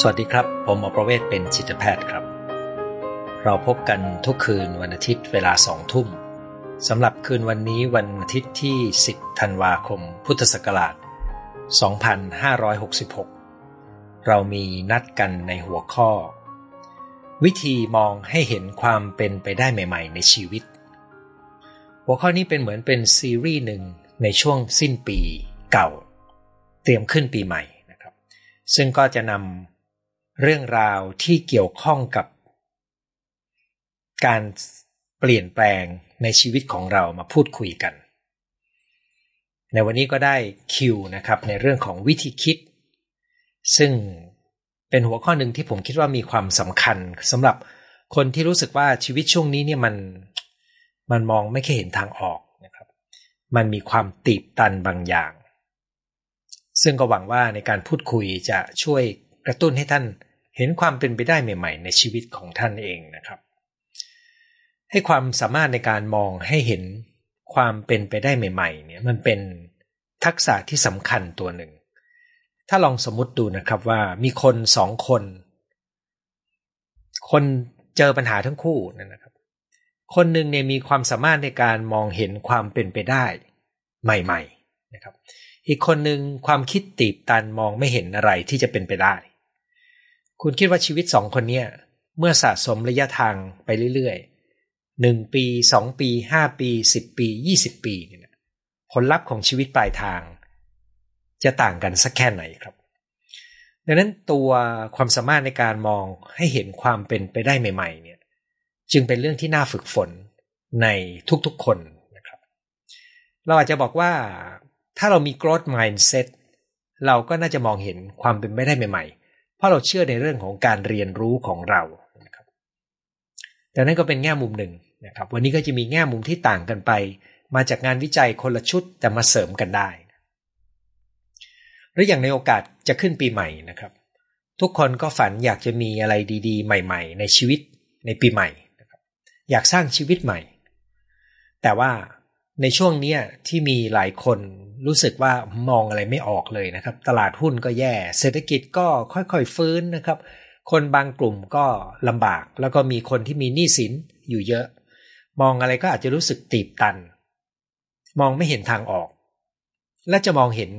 สวัสดีครับ ผมหมอประเวศเป็นจิตแพทย์ครับ เราพบกันทุกคืนวันอาทิตย์เวลาสองทุ่มสำหรับคืนวันนี้วันอาทิตย์ที่ 10 ธันวาคม พุทธศักราช 2566 เรามีนัดกันในหัวข้อ วิธีมองให้เห็นความเป็นไปได้ใหม่ ๆ ในชีวิต หัวข้อนี้เป็นเหมือนเป็นซีรีส์หนึ่งในช่วงสิ้นปีเก่า เตรียมขึ้นปีใหม่นะครับ ซึ่งก็จะนำ เรื่องราวที่เกี่ยวข้องกับ การเปลี่ยนแปลงในชีวิตของเรามาพูดคุยกัน ในวันนี้ก็ได้คิวนะครับในเรื่องของวิธีคิด ซึ่งเป็นหัวข้อหนึ่งที่ผมคิดว่ามีความสำคัญสำหรับคนที่รู้สึกว่าชีวิตช่วงนี้เนี่ยมันมันมองไม่เคยเห็นทางออกนะครับ มันมีความตีบตันบางอย่าง ซึ่งก็หวังว่าในการพูดคุยจะช่วยกระตุ้นให้ท่าน เห็นความเป็นไปได้ใหม่ ๆ ในชีวิตของท่านเองนะครับ ให้ความสามารถในการมองให้เห็นความเป็นไปได้ใหม่ ๆ เนี่ยมันเป็นทักษะที่สำคัญตัวหนึ่ง ถ้าลองสมมติดูนะครับว่ามีคนสองคน คนเจอปัญหาทั้งคู่นั่นนะครับ คนหนึ่งเนี่ยมีความสามารถในการมองเห็นความเป็นไปได้ใหม่ ๆ นะครับ อีกคนหนึ่งความคิดตีบตันมองไม่เห็นอะไรที่จะเป็นไปได้ คุณคิดว่าชีวิตสองคนเนี้เมื่อสะสมระยะทางไปเรื่อยๆหนึ่งปีสองปีห้าปีสิบปียี่สิบปีเนี่ยผลลัพธ์ของชีวิตปลายทาง จะต่างกันสักแค่ไหนครับ ดังนั้นตัวความสามารถในการมองให้เห็นความเป็นไปได้ใหม่ ๆ เนี่ย จึงเป็นเรื่องที่น่าฝึกฝนในทุกๆคนนะครับ เราอาจจะบอกว่าถ้าเรามี growth mindset เราก็น่าจะมองเห็นความเป็นไปได้ใหม่ ๆ เพราะเราเชื่อในเรื่องของการเรียนรู้ของเรานะครับแต่นั่นก็เป็นแง่มุมหนึ่งนะครับวันนี้ก็จะมีแง่มุมที่ต่างกันไป มาจากงานวิจัยคนละชุดแต่มาเสริมกันได้ หรืออย่างในโอกาสจะขึ้นปีใหม่นะครับ ทุกคนก็ฝันอยากจะมีอะไรดี ๆ ใหม่ ๆ ในชีวิตในปีใหม่นะครับอยากสร้างชีวิตใหม่ แต่ว่าในช่วงนี้ที่มีหลายคน รู้สึกว่ามองอะไรไม่ออกเลยนะครับ ตลาดหุ้นก็แย่ เศรษฐกิจก็ค่อยๆฟื้นนะครับ คนบางกลุ่มก็ลำบาก แล้วก็มีคนที่มีหนี้สินอยู่เยอะ มองอะไรก็อาจจะรู้สึกตีบตัน มองไม่เห็นทางออก และจะมองเห็น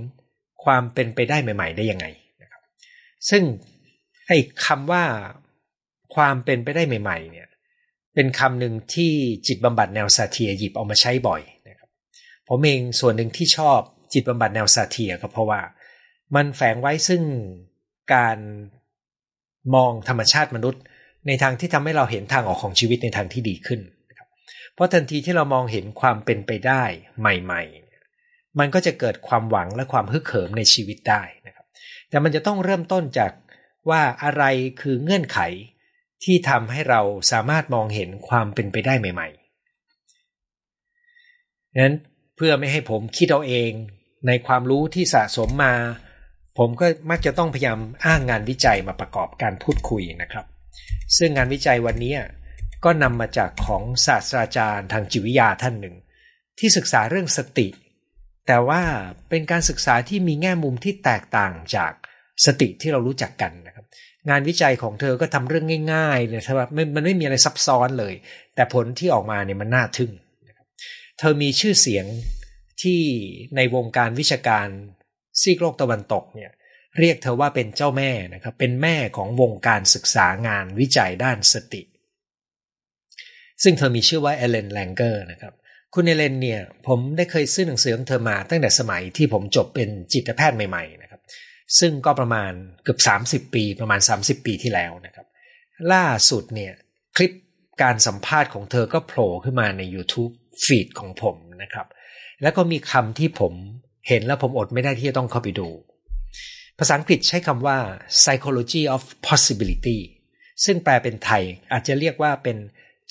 ความเป็นไปได้ใหม่ ๆ ได้ยังไงนะครับ ซึ่งไอ้คำว่าความเป็นไปได้ใหม่ ๆ เนี่ย เป็นคำหนึ่งที่จิตบำบัดแนวซาเทียหยิบเอามาใช้บ่อย ผมเองส่วนหนึ่งที่ชอบจิตบำบัดแนวซาเทียก็เพราะว่า มันแฝงไว้ซึ่งการมองธรรมชาติมนุษย์ ในทางที่ทำให้เราเห็นทางออกของชีวิตในทางที่ดีขึ้นเพราะทันทีที่เรามองเห็นความเป็นไปได้ใหม่ ๆ มันก็จะเกิดความหวังและความฮึกเหิมในชีวิตได้นะครับ แต่มันจะต้องเริ่มต้นจากว่าอะไรคือเงื่อนไขที่ทำให้เราสามารถมองเห็นความเป็นไปได้ใหม่ๆนั้น เพื่อไม่ให้ผมคิดเอาเอง ในความรู้ที่สะสมมา ผมก็มักจะต้องพยายามอ้างงานวิจัยมาประกอบการพูดคุยนะครับ ซึ่งงานวิจัยวันนี้ก็นำมาจากของศาสตราจารย์ทางจิตวิทยาท่านหนึ่ง ที่ศึกษาเรื่องสติ แต่ว่าเป็นการศึกษาที่มีแง่มุมที่แตกต่างจากสติที่เรารู้จักกันนะครับ งานวิจัยของเธอก็ทำเรื่องง่ายๆเลยครับมันไม่มีอะไรซับซ้อนเลย แต่ผลที่ออกมาเนี่ยมันน่าทึ่ง เธอมีชื่อเสียงที่ในวงการวิชาการซีกโลกตะวันตกเนี่ยเรียกเธอว่าเป็นเจ้าแม่นะครับ เป็นแม่ของวงการศึกษางานวิจัยด้านสติ ซึ่งเธอมีชื่อว่าเอเลนแลงเกอร์นะครับ คุณเอเลนเนี่ย ผมได้เคยซื้อหนังสือของเธอมาตั้งแต่สมัยที่ผมจบเป็นจิตแพทย์ใหม่ๆนะครับ ซึ่งก็ประมาณเกือบ 30 ปี ประมาณ 30 ปีที่แล้วนะครับ ล่าสุดเนี่ย คลิปการสัมภาษณ์ของเธอก็โผล่ขึ้นมาใน YouTube ฟีดของผมนะครับ แล้วก็มีคำที่ผมเห็นแล้วผมอดไม่ได้ที่จะต้องเข้าไปดู ภาษาอังกฤษใช้คำว่า psychology of possibility ซึ่งแปลเป็นไทยอาจจะเรียกว่าเป็น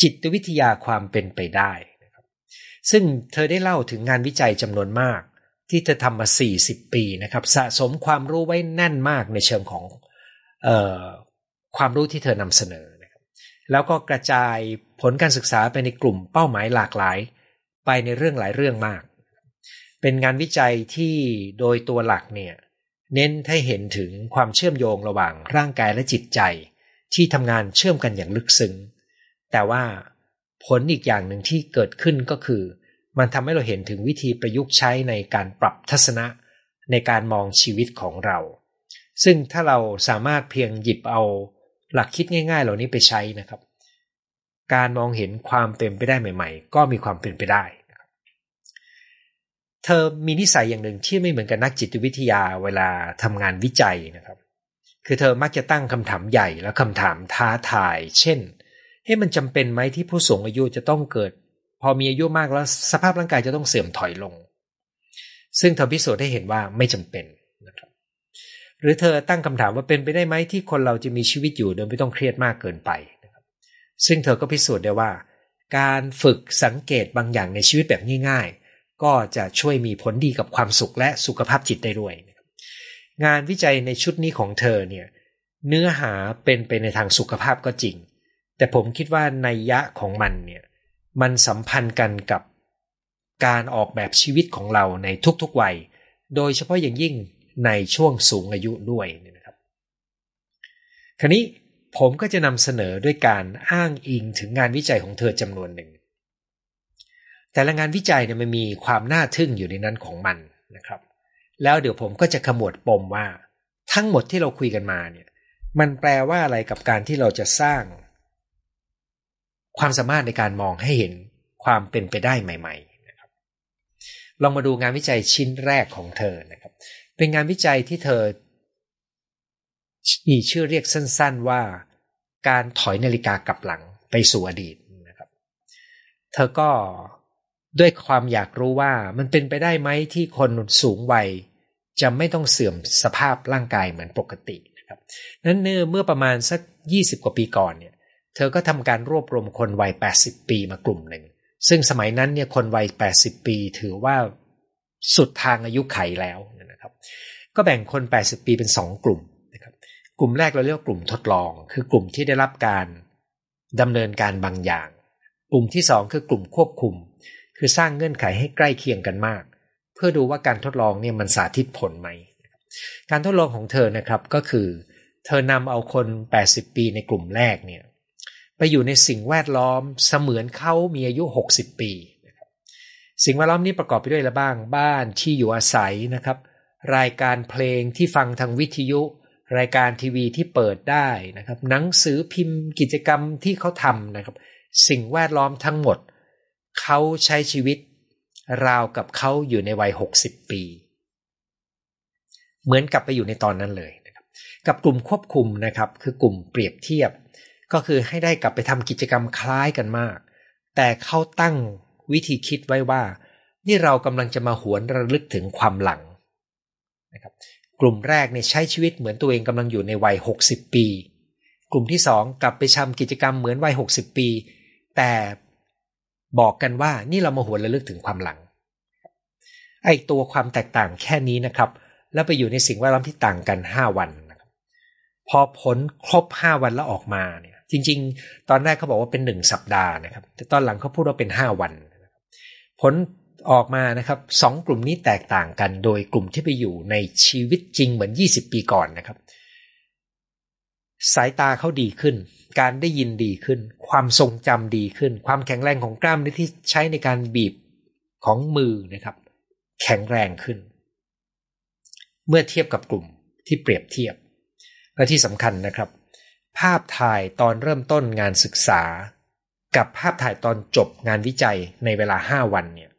จิตวิทยาความเป็นไปได้นะครับซึ่งเธอได้เล่าถึงงานวิจัยจำนวนมาก ที่เธอทำมา 40 ปีนะครับ สะสมความรู้ไว้แน่นมากในเชิงของออความรู้ที่เธอนำเสนอนะครับแล้วก็กระจายผลการศึกษาไปในกลุ่มเป้าหมายหลากหลาย ไปในเรื่องหลายเรื่องมาก เป็นงานวิจัยที่โดยตัวหลักเนี่ยเน้นให้เห็นถึงความเชื่อมโยงระหว่างร่างกายและจิตใจ ที่ทำงานเชื่อมกันอย่างลึกซึ้ง แต่ว่าผลอีกอย่างหนึ่งที่เกิดขึ้นก็คือ มันทำให้เราเห็นถึงวิธีประยุกต์ใช้ในการปรับทัศนะในการมองชีวิตของเรา ซึ่งถ้าเราสามารถเพียงหยิบเอาหลักคิดง่าย ๆ เหล่านี้ไปใช้นะครับ การมองเห็นความเป็นไปได้ใหม่ ๆ ก็มีความเป็นไปได้ เธอมีนิสัยอย่างหนึ่งที่ไม่เหมือนกับนักจิตวิทยาเวลาทำงานวิจัยนะครับ คือเธอมักจะตั้งคำถามใหญ่และคำถามท้าทาย เช่นเฮ้มันจำเป็นไหมที่ผู้สูงอายุจะต้องเกิด พอมีอายุมากแล้วสภาพร่างกายจะต้องเสื่อมถอยลง ซึ่งเธอพิสูจน์ให้เห็นว่าไม่จำเป็นนะครับหรือเธอตั้งคำถามว่าเป็นไปได้ไหมที่คนเราจะมีชีวิตอยู่โดยไม่ต้องเครียดมากเกินไป ซึ่งเธอก็พิสูจน์ได้ว่า การฝึกสังเกตบางอย่างในชีวิตแบบง่ายๆ ก็จะช่วยมีผลดีกับความสุขและสุขภาพจิตได้ด้วย งานวิจัยในชุดนี้ของเธอเนี่ยเนื้อหาเป็นไปในทางสุขภาพก็จริง แต่ผมคิดว่าในยะของมันเนี่ยมันสัมพันธ์กันกับการออกแบบชีวิตของเราในทุกๆวัย โดยเฉพาะอย่างยิ่งในช่วงสูงอายุด้วยนะครับ คราวนี้ ผมก็จะนำเสนอด้วยการอ้างอิงถึงงานวิจัยของเธอจำนวนหนึ่ง แต่ละงานวิจัยเนี่ยมันมีความน่าทึ่งอยู่ในนั้นของมันนะครับ แล้วเดี๋ยวผมก็จะขมวดปมว่า ทั้งหมดที่เราคุยกันมาเนี่ยมันแปลว่าอะไรกับการที่เราจะสร้าง ความสามารถในการมองให้เห็นความเป็นไปได้ใหม่ๆนะครับลองมาดูงานวิจัยชิ้นแรกของเธอนะครับ เป็นงานวิจัยที่เธอมีชื่อเรียกสั้น ๆว่า การถอยนาฬิกากลับหลังไปสู่อดีตนะครับ เธอก็ด้วยความอยากรู้ว่ามันเป็นไปได้ไหมที่คนสูงวัยจะไม่ต้องเสื่อมสภาพร่างกายเหมือนปกตินะครับนั้นเนื้อเมื่อประมาณสัก 20 กว่าปีก่อนเนี่ย เธอก็ทำการรวบรวมคนวัย 80 ปีมากลุ่มหนึ่ง ซึ่งสมัยนั้นเนี่ยคนวัย 80 ปีถือว่าสุดทางอายุไขแล้วนะครับ ก็แบ่งคน 80 ปีเป็น 2 กลุ่ม กลุ่มแรกเราเรียกกลุ่มทดลอง คือกลุ่มที่ได้รับการดำเนินการบางอย่าง กลุ่มที่ 2 คือกลุ่มควบคุม คือสร้างเงื่อนไขให้ใกล้เคียงกันมาก เพื่อดูว่าการทดลองเนี่ยมันสาธิตผลไหม การทดลองของเธอนะครับก็คือ เธอนำเอาคน 80 ปีในกลุ่มแรกเนี่ยไปอยู่ในสิ่งแวดล้อมเสมือนเขามีอายุ 60 ปี สิ่งแวดล้อมนี้ประกอบไปด้วยอะไรบ้าง บ้านที่อยู่อาศัยนะครับ รายการเพลงที่ฟังทางวิทยุ รายการทีวีที่เปิดได้นะครับหนังสือพิมพ์กิจกรรมที่เขาทำนะครับ สิ่งแวดล้อมทั้งหมด เขาใช้ชีวิตราวกับเขาอยู่ในวัย 60 ปี เหมือนกับไปอยู่ในตอนนั้นเลยนะครับกับกลุ่มควบคุมนะครับ คือกลุ่มเปรียบเทียบ ก็คือให้ได้กลับไปทำกิจกรรมคล้ายกันมาก แต่เขาตั้งวิธีคิดไว้ว่า นี่เรากำลังจะมาหวนระลึกถึงความหลังนะครับ กลุ่มแรกเนี่ยใช้ชีวิตเหมือนตัวเองกำลังอยู่ในวัย 60 ปี กลุ่มที่สองกลับไปทำกิจกรรมเหมือนวัย 60 ปี แต่บอกกันว่านี่เรามาหวนระลึกถึงความหลัง ไอตัวความแตกต่างแค่นี้นะครับ แล้วไปอยู่ในสิ่งแวดล้อมที่ต่างกัน 5 วันนะครับพอผลครบ 5 วันแล้วออกมาเนี่ยจริง ๆ ตอนแรกเขาบอกว่าเป็นหนึ่งสัปดาห์นะครับ แต่ตอนหลังเขาพูดว่าเป็นห้าวัน ผล ออกมานะครับสองกลุ่มนี้แตกต่างกัน โดยกลุ่มที่ไปอยู่ในชีวิตจริงเหมือน 20 ปีก่อนนะครับ สายตาเขาดีขึ้น การได้ยินดีขึ้น ความทรงจำดีขึ้น ความแข็งแรงของกล้ามเนื้อที่ใช้ในการบีบของมือนะครับ แข็งแรงขึ้น เมื่อเทียบกับกลุ่มที่เปรียบเทียบ และที่สำคัญนะครับ ภาพถ่ายตอนเริ่มต้นงานศึกษา กับภาพถ่ายตอนจบงานวิจัยในเวลาห้าวันเนี่ย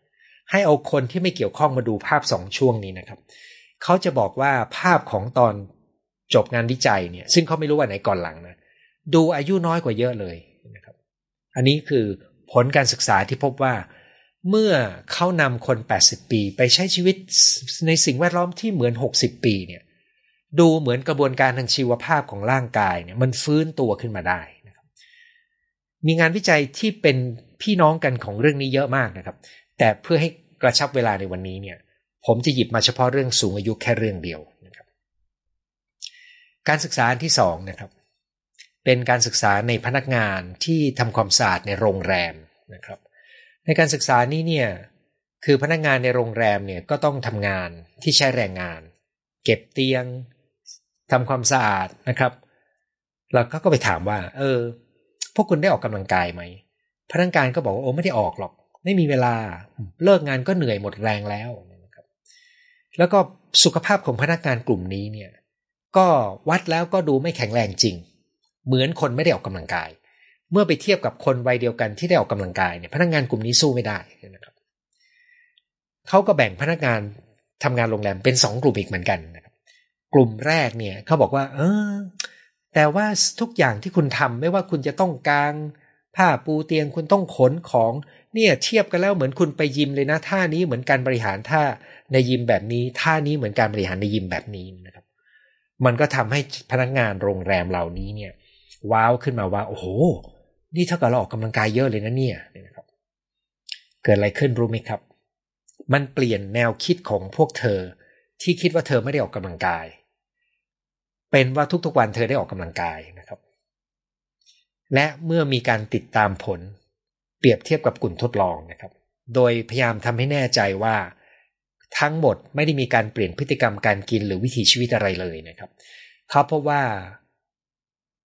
ให้เอาคนที่ไม่เกี่ยวข้องมาดูภาพสองช่วงนี้นะครับเขาจะบอกว่าภาพของตอนจบงานวิจัยเนี่ย ซึ่งเขาไม่รู้ว่าไหนก่อนหลังนะดูอายุน้อยกว่าเยอะเลยนะครับ อันนี้คือผลการศึกษาที่พบว่า เมื่อเขานำคน 80 ปี ไปใช้ชีวิตในสิ่งแวดล้อมที่เหมือน 60 ปีเนี่ย ดูเหมือนกระบวนการทางชีวภาพของร่างกายเนี่ยมันฟื้นตัวขึ้นมาได้นะครับ มีงานวิจัยที่เป็นพี่น้องกันของเรื่องนี้เยอะมากนะครับ แต่เพื่อให้กระชับเวลาในวันนี้เนี่ย ผมจะหยิบมาเฉพาะเรื่องสูงอายุแค่เรื่องเดียวนะครับ การศึกษาที่สองนะครับ เป็นการศึกษาในพนักงานที่ทำความสะอาดในโรงแรมนะครับ ในการศึกษานี้เนี่ยคือพนักงานในโรงแรมเนี่ยก็ต้องทำงานที่ใช้แรงงาน เก็บเตียงทำความสะอาดนะครับแล้วก็ไปถามว่า เออ พวกคุณได้ออกกำลังกายไหมพนักงานก็บอกว่าโอ้ไม่ได้ออกหรอก ไม่มีเวลาเลิกงานก็เหนื่อยหมดแรงแล้วนะครับ แล้วก็สุขภาพของพนักงานกลุ่มนี้เนี่ย ก็วัดแล้วก็ดูไม่แข็งแรงจริง เหมือนคนไม่ได้ออกกำลังกาย เมื่อไปเทียบกับคนวัยเดียวกันที่ได้ออกกำลังกายเนี่ยพนักงานกลุ่มนี้สู้ไม่ได้นะครับเขาก็แบ่งพนักงานทำงานโรงแรมเป็นสองกลุ่มอีกเหมือนกันนะครับ กลุ่มแรกเนี่ยเขาบอกว่า เออ แต่ว่าทุกอย่างที่คุณทำไม่ว่าคุณจะต้องกางผ้าปูเตียงคุณต้องขนของ เนี่ยเทียบกันแล้วเหมือนคุณไปยิมเลยนะท่านี้เหมือนการบริหารท่าในยิมแบบนี้ท่านี้เหมือนการบริหารในยิมแบบนี้นะครับ มันก็ทำให้พนักงานโรงแรมเหล่านี้เนี่ย ว้าวขึ้นมาว่า โอ้โห นี่เท่ากับเราออกกำลังกายเยอะเลยนะเนี่ยนะครับ เกิดอะไรขึ้นรู้ไหมครับ มันเปลี่ยนแนวคิดของพวกเธอ ที่คิดว่าเธอไม่ได้ออกกำลังกาย เป็นว่าทุกๆวันเธอได้ออกกำลังกายนะครับ และเมื่อมีการติดตามผล เปรียบเทียบกับกลุ่มทดลองนะครับ โดยพยายามทำให้แน่ใจว่า ทั้งหมดไม่ได้มีการเปลี่ยนพฤติกรรมการกินหรือวิถีชีวิตอะไรเลยนะครับเขาพบว่า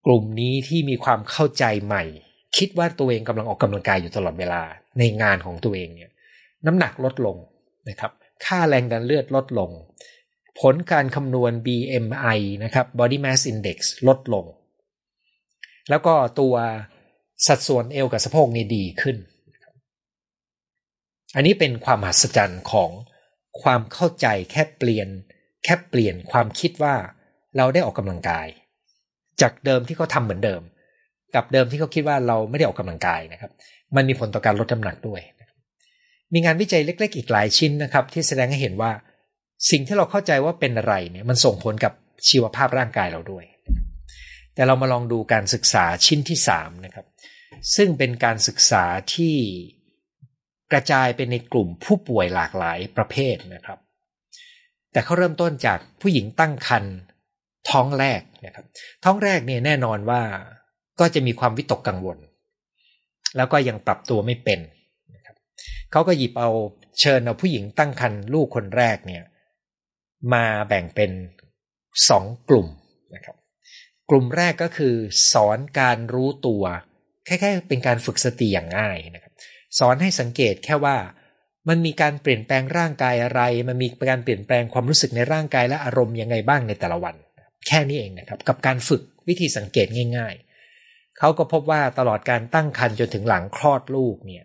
กลุ่มนี้ที่มีความเข้าใจใหม่ คิดว่าตัวเองกำลังออกกำลังกายอยู่ตลอดเวลาในงานของตัวเองเนี่ยน้ำหนักลดลงนะครับ ค่าแรงดันเลือดลดลง ผลการคำนวณ BMI นะครับ Body Mass Index ลดลง แล้วก็ตัว สัดส่วนเอวกับสะโพกนี่ดีขึ้น อันนี้เป็นความมหัศจรรย์ของความเข้าใจแค่เปลี่ยน แค่เปลี่ยนความคิดว่าเราได้ออกกำลังกาย จากเดิมที่เขาทาเหมือนเดิม กับเดิมที่เขาคิดว่าเราไม่ได้ออกกำลังกายนะครับ มันมีผลต่อการลดน้ำหนักด้วย มีงานวิจัยเล็ก ๆ อีกหลายชิ้นนะครับ ที่แสดงให้เห็นว่า สิ่งที่เราเข้าใจว่าเป็นอะไรเนี่ยมันส่งผลกับชีวภาพร่างกายเราด้วย แต่เรามาลองดูการศึกษาชิ้นที่สามนะครับ ซึ่งเป็นการศึกษาที่กระจายไปในกลุ่มผู้ป่วยหลากหลายประเภทนะครับ แต่เขาเริ่มต้นจากผู้หญิงตั้งครรภ์ท้องแรกนะครับ ท้องแรกเนี่ยแน่นอนว่าก็จะมีความวิตกกังวล แล้วก็ยังปรับตัวไม่เป็นนะครับเขาก็หยิบเอาเชิญเอาผู้หญิงตั้งครรภ์ลูกคนแรกเนี่ย มาแบ่งเป็นสองกลุ่ม กลุ่มแรกก็คือ สอนการรู้ตัวแค่ๆเป็นการฝึกสติอย่างง่ายนะครับสอนให้สังเกตแค่ว่า มันมีการเปลี่ยนแปลงร่างกายอะไร มันมีการเปลี่ยนแปลงความรู้สึกในร่างกายและอารมณ์ยังไงบ้างในแต่ละวัน แค่นี้เองนะครับ กับการฝึกวิธีสังเกตง่าย ๆ เขาก็พบว่าตลอดการตั้งครรภ์จนถึงหลังคลอดลูกเนี่ย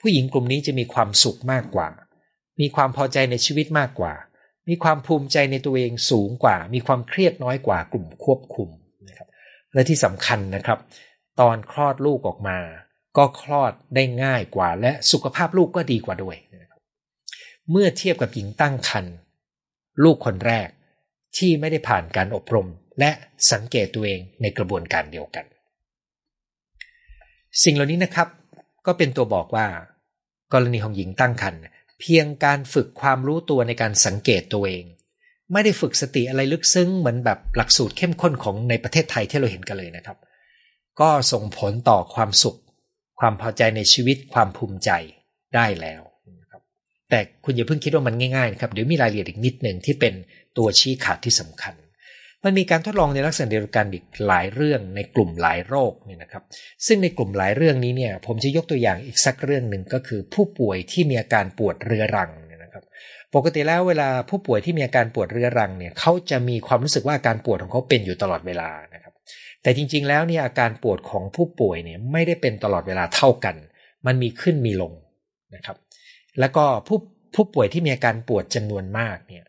ผู้หญิงกลุ่มนี้จะมีความสุขมากกว่า มีความพอใจในชีวิตมากกว่า มีความภูมิใจในตัวเองสูงกว่า มีความเครียดน้อยกว่ากลุ่มควบคุม และที่สำคัญนะครับ ตอนคลอดลูกออกมา ก็คลอดได้ง่ายกว่า และสุขภาพลูกก็ดีกว่าด้วย เมื่อเทียบกับหญิงตั้งครรภ์ลูกคนแรกที่ไม่ได้ผ่านการอบรม และสังเกตตัวเองในกระบวนการเดียวกัน สิ่งเหล่านี้นะครับ ก็เป็นตัวบอกว่า กรณีของหญิงตั้งครรภ์เพียงการฝึกความรู้ตัวในการสังเกตตัวเอง ไม่ได้ฝึกสติอะไรลึกซึ้งเหมือนแบบหลักสูตรเข้มข้นของในประเทศไทยที่เราเห็นกันเลยนะครับ ก็ส่งผลต่อความสุข ความพอใจในชีวิตความภูมิใจได้แล้วนะครับแต่คุณอย่าเพิ่งคิดว่ามันง่ายๆนะครับเดี๋ยวมีรายละเอียดอีกนิดหนึ่งที่เป็นตัวชี้ขาดที่สำคัญ มันมีการทดลองในลักษณะเดียวกันอีกหลายเรื่องในกลุ่มหลายโรคเนี่ยนะครับ ซึ่งในกลุ่มหลายเรื่องนี้เนี่ยผมจะยกตัวอย่างอีกสักเรื่องหนึ่งก็คือผู้ป่วยที่มีอาการปวดเรื้อรัง ปกติแล้วเวลาผู้ป่วยที่มีอาการปวดเรื้อรังเนี่ยเขาจะมีความรู้สึกว่าอาการปวดของเขาเป็นอยู่ตลอดเวลานะครับ แต่จริงๆแล้วเนี่ยอาการปวดของผู้ป่วยเนี่ยไม่ได้เป็นตลอดเวลาเท่ากัน มันมีขึ้นมีลงนะครับ แล้วก็ผู้ผู้ป่วยที่มีอาการปวดจำนวนมากเนี่ย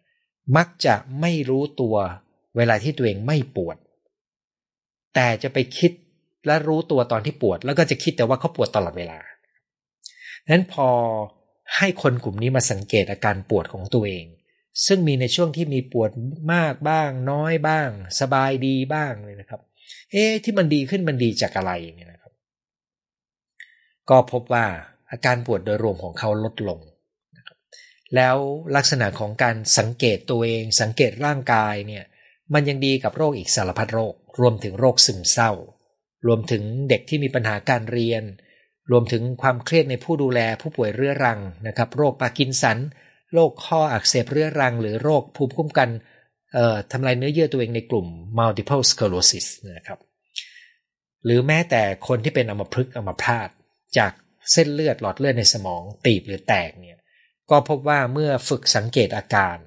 มักจะไม่รู้ตัวเวลาที่ตัวเองไม่ปวด แต่จะไปคิดและรู้ตัวตอนที่ปวด แล้วก็จะคิดแต่ว่าเขาปวดตลอดเวลานั้นพอ ให้คนกลุ่มนี้มาสังเกตอาการปวดของตัวเอง ซึ่งมีในช่วงที่มีปวดมากบ้าง น้อยบ้าง สบายดีบ้างเลยนะครับ เอ๊ที่มันดีขึ้นมันดีจากอะไรเนี่ยนะครับ ก็พบว่าอาการปวดโดยรวมของเขาลดลงนะครับแล้วลักษณะของการสังเกตตัวเอง สังเกตร่างกายเนี่ยมันยังดีกับโรคอีกสารพัดโรค รวมถึงโรคซึมเศร้า รวมถึงเด็กที่มีปัญหาการเรียน รวมถึงความเครียดในผู้ดูแลผู้ป่วยเรื้อรังนะครับ โรคปาร์กินสัน โรคข้ออักเสบเรื้อรัง หรือโรคภูมิคุ้มกันทำลายเนื้อเยื่อตัวเองในกลุ่ม multiple sclerosis นะครับ หรือแม้แต่คนที่เป็นอัมพฤกษ์อัมพาตจากเส้นเลือดหลอดเลือดในสมองตีบหรือแตกเนี่ย ก็พบว่าเมื่อฝึกสังเกตอาการ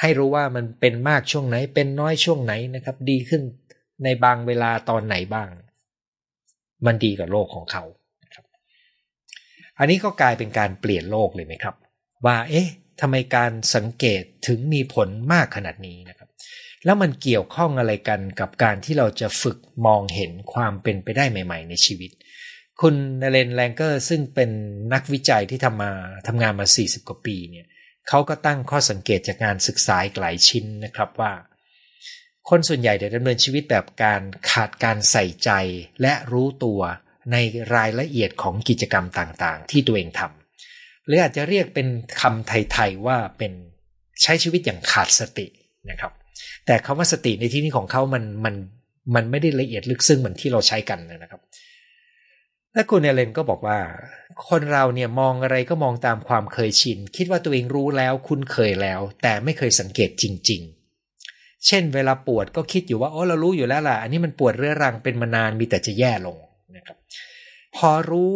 ให้รู้ว่ามันเป็นมากช่วงไหน เป็นน้อยช่วงไหนนะครับ ดีขึ้นในบางเวลาตอนไหนบ้าง มันดีกับโลกของเขา อันนี้ก็กลายเป็นการเปลี่ยนโลกเลยไหมครับ ว่าเอ๊ะทำไมการสังเกตถึงมีผลมากขนาดนี้นะครับ แล้วมันเกี่ยวข้องอะไรกันกับการที่เราจะฝึกมองเห็นความเป็นไปได้ใหม่ ๆ ในชีวิต คุณนเรนแลงเกอร์ซึ่งเป็นนักวิจัยที่ทำมาทำงานมา 40 กว่าปีเนี่ยเขาก็ตั้งข้อสังเกตจากงานศึกษาหลายชิ้นนะครับว่า คนส่วนใหญ่ดำเนินชีวิตแบบการขาดการใส่ใจและรู้ตัว ในรายละเอียดของกิจกรรมต่างๆ ที่ตัวเองทำหรืออาจจะเรียกเป็นคำไทยๆว่าเป็นใช้ชีวิตอย่างขาดสตินะครับ แต่คำว่าสติในที่นี้ของเขามันมันมันไม่ได้ละเอียดลึกซึ้งเหมือนที่เราใช้กันนะครับและคุณเอเลนก็บอกว่า คนเราเนี่ยมองอะไรก็มองตามความเคยชิน คิดว่าตัวเองรู้แล้วคุ้นเคยแล้ว แต่ไม่เคยสังเกตจริง ๆ เช่น เวลาปวดก็คิดอยู่ว่าโอ้เรารู้อยู่แล้วล่ะ อันนี้มันปวดเรื้อรังเป็นมานานมีแต่จะแย่ลง นะครับ พอรู้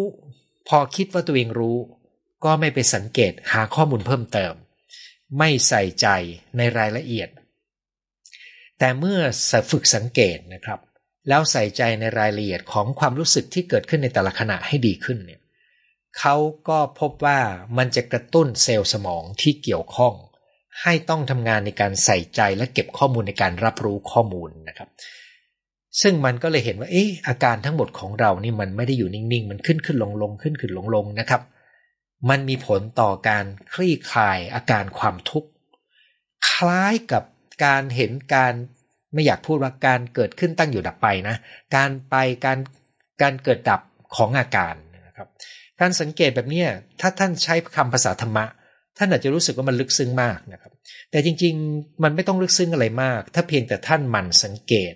พอคิดว่าตัวเองรู้ ก็ไม่ไปสังเกตหาข้อมูลเพิ่มเติม ไม่ใส่ใจในรายละเอียด แต่เมื่อฝึกสังเกตนะครับ แล้วใส่ใจในรายละเอียดของความรู้สึกที่เกิดขึ้นในแต่ละขณะให้ดีขึ้นเนี่ยเขาก็พบว่ามันจะกระตุ้นเซลล์สมองที่เกี่ยวข้อง ให้ต้องทำงานในการใส่ใจและเก็บข้อมูลในการรับรู้ข้อมูลนะครับ ซึ่งมันก็เลยเห็นว่าเอ๊ะอาการทั้งหมดของเรานี่มันไม่ได้อยู่นิ่งๆ มันขึ้นขึ้นลงลงขึ้นขึ้นลงลงนะครับ มันมีผลต่อการคลี่คลายอาการความทุกข์คล้ายกับการเห็นการไม่อยากพูดว่าการเกิดขึ้นตั้งอยู่ดับไปนะ การไปการการเกิดดับของอาการนะครับการสังเกตแบบนี้ถ้าท่านใช้คำภาษาธรรมะ ท่านอาจจะรู้สึกว่ามันลึกซึ้งมากนะครับ แต่จริงๆ มันไม่ต้องลึกซึ้งอะไรมาก ถ้าเพียงแต่ท่านหมั่นสังเกต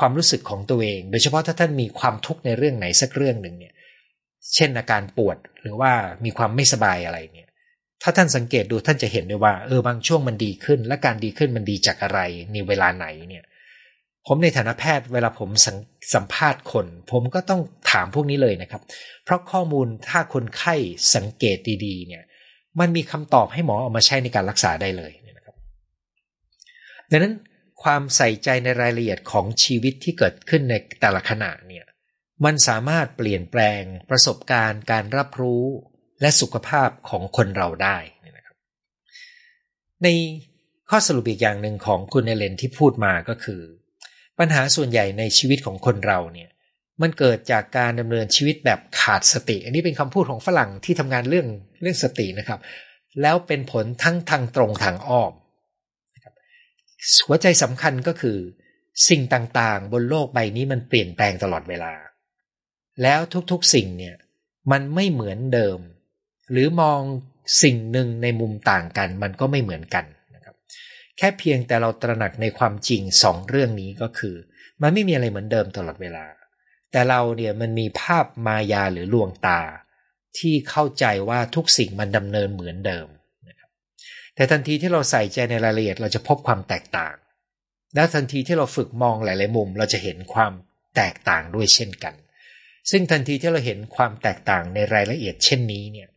ความรู้สึกของตัวเอง โดยเฉพาะถ้าท่านมีความทุกข์ในเรื่องไหนสักเรื่องหนึ่งเนี่ย เช่นอาการปวดหรือว่ามีความไม่สบายอะไรเนี่ย ถ้าท่านสังเกตดูท่านจะเห็นได้ว่าเออบางช่วงมันดีขึ้น และการดีขึ้นมันดีจากอะไรในเวลาไหนเนี่ย ผมในฐานะแพทย์เวลาผมสสัมภาษณ์คน ผมก็ต้องถามพวกนี้เลยนะครับ เพราะข้อมูลถ้าคนไข้สังเกตดีๆเนี่ย มันมีคำตอบให้หมอเอามาใช้ในการรักษาได้เลยนะครับ ดังนั้น ความใส่ใจในรายละเอียดของชีวิตที่เกิดขึ้นในแต่ละขณะเนี่ย มันสามารถเปลี่ยนแปลงประสบการณ์การรับรู้และสุขภาพของคนเราได้นะครับ ในข้อสรุปอีกอย่างหนึ่งของคุณเอเลนที่พูดมาก็คือ ปัญหาส่วนใหญ่ในชีวิตของคนเราเนี่ย มันเกิดจากการดำเนินชีวิตแบบขาดสติ อันนี้เป็นคำพูดของฝรั่งที่ทำงานเรื่องเรื่องสตินะครับ แล้วเป็นผลทั้งทางตรงทางอ้อม หัวใจสำคัญก็คือ สิ่งต่างๆ บนโลกใบนี้มันเปลี่ยนแปลงตลอดเวลา แล้วทุกๆสิ่งเนี่ย มันไม่เหมือนเดิม หรือมองสิ่งหนึ่งในมุมต่างกัน มันก็ไม่เหมือนกันนะครับ แค่เพียงแต่เราตระหนักในความจริงสองเรื่องนี้ก็คือ มันไม่มีอะไรเหมือนเดิมตลอดเวลา แต่เราเนี่ยมันมีภาพมายาหรือลวงตา ที่เข้าใจว่าทุกสิ่งมันดำเนินเหมือนเดิม แต่ทันทีที่เราใส่ใจในรายละเอียดเราจะพบความแตกต่าง และทันทีที่เราฝึกมองหลาย ๆ มุม เราจะเห็นความแตกต่างด้วยเช่นกัน ซึ่งทันทีที่เราเห็นความแตกต่างในรายละเอียดเช่นนี้เนี่ย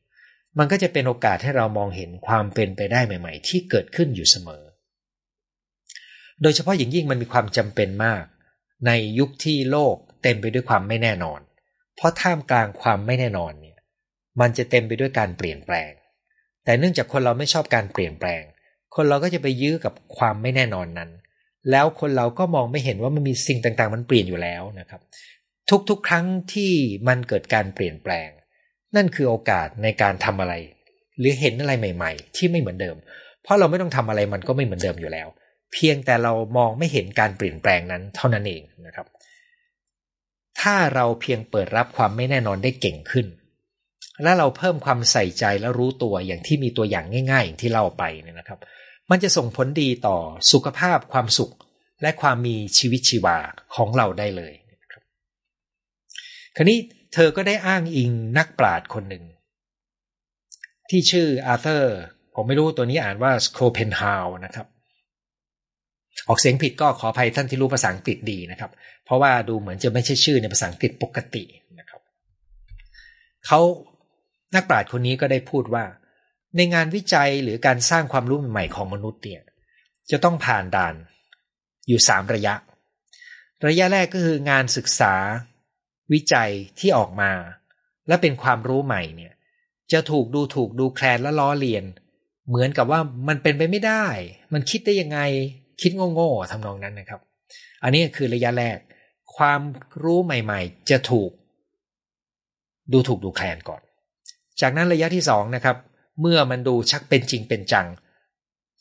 มันก็จะเป็นโอกาสให้เรามองเห็นความเป็นไปได้ใหม่ ๆ ที่เกิดขึ้นอยู่เสมอ โดยเฉพาะอย่างยิ่งมันมีความจำเป็นมาก ในยุคที่โลกเต็มไปด้วยความไม่แน่นอน เพราะท่ามกลางความไม่แน่นอนเนี่ย มันจะเต็มไปด้วยการเปลี่ยนแปลง แต่เนื่องจากคนเราไม่ชอบการเปลี่ยนแปลง คนเราก็จะไปยื้อกับความไม่แน่นอนนั้น แล้วคนเราก็มองไม่เห็นว่ามันมีสิ่งต่างๆ มันเปลี่ยนอยู่แล้วนะครับ ทุกๆ ครั้งที่มันเกิดการเปลี่ยนแปลง นั่นคือโอกาสในการทำอะไร หรือเห็นอะไรใหม่ ๆ ที่ไม่เหมือนเดิม เพราะเราไม่ต้องทำอะไรมันก็ไม่เหมือนเดิมอยู่แล้ว เพียงแต่เรามองไม่เห็นการเปลี่ยนแปลงนั้นเท่านั้นเองนะครับ ถ้าเราเพียงเปิดรับความไม่แน่นอนได้เก่งขึ้น และเราเพิ่มความใส่ใจและรู้ตัวอย่างที่มีตัวอย่างง่ายๆ อย่างที่เล่าไปเนี่ยนะครับ มันจะส่งผลดีต่อสุขภาพความสุข และความมีชีวิตชีวาของเราได้เลยคราวนี้เธอก็ได้อ้างอิงนักปราชญ์คนหนึ่ง ที่ชื่ออาร์เธอร์ ผมไม่รู้ตัวนี้อ่านว่าสโคเพนฮาวนะครับ ออกเสียงผิดก็ขออภัยท่านที่รู้ภาษาอังกฤษดีนะครับ เพราะว่าดูเหมือนจะไม่ใช่ชื่อในภาษาอังกฤษปกตินะครับเขา นักปราชญ์คนนี้ก็ได้พูดว่า ในงานวิจัยหรือการสร้างความรู้ใหม่ของมนุษย์เนี่ยจะต้องผ่านด่าน อยู่สามระยะ ระยะแรกก็คืองานศึกษา วิจัยที่ออกมา และเป็นความรู้ใหม่เนี่ยจะถูกดูถูกดูแคลนและล้อเลียน เหมือนกับว่ามันเป็นไปไม่ได้ มันคิดได้ยังไง คิดโง่ๆทำนองนั้นนะครับ อันนี้คือระยะแรก ความรู้ใหม่ ๆ จะถูก ดูถูกดูแคลนก่อน จากนั้นระยะที่สองนะครับ เมื่อมันดูชักเป็นจริงเป็นจัง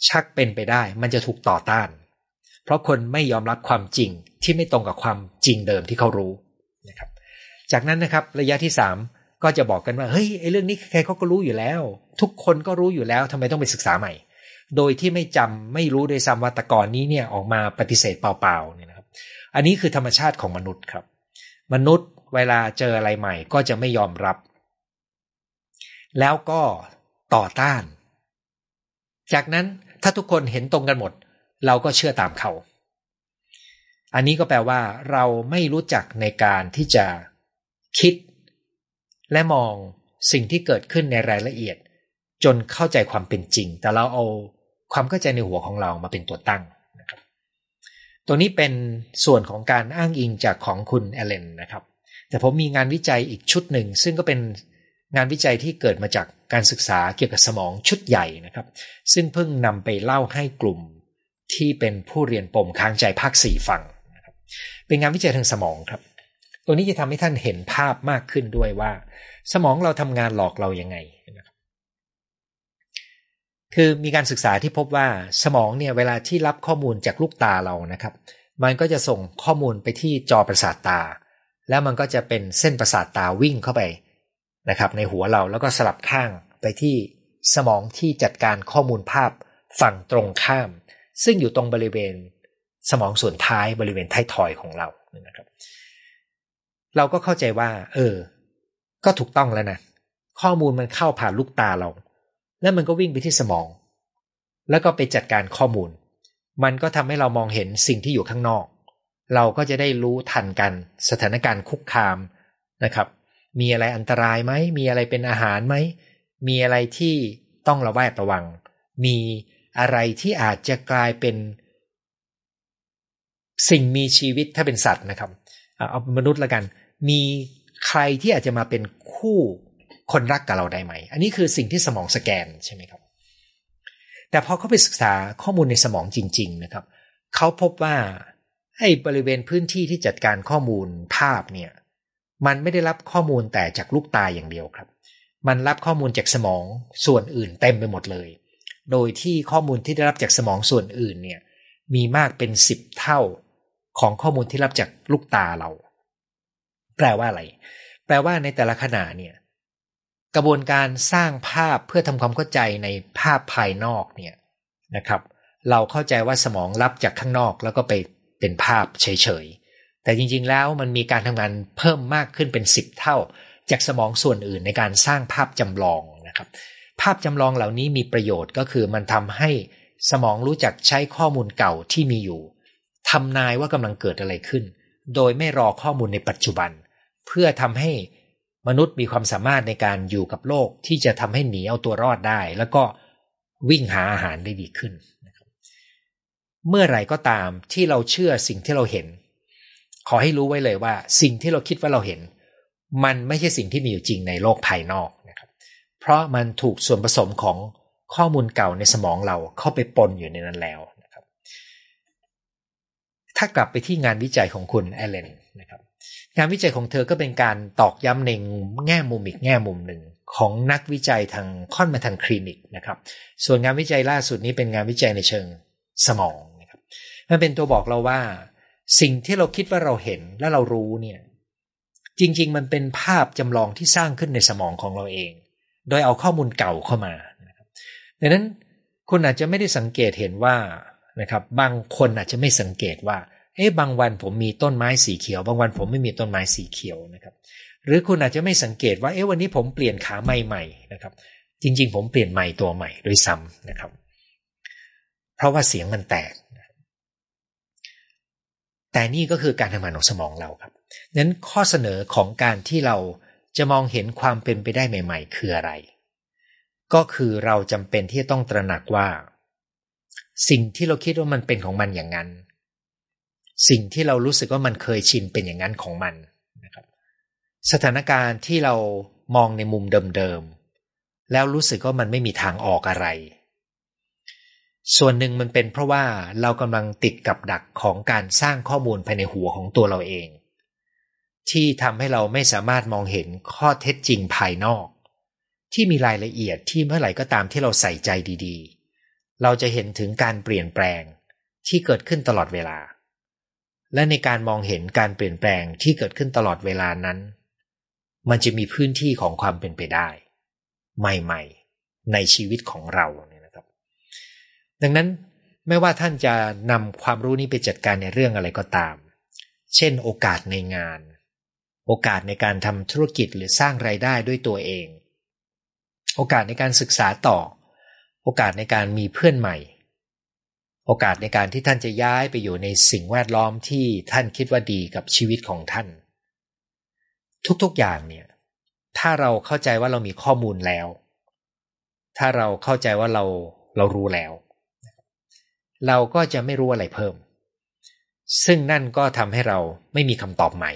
ชักเป็นไปได้ มันจะถูกต่อต้าน เพราะคนไม่ยอมรับความจริงที่ไม่ตรงกับความจริงเดิมที่เขารู้นะครับ จากนั้นนะครับ ระยะที่สามก็จะบอกกันว่าเฮ้ยไอ้เรื่องนี้ใครเขาก็รู้อยู่แล้ว ทุกคนก็รู้อยู่แล้วทำไมต้องไปศึกษาใหม่ โดยที่ไม่จำไม่รู้โดยซ้ำว่าตะกอนนี้เนี่ยออกมาปฏิเสธเปล่าๆเนี่ยนะครับ อันนี้คือธรรมชาติของมนุษย์ครับ มนุษย์เวลาเจออะไรใหม่ ก็จะไม่ยอมรับ แล้วก็ต่อต้าน จากนั้นถ้าทุกคนเห็นตรงกันหมด เราก็เชื่อตามเขา อันนี้ก็แปลว่า เราไม่รู้จักในการที่จะคิด และมองสิ่งที่เกิดขึ้นในรายละเอียด จนเข้าใจความเป็นจริง แต่เราเอาความเข้าใจในหัวของเรามาเป็นตัวตั้งนะครับ ตัวนี้เป็นส่วนของการอ้างอิงจากของคุณเอเลนนะครับ แต่ผมมีงานวิจัยอีกชุดหนึ่ง ซึ่งก็เป็น งานวิจัยที่เกิดมาจากการศึกษาเกี่ยวกับสมองชุดใหญ่นะครับ ซึ่งเพิ่งนำไปเล่าให้กลุ่มที่เป็นผู้เรียนปมค้างใจภาคสี่ฟังนะครับเป็นงานวิจัยทางสมองครับ ตัวนี้จะทำให้ท่านเห็นภาพมากขึ้นด้วยว่า สมองเราทำงานหลอกเรายังไงคือมีการศึกษาที่พบว่าสมองเนี่ยเวลาที่รับข้อมูลจากลูกตาเรานะครับ มันก็จะส่งข้อมูลไปที่จอประสาทตา แล้วมันก็จะเป็นเส้นประสาทตาวิ่งเข้าไป นะครับ ในหัวเราแล้วก็สลับข้างไปที่สมองที่จัดการข้อมูลภาพฝั่งตรงข้าม ซึ่งอยู่ตรงบริเวณสมองส่วนท้ายบริเวณท้ายทอยของเรานะครับ เราก็เข้าใจว่า เออ ก็ถูกต้องแล้วนะข้อมูลมันเข้าผ่านลูกตาเรา แล้วมันก็วิ่งไปที่สมอง แล้วก็ไปจัดการข้อมูล มันก็ทำให้เรามองเห็นสิ่งที่อยู่ข้างนอก เราก็จะได้รู้ทันกันสถานการณ์คุกคามนะครับ มีอะไรอันตรายไหม มีอะไรเป็นอาหารไหม มีอะไรที่ต้องระแวดระวัง มีอะไรที่อาจจะกลายเป็น สิ่งมีชีวิตถ้าเป็นสัตว์นะครับ เอามนุษย์ละกัน มีใครที่อาจจะมาเป็นคู่คนรักกับเราได้ไหม อันนี้คือสิ่งที่สมองสแกนใช่ไหมครับ แต่พอเขาไปศึกษาข้อมูลในสมองจริง ๆ นะครับ เขาพบว่าไอ้บริเวณพื้นที่ที่จัดการข้อมูลภาพเนี่ย มันไม่ได้รับข้อมูลแต่จากลูกตาอย่างเดียวครับ มันรับข้อมูลจากสมองส่วนอื่นเต็มไปหมดเลย โดยที่ข้อมูลที่ได้รับจากสมองส่วนอื่นเนี่ย มีมากเป็นสิบเท่าของข้อมูลที่รับจากลูกตาเรา แปลว่าอะไร แปลว่าในแต่ละขณะเนี่ย กระบวนการสร้างภาพเพื่อทำความเข้าใจในภาพภายนอกเนี่ยนะครับ เราเข้าใจว่าสมองรับจากข้างนอกแล้วก็ไปเป็นภาพเฉยๆ แต่จริงๆแล้วมันมีการทำงานเพิ่มมากขึ้นเป็นสิบเท่า จากสมองส่วนอื่นในการสร้างภาพจำลองนะครับ ภาพจำลองเหล่านี้มีประโยชน์ก็คือมันทำให้สมองรู้จักใช้ข้อมูลเก่าที่มีอยู่ทำนายว่ากำลังเกิดอะไรขึ้น โดยไม่รอข้อมูลในปัจจุบัน เพื่อทำให้มนุษย์มีความสามารถในการอยู่กับโลกที่จะทำให้หนีเอาตัวรอดได้ แล้วก็วิ่งหาอาหารได้ดีขึ้น เมื่อไหร่ก็ตามที่เราเชื่อสิ่งที่เราเห็น ขอให้รู้ไว้เลยว่า สิ่งที่เราคิดว่าเราเห็น มันไม่ใช่สิ่งที่มีอยู่จริงในโลกภายนอกนะครับ เพราะมันถูกส่วนผสมของข้อมูลเก่าในสมองเราเข้าไปปนอยู่ในนั้นแล้วนะครับ ถ้ากลับไปที่งานวิจัยของคุณแอลเลนนะครับ งานวิจัยของเธอก็เป็นการตอกย้ำในแง่มุมอีกแง่มุมหนึ่งของนักวิจัยทางค่อนมาทางคลินิกนะครับ ส่วนงานวิจัยล่าสุดนี้เป็นงานวิจัยในเชิงสมองนะครับ มันเป็นตัวบอกเราว่า สิ่งที่เราคิดว่าเราเห็นและเรารู้เนี่ย จริง ๆ มันเป็นภาพจำลองที่สร้างขึ้นในสมองของเราเอง โดยเอาข้อมูลเก่าเข้ามาดังนั้นคุณอาจจะไม่ได้สังเกตเห็นว่านะครับ บางคนอาจจะไม่สังเกตว่า เอ๊ะบางวันผมมีต้นไม้สีเขียว บางวันผมไม่มีต้นไม้สีเขียวนะครับ หรือคุณอาจจะไม่สังเกตว่าเอ๊ะวันนี้ผมเปลี่ยนขาใหม่ๆนะครับ จริง ๆ ผมเปลี่ยนใหม่ตัวใหม่ด้วยซ้ำนะครับ เพราะว่าเสียงมันแตก แต่นี่ก็คือการทำงานของสมองเราครับนั้นข้อเสนอของการที่เราจะมองเห็นความเป็นไปได้ใหม่ ๆ คืออะไร ก็คือเราจำเป็นที่จะต้องตระหนักว่า สิ่งที่เราคิดว่ามันเป็นของมันอย่างนั้น สิ่งที่เรารู้สึกว่ามันเคยชินเป็นอย่างนั้นของมันนะครับ สถานการณ์ที่เรามองในมุมเดิมๆแล้วรู้สึกว่ามันไม่มีทางออกอะไร ส่วนหนึ่งมันเป็นเพราะว่าเรากำลังติดกับดักของการสร้างข้อมูลภายในหัวของตัวเราเอง ที่ทำให้เราไม่สามารถมองเห็นข้อเท็จจริงภายนอก ที่มีรายละเอียดที่เมื่อไหร่ก็ตามที่เราใส่ใจดีๆ เราจะเห็นถึงการเปลี่ยนแปลงที่เกิดขึ้นตลอดเวลา และในการมองเห็นการเปลี่ยนแปลงที่เกิดขึ้นตลอดเวลานั้น มันจะมีพื้นที่ของความเป็นไปได้ ใหม่ ๆ ในชีวิตของเรา ดังนั้นไม่ว่าท่านจะนำความรู้นี้ไปจัดการในเรื่องอะไรก็ตาม เช่น โอกาสในงาน โอกาสในการทำธุรกิจหรือสร้างไรายได้ด้วยตัวเอง โอกาสในการศึกษาต่อ โอกาสในการมีเพื่อนใหม่ โอกาสในการที่ท่านจะย้ายไปอยู่ในสิ่งแวดล้อมที่ท่านคิดว่าดีกับชีวิตของท่าน ทุกๆอย่างเนี่ย ถ้าเราเข้าใจว่าเรามีข้อมูลแล้ว ถ้าเราเข้าใจว่าเราเรารู้แล้ว เราก็จะไม่รู้อะไรเพิ่ม ซึ่งนั่นก็ทำให้เราไม่มีคำตอบใหม่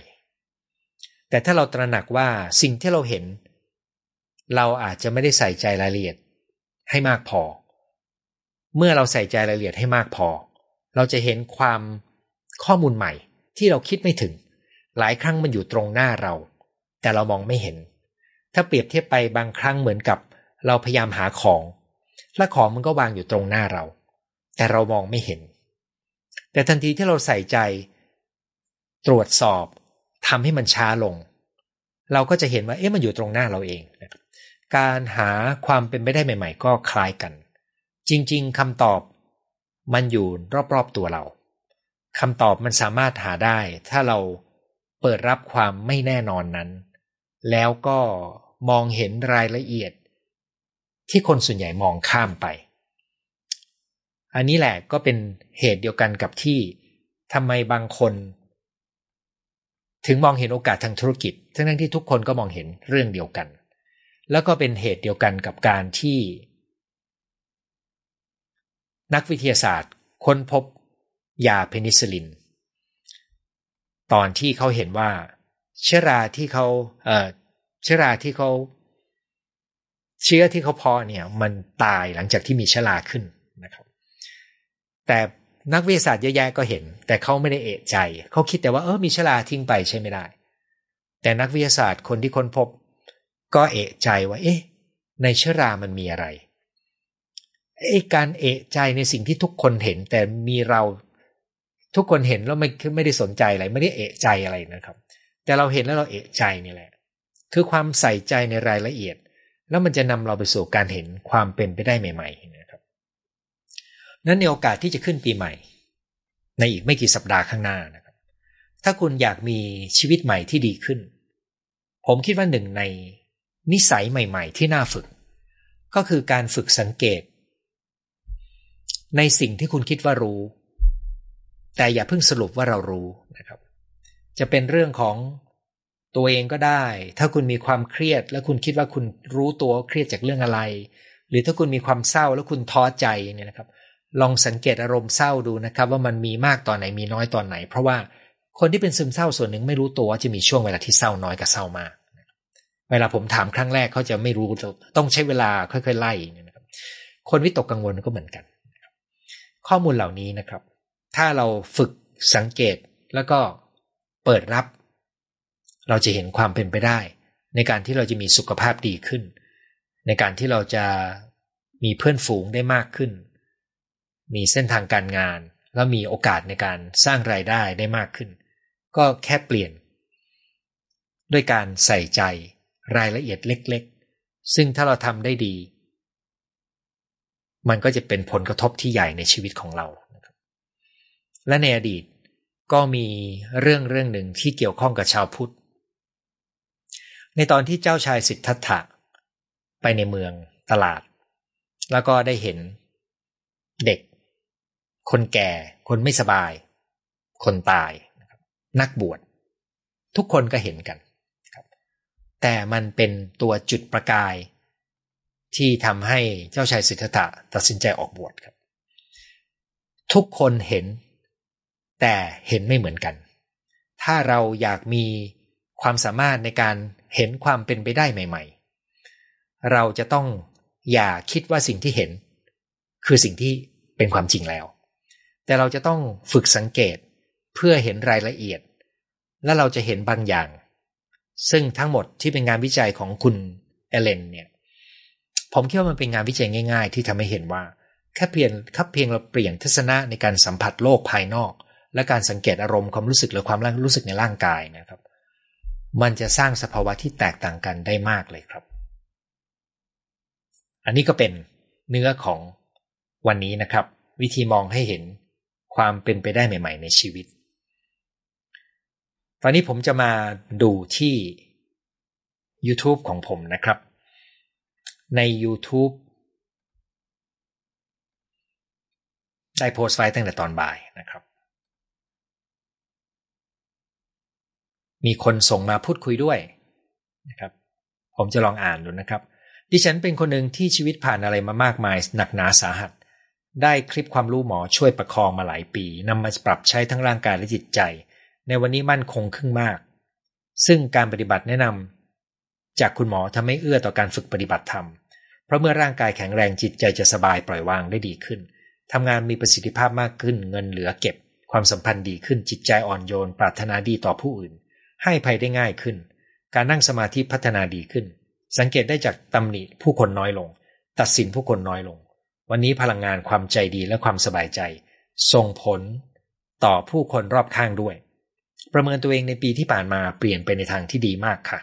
แต่ถ้าเราตระหนักว่าสิ่งที่เราเห็น เราอาจจะไม่ได้ใส่ใจรายละเอียดให้มากพอ เมื่อเราใส่ใจรายละเอียดให้มากพอ เราจะเห็นความข้อมูลใหม่ที่เราคิดไม่ถึง หลายครั้งมันอยู่ตรงหน้าเรา แต่เรามองไม่เห็น ถ้าเปรียบเทียบไปบางครั้งเหมือนกับ เราพยายามหาของ และของมันก็วางอยู่ตรงหน้าเรา แต่เรามองไม่เห็น แต่ทันทีที่เราใส่ใจ ตรวจสอบทำให้มันช้าลง เราก็จะเห็นว่าเอ๊ะมันอยู่ตรงหน้าเราเอง การหาความเป็นไปได้ใหม่ ๆ ก็คล้ายกัน จริง ๆคำตอบมันอยู่รอบๆตัวเราคำตอบมันสามารถหาได้ ถ้าเราเปิดรับความไม่แน่นอนนั้น แล้วก็มองเห็นรายละเอียด ที่คนส่วนใหญ่มองข้ามไป อันนี้แหละก็เป็นเหตุเดียวกันกับที่ทำไมบางคน ถึงมองเห็นโอกาสทางธุรกิจทั้งที่ทุกคนก็มองเห็นเรื่องเดียวกัน แล้วก็เป็นเหตุเดียวกันกับการที่ นักวิทยาศาสตร์ ค้นพบยาเพนิซิลิน ตอนที่เขาเห็นว่า เชื้อราที่เขาเอ่อเชื้อราที่เขาเชื้อที่เขาเพาะเนี่ย มันตายหลังจากที่มีเชื้อราขึ้น แต่นักวิทยาศาสตร์เยอะแยะก็เห็น แต่เขาไม่ได้เอะใจ เขาคิดแต่ว่าเออมีชลาทิ้งไปใช่ไม่ได้ แต่นักวิทยาศาสตร์คนที่ค้นพบ ก็เอะใจว่า เอ๊ะ ในชรามันมีอะไรไอ้การเอะใจในสิ่งที่ทุกคนเห็น แต่มีเราทุกคนเห็นแล้วไม่ไม่ได้สนใจอะไรไม่ได้เอะใจอะไรนะครับ แต่เราเห็นแล้วเราเอะใจนี่แหละ คือความใส่ใจในรายละเอียด แล้วมันจะนำเราไปสู่การเห็นความเป็นไปได้ใหม่ ๆ นั้นในโอกาสที่จะขึ้นปีใหม่ ในอีกไม่กี่สัปดาห์ข้างหน้านะครับ ถ้าคุณอยากมีชีวิตใหม่ที่ดีขึ้น ผมคิดว่าหนึ่งในนิสัยใหม่ ๆ ที่น่าฝึก ก็คือการฝึกสังเกต ในสิ่งที่คุณคิดว่ารู้ แต่อย่าเพิ่งสรุปว่าเรารู้นะครับ จะเป็นเรื่องของตัวเองก็ได้ ถ้าคุณมีความเครียด แล้วคุณคิดว่าคุณรู้ตัวเครียดจากเรื่องอะไร หรือถ้าคุณมีความเศร้าแล้วคุณท้อใจเนี่ยนะครับ ลองสังเกตอารมณ์เศร้าดูนะครับ ว่ามันมีมากตอนไหนมีน้อยตอนไหน เพราะว่าคนที่เป็นซึมเศร้าส่วนหนึ่งไม่รู้ตัวว่าจะมีช่วงเวลาที่เศร้าน้อยกับเศร้ามาก เวลาผมถามครั้งแรกเขาจะไม่รู้ต้องใช้เวลาค่อยๆไล่นะครับคนวิตกกังวลก็เหมือนกัน ข้อมูลเหล่านี้นะครับ ถ้าเราฝึกสังเกตแล้วก็เปิดรับ เราจะเห็นความเป็นไปได้ ในการที่เราจะมีสุขภาพดีขึ้น ในการที่เราจะมีเพื่อนฝูงได้มากขึ้น มีเส้นทางการงาน แล้วมีโอกาสในการสร้างรายได้ได้มากขึ้น ก็แค่เปลี่ยน ด้วยการใส่ใจรายละเอียดเล็ก ๆ ซึ่งถ้าเราทำได้ดี มันก็จะเป็นผลกระทบที่ใหญ่ในชีวิตของเราและในอดีตก็มีเรื่องเรื่องหนึ่งที่เกี่ยวข้องกับชาวพุทธ ในตอนที่เจ้าชายสิทธัตถะ ไปในเมืองตลาด แล้วก็ได้เห็นเด็ก คนแก่ คนไม่สบาย คนตาย นักบวชทุกคนก็เห็นกัน แต่มันเป็นตัวจุดประกาย ที่ทำให้เจ้าชายสิทธัตถะตัดสินใจออกบวชครับ ทุกคนเห็น แต่เห็นไม่เหมือนกัน ถ้าเราอยากมีความสามารถในการเห็นความเป็นไปได้ใหม่ ๆ เราจะต้องอย่าคิดว่าสิ่งที่เห็น คือสิ่งที่เป็นความจริงแล้ว แต่เราจะต้องฝึกสังเกตเพื่อเห็นรายละเอียด และเราจะเห็นบางอย่าง ซึ่งทั้งหมดที่เป็นงานวิจัยของคุณเอเลนเนี่ย ผมคิดว่ามันเป็นงานวิจัยง่าย ๆ ที่ทำให้เห็นว่า แค่เพียงแค่เพียงเราเปลี่ยนทัศนะในการสัมผัสโลกภายนอก และการสังเกตอารมณ์ความรู้สึกหรือความรู้สึกในร่างกายนะครับ มันจะสร้างสภาวะที่แตกต่างกันได้มากเลยครับ อันนี้ก็เป็นเนื้อของวันนี้นะครับ วิธีมองให้เห็น ความเป็นไปได้ใหม่ ๆ ในชีวิต ตอนนี้ผมจะมาดูที่ YouTube ของผมนะครับ ใน YouTube ได้โพสต์ไว้ตั้งแต่ตอนบ่ายนะครับ มีคนส่งมาพูดคุยด้วยนะครับ ผมจะลองอ่านดูนะครับ ดิฉันเป็นคนหนึ่งที่ชีวิตผ่านอะไรมามากมายหนักหนาสาหัส ได้คลิปความรู้หมอช่วยประคองมาหลายปีนำมาปรับใช้ทั้งร่างกายและจิตใจ ในวันนี้มั่นคงขึ้นมาก ซึ่งการปฏิบัติแนะนำจากคุณหมอทำให้เอื้อต่อการฝึกปฏิบัติธรรม เพราะเมื่อร่างกายแข็งแรงจิตใจจะสบายปล่อยวางได้ดีขึ้นทำงานมีประสิทธิภาพมากขึ้น เงินเหลือเก็บ ความสัมพันธ์ดีขึ้นจิตใจอ่อนโยน ปรารถนาดีต่อผู้อื่น ให้ภัยได้ง่ายขึ้น การนั่งสมาธิพัฒนาดีขึ้น สังเกตได้จากตำหนิผู้คนน้อยลง ตัดสินผู้คนน้อยลง วันนี้พลังงานความใจดีและความสบายใจ ส่งผลต่อผู้คนรอบข้างด้วย ประเมินตัวเองในปีที่ผ่านมาเปลี่ยนไปในทางที่ดีมากค่ะ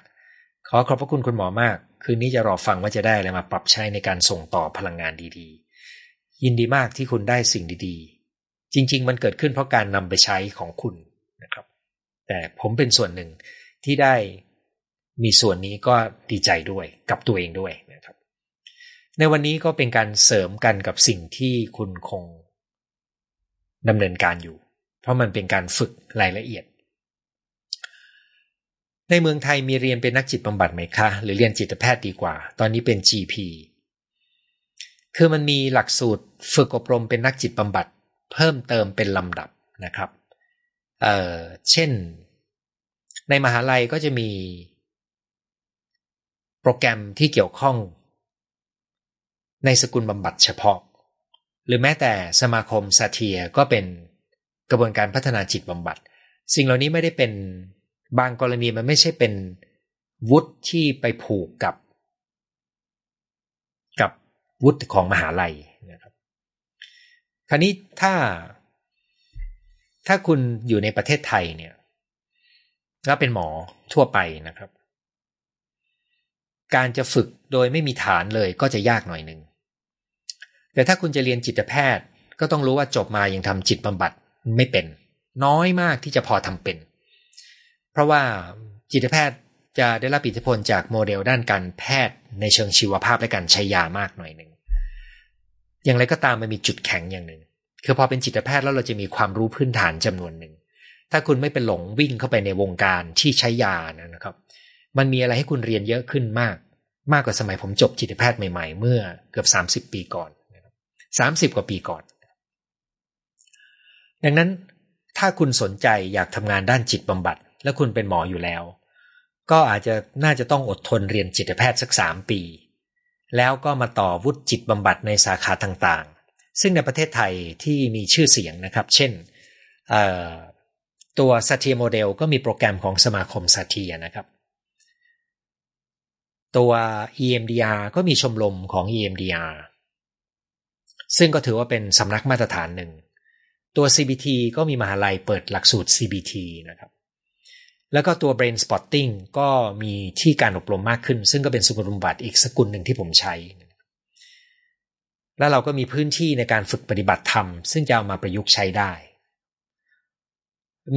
ขอขอบพระคุณคุณหมอมาก คืนนี้จะรอฟังว่าจะได้อะไรมาปรับใช้ในการส่งต่อพลังงานดีๆ ยินดีมากที่คุณได้สิ่งดีๆ จริง ๆ มันเกิดขึ้นเพราะการนำไปใช้ของคุณนะครับ แต่ผมเป็นส่วนหนึ่งที่ได้มีส่วนนี้ก็ดีใจด้วยกับตัวเองด้วย ในวันนี้ก็เป็นการเสริมกันกับสิ่งที่คุณคงดำเนินการอยู่ เพราะมันเป็นการฝึกรายละเอียด ในเมืองไทยมีเรียนเป็นนักจิตบำบัดไหมคะ หรือเรียนจิตแพทย์ดีกว่า ตอนนี้เป็น GP คือมันมีหลักสูตรฝึกอบรมเป็นนักจิตบำบัดเพิ่มเติมเป็นลำดับนะครับเเช่น ในมหาลัยก็จะมีโปรแกรมที่เกี่ยวข้อง ในสกุลบำบัดเฉพาะ หรือแม้แต่สมาคมซาเทียก็เป็นกระบวนการพัฒนาจิตบำบัด สิ่งเหล่านี้ไม่ได้เป็นบางกรณีมันไม่ใช่เป็นวุฒิที่ไปผูกกับ กับวุฒิของมหาลัยนะครับคราวนี้ถ้า ถ้าคุณอยู่ในประเทศไทยเนี่ยแล้วเป็นหมอทั่วไปนะครับ การจะฝึกโดยไม่มีฐานเลยก็จะยากหน่อยหนึ่ง แต่ถ้าคุณจะเรียนจิตแพทย์ ก็ต้องรู้ว่าจบมายังทำจิตบำบัดไม่เป็น น้อยมากที่จะพอทำเป็น เพราะว่าจิตแพทย์จะได้รับอิทธิพลจากโมเดลด้านการแพทย์ในเชิงชีวภาพและการใช้ยามากหน่อยหนึ่งอย่างไรก็ตามมันมีจุดแข็งอย่างหนึ่งคือพอเป็นจิตแพทย์แล้วเราจะมีความรู้พื้นฐานจำนวนหนึ่งถ้าคุณไม่เป็นหลงวิ่งเข้าไปในวงการที่ใช้ยานะครับ มันมีอะไรให้คุณเรียนเยอะขึ้นมาก มากกว่าสมัยผมจบจิตแพทย์ใหม่ๆ เมื่อเกือบสามสิบปีก่อน สามสิบกว่าปีก่อน ดังนั้นถ้าคุณสนใจอยากทำงานด้านจิตบำบัด และคุณเป็นหมออยู่แล้ว ก็อาจจะน่าจะต้องอดทนเรียนจิตแพทย์สักสามปี แล้วก็มาต่อวุฒิจิตบำบัดในสาขาต่างๆ ซึ่งในประเทศไทยที่มีชื่อเสียงนะครับ เช่นตัวสัตียโมเดลก็มีโปรแกรมของสมาคมสัตียนะครับ ตัว EMDR ก็มีชมรมของ EMDR ซึ่งก็ถือว่าเป็นสำนักมาตรฐานหนึ่ง ตัว CBT ก็มีมหาลัยเปิดหลักสูตร CBT นะครับ แล้วก็ตัว brain spotting ก็มีที่การอบรมมากขึ้น ซึ่งก็เป็นสกุลบำบัดอีกสกุลหนึ่งที่ผมใช้ แล้วเราก็มีพื้นที่ในการฝึกปฏิบัติธรรม ซึ่งจะเอามาประยุกต์ใช้ได้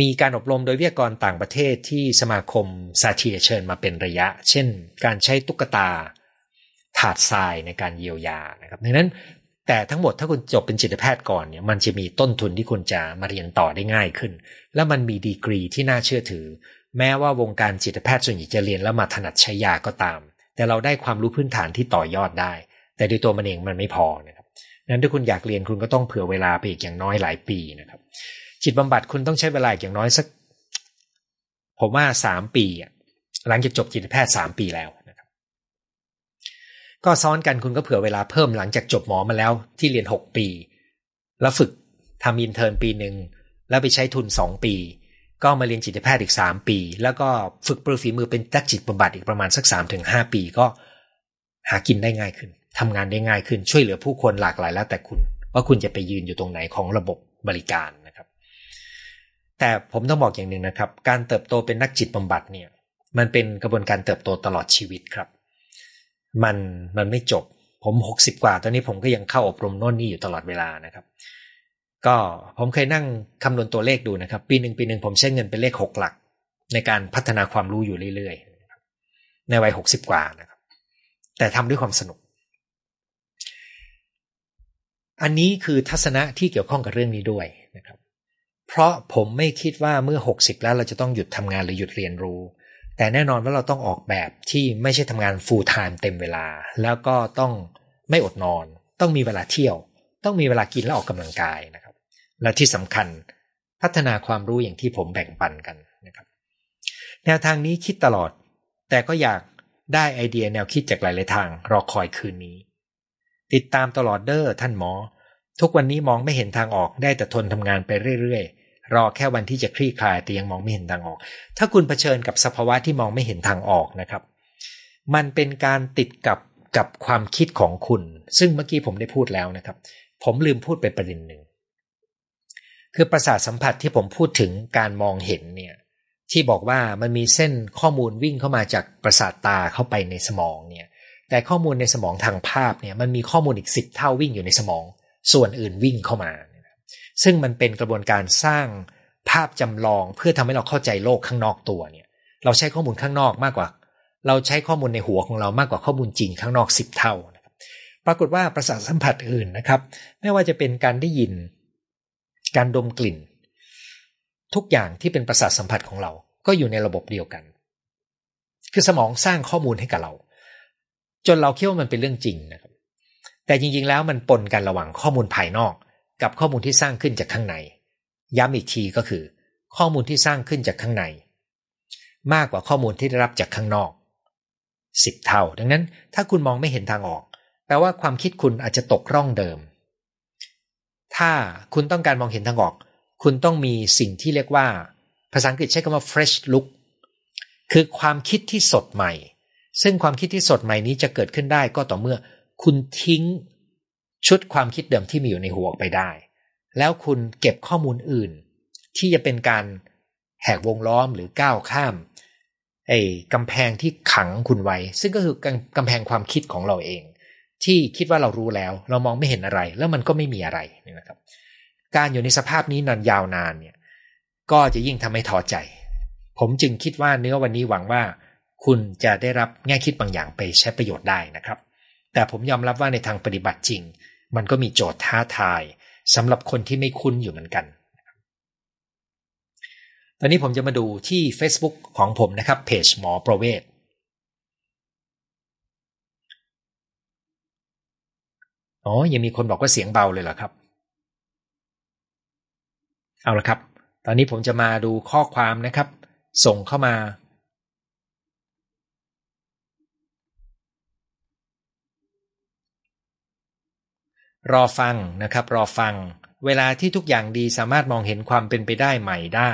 มีการอบรมโดยวิทยากรต่างประเทศที่สมาคมซาทีเชิญมาเป็นระยะ เช่น การใช้ตุ๊กตาถาดทรายในการเยียวยานะครับดังนั้น แต่ทั้งหมดถ้าคุณจบเป็นจิตแพทย์ก่อนเนี่ยมันจะมีต้นทุนที่คุณจะมาเรียนต่อได้ง่ายขึ้น แล้วมันมีดีกรีที่น่าเชื่อถือ แม้ว่าวงการจิตแพทย์ส่วนใหญ่จะเรียนแล้วมาถนัดใช้ยาก็ตาม แต่เราได้ความรู้พื้นฐานที่ต่อยอดได้ แต่โดยตัวมันเองมันไม่พอนะครับนั้นถ้าคุณอยากเรียนคุณก็ต้องเผื่อเวลาไปอีกอย่างน้อยหลายปีนะครับ จิตบำบัดคุณต้องใช้เวลาอย่างน้อยสัก ผมว่าสามปีหลังจากจบจิตแพทย์สามปีแล้ว ก็ซ้อนกันคุณก็เผื่อเวลาเพิ่มหลังจากจบหมอมาแล้วที่เรียนหกปี แล้วฝึกทำอินเทอร์นปีหนึ่งแล้วไปใช้ทุนสองปี ก็มาเรียนจิตแพทย์อีกสามปี แล้วก็ฝึกปรือฝีมือเป็นนักจิตบำบัดอีกประมาณสักสามถึงห้าปีก็หากินได้ง่ายขึ้นทำงานได้ง่ายขึ้นช่วยเหลือผู้คนหลากหลายแล้วแต่คุณ ว่าคุณจะไปยืนอยู่ตรงไหนของระบบบริการนะครับ แต่ผมต้องบอกอย่างหนึ่งนะครับ การเติบโตเป็นนักจิตบำบัดเนี่ย มันเป็นกระบวนการเติบโตตลอดชีวิตครับ มันมันไม่จบ ผมหกสิบกว่า ตอนนี้ผมก็ยังเข้าอบรมโน่นนี่อยู่ตลอดเวลานะครับ ก็ผมเคยนั่งคำนวณตัวเลขดูนะครับ ปีหนึ่งปีหนึ่งผมใช้เงินเป็นเลขหกหลัก ในการพัฒนาความรู้อยู่เรื่อยๆในวัยหกสิบกว่านะครับ แต่ทำด้วยความสนุก อันนี้คือทัศนะที่เกี่ยวข้องกับเรื่องนี้ด้วยนะครับ เพราะผมไม่คิดว่าเมื่อหกสิบแล้วเราจะต้องหยุดทำงานหรือหยุดเรียนรู้ แต่แน่นอนว่าเราต้องออกแบบที่ไม่ใช่ทำงาน full time เต็มเวลา แล้วก็ต้องไม่อดนอน ต้องมีเวลาเที่ยว ต้องมีเวลากินและออกกำลังกายนะครับ และที่สำคัญพัฒนาความรู้อย่างที่ผมแบ่งปันกันนะครับ แนวทางนี้คิดตลอด แต่ก็อยากได้ไอเดียแนวคิดจากหลายๆทาง รอคอยคืนนี้ ติดตามตลอดเด้อท่านหมอ ทุกวันนี้มองไม่เห็นทางออกได้แต่ทนทำงานไปเรื่อย รอแค่วันที่จะคลี่คลายแต่ยังมองไม่เห็นทางออก ถ้าคุณเผชิญกับสภาวะที่มองไม่เห็นทางออกนะครับ มันเป็นการติดกับกับความคิดของคุณ ซึ่งเมื่อกี้ผมได้พูดแล้วนะครับ ผมลืมพูดไปประเด็นหนึ่งคือประสาทสัมผัสที่ผมพูดถึงการมองเห็นเนี่ยที่บอกว่ามันมีเส้นข้อมูลวิ่งเข้ามาจากประสาทตาเข้าไปในสมองเนี่ย แต่ข้อมูลในสมองทางภาพเนี่ยมันมีข้อมูลอีกสิบเท่าวิ่งอยู่ในสมอง ส่วนอื่นวิ่งเข้ามา ซึ่งมันเป็นกระบวนการสร้างภาพจำลองเพื่อทำให้เราเข้าใจโลกข้างนอกตัวเนี่ย เราใช้ข้อมูลข้างนอกมากกว่า เราใช้ข้อมูลในหัวของเรามากกว่าข้อมูลจริงข้างนอกสิบเท่านะครับปรากฏว่าประสาทสัมผัสอื่นนะครับ ไม่ว่าจะเป็นการได้ยิน การดมกลิ่น ทุกอย่างที่เป็นประสาทสัมผัสของเรา ก็อยู่ในระบบเดียวกัน คือสมองสร้างข้อมูลให้กับเรา จนเราคิดว่ามันเป็นเรื่องจริงนะครับ แต่จริงๆแล้วมันปนกันระหว่างข้อมูลภายนอก กับข้อมูลที่สร้างขึ้นจากข้างใน ย้ำอีกทีก็คือ ข้อมูลที่สร้างขึ้นจากข้างใน มากกว่าข้อมูลที่ได้รับจากข้างนอกสิบเท่า ดังนั้น ถ้าคุณมองไม่เห็นทางออก แปลว่าความคิดคุณอาจจะตกร่องเดิม ถ้าคุณต้องการมองเห็นทางออก คุณต้องมีสิ่งที่เรียกว่า ภาษาอังกฤษใช้คำว่า fresh look คือความคิดที่สดใหม่ ซึ่งความคิดที่สดใหม่นี้จะเกิดขึ้นได้ก็ต่อเมื่อ คุณทิ้ง ชุดความคิดเดิมที่มีอยู่ในหัวออกไปได้ แล้วคุณเก็บข้อมูลอื่น ที่จะเป็นการแหกวงล้อมหรือก้าวข้ามไอ้กำแพงที่ขังคุณไว้ ซึ่งก็คือกำแพงความคิดของเราเอง ที่คิดว่าเรารู้แล้ว เรามองไม่เห็นอะไร แล้วมันก็ไม่มีอะไรนี่นะครับ การอยู่ในสภาพนี้นานยาวนานเนี่ย ก็จะยิ่งทำให้ท้อใจ ผมจึงคิดว่าเนื้อวันนี้หวังว่า คุณจะได้รับแง่คิดบางอย่างไปใช้ประโยชน์ได้นะครับ แต่ผมยอมรับว่าในทางปฏิบัติจริง มันก็มีโจทย์ท้าทายสำหรับคนที่ไม่คุ้นอยู่เหมือนกัน ตอนนี้ผมจะมาดูที่ Facebook ของผมนะครับเพจหมอประเวศอ๋อ ยังมีคนบอกว่าเสียงเบาเลยเหรอครับ เอาละครับ ตอนนี้ผมจะมาดูข้อความนะครับ ส่งเข้ามา รอฟังนะครับ รอฟัง เวลาที่ทุกอย่างดีสามารถมองเห็นความเป็นไปได้ใหม่ได้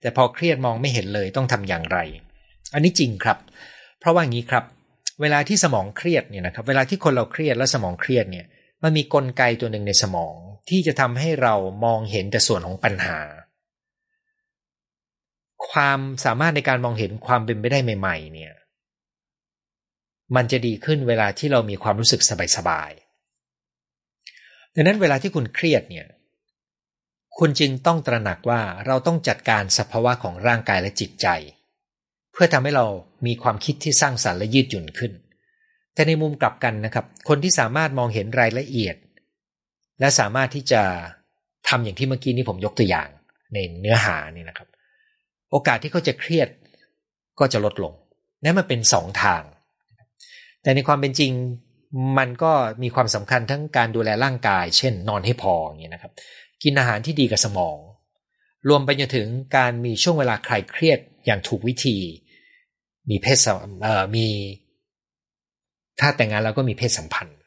แต่พอเครียดมองไม่เห็นเลยต้องทำอย่างไร อันนี้จริงครับ เพราะว่างี้ครับ เวลาที่สมองเครียดเนี่ยนะครับ เวลาที่คนเราเครียดและสมองเครียดเนี่ยมันมีกลไกตัวหนึ่งในสมองที่จะทำให้เรามองเห็นแต่ส่วนของปัญหา ความสามารถในการมองเห็นความเป็นไปได้ใหม่ ๆ เนี่ย มันจะดีขึ้นเวลาที่เรามีความรู้สึกสบาย ดังนั้นเวลาที่คุณเครียดเนี่ย คุณจึงต้องตระหนักว่าเราต้องจัดการสภาวะของร่างกายและจิตใจ เพื่อทำให้เรามีความคิดที่สร้างสรรค์และยืดหยุ่นขึ้น แต่ในมุมกลับกันนะครับ คนที่สามารถมองเห็นรายละเอียด และสามารถที่จะทำอย่างที่เมื่อกี้นี้ผมยกตัวอย่างในเนื้อหานี่นะครับ โอกาสที่เขาจะเครียดก็จะลดลงนั่นมันเป็นสองทาง แต่ในความเป็นจริง มันก็มีความสำคัญทั้งการดูแลร่างกาย เช่น นอนให้พออย่างนี้ยนะครับ กินอาหารที่ดีกับสมอง รวมไปจนถึงการมีช่วงเวลาคลายเครียดอย่างถูกวิธี มีเพศเอ่อมี ถ้าแต่งงานแล้วก็มีเพศสัมพันธ์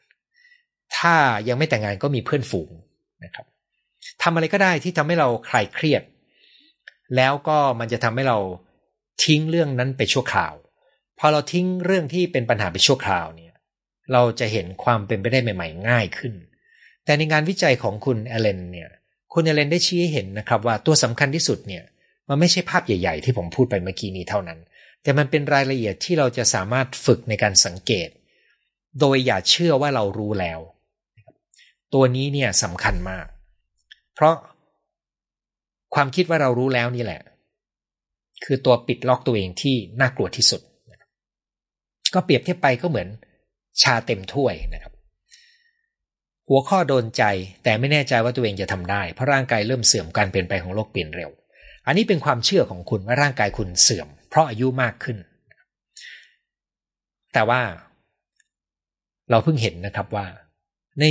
ถ้ายังไม่แต่งงานก็มีเพื่อนฝูงนะครับทำอะไรก็ได้ที่ทำให้เราคลายเครียด แล้วก็มันจะทำให้เราทิ้งเรื่องนั้นไปชั่วคราว พอเราทิ้งเรื่องที่เป็นปัญหาไปชั่วคราวเนี่ย เราจะเห็นความเป็นไปได้ใหม่ ๆ ง่ายขึ้น แต่ในงานวิจัยของคุณเอเลนเนี่ย คุณเอเลนได้ชี้ให้เห็นนะครับว่าตัวสำคัญที่สุดเนี่ย มันไม่ใช่ภาพใหญ่ ๆ ที่ผมพูดไปเมื่อกี้นี้เท่านั้น แต่มันเป็นรายละเอียดที่เราจะสามารถฝึกในการสังเกต โดยอย่าเชื่อว่าเรารู้แล้ว ตัวนี้เนี่ยสำคัญมาก เพราะความคิดว่าเรารู้แล้วนี่แหละ คือตัวปิดล็อกตัวเองที่น่ากลัวที่สุด ก็เปรียบเทียบไปก็เหมือน ชาเต็มถ้วยนะครับ หัวข้อโดนใจแต่ไม่แน่ใจว่าตัวเองจะทำได้ เพราะร่างกายเริ่มเสื่อมการเปลี่ยนแปของโลกเปลี่ยนเร็ว อันนี้เป็นความเชื่อของคุณว่าร่างกายคุณเสื่อม เพราะอายุมากขึ้น แต่ว่า เราเพิ่งเห็นนะครับว่า ใน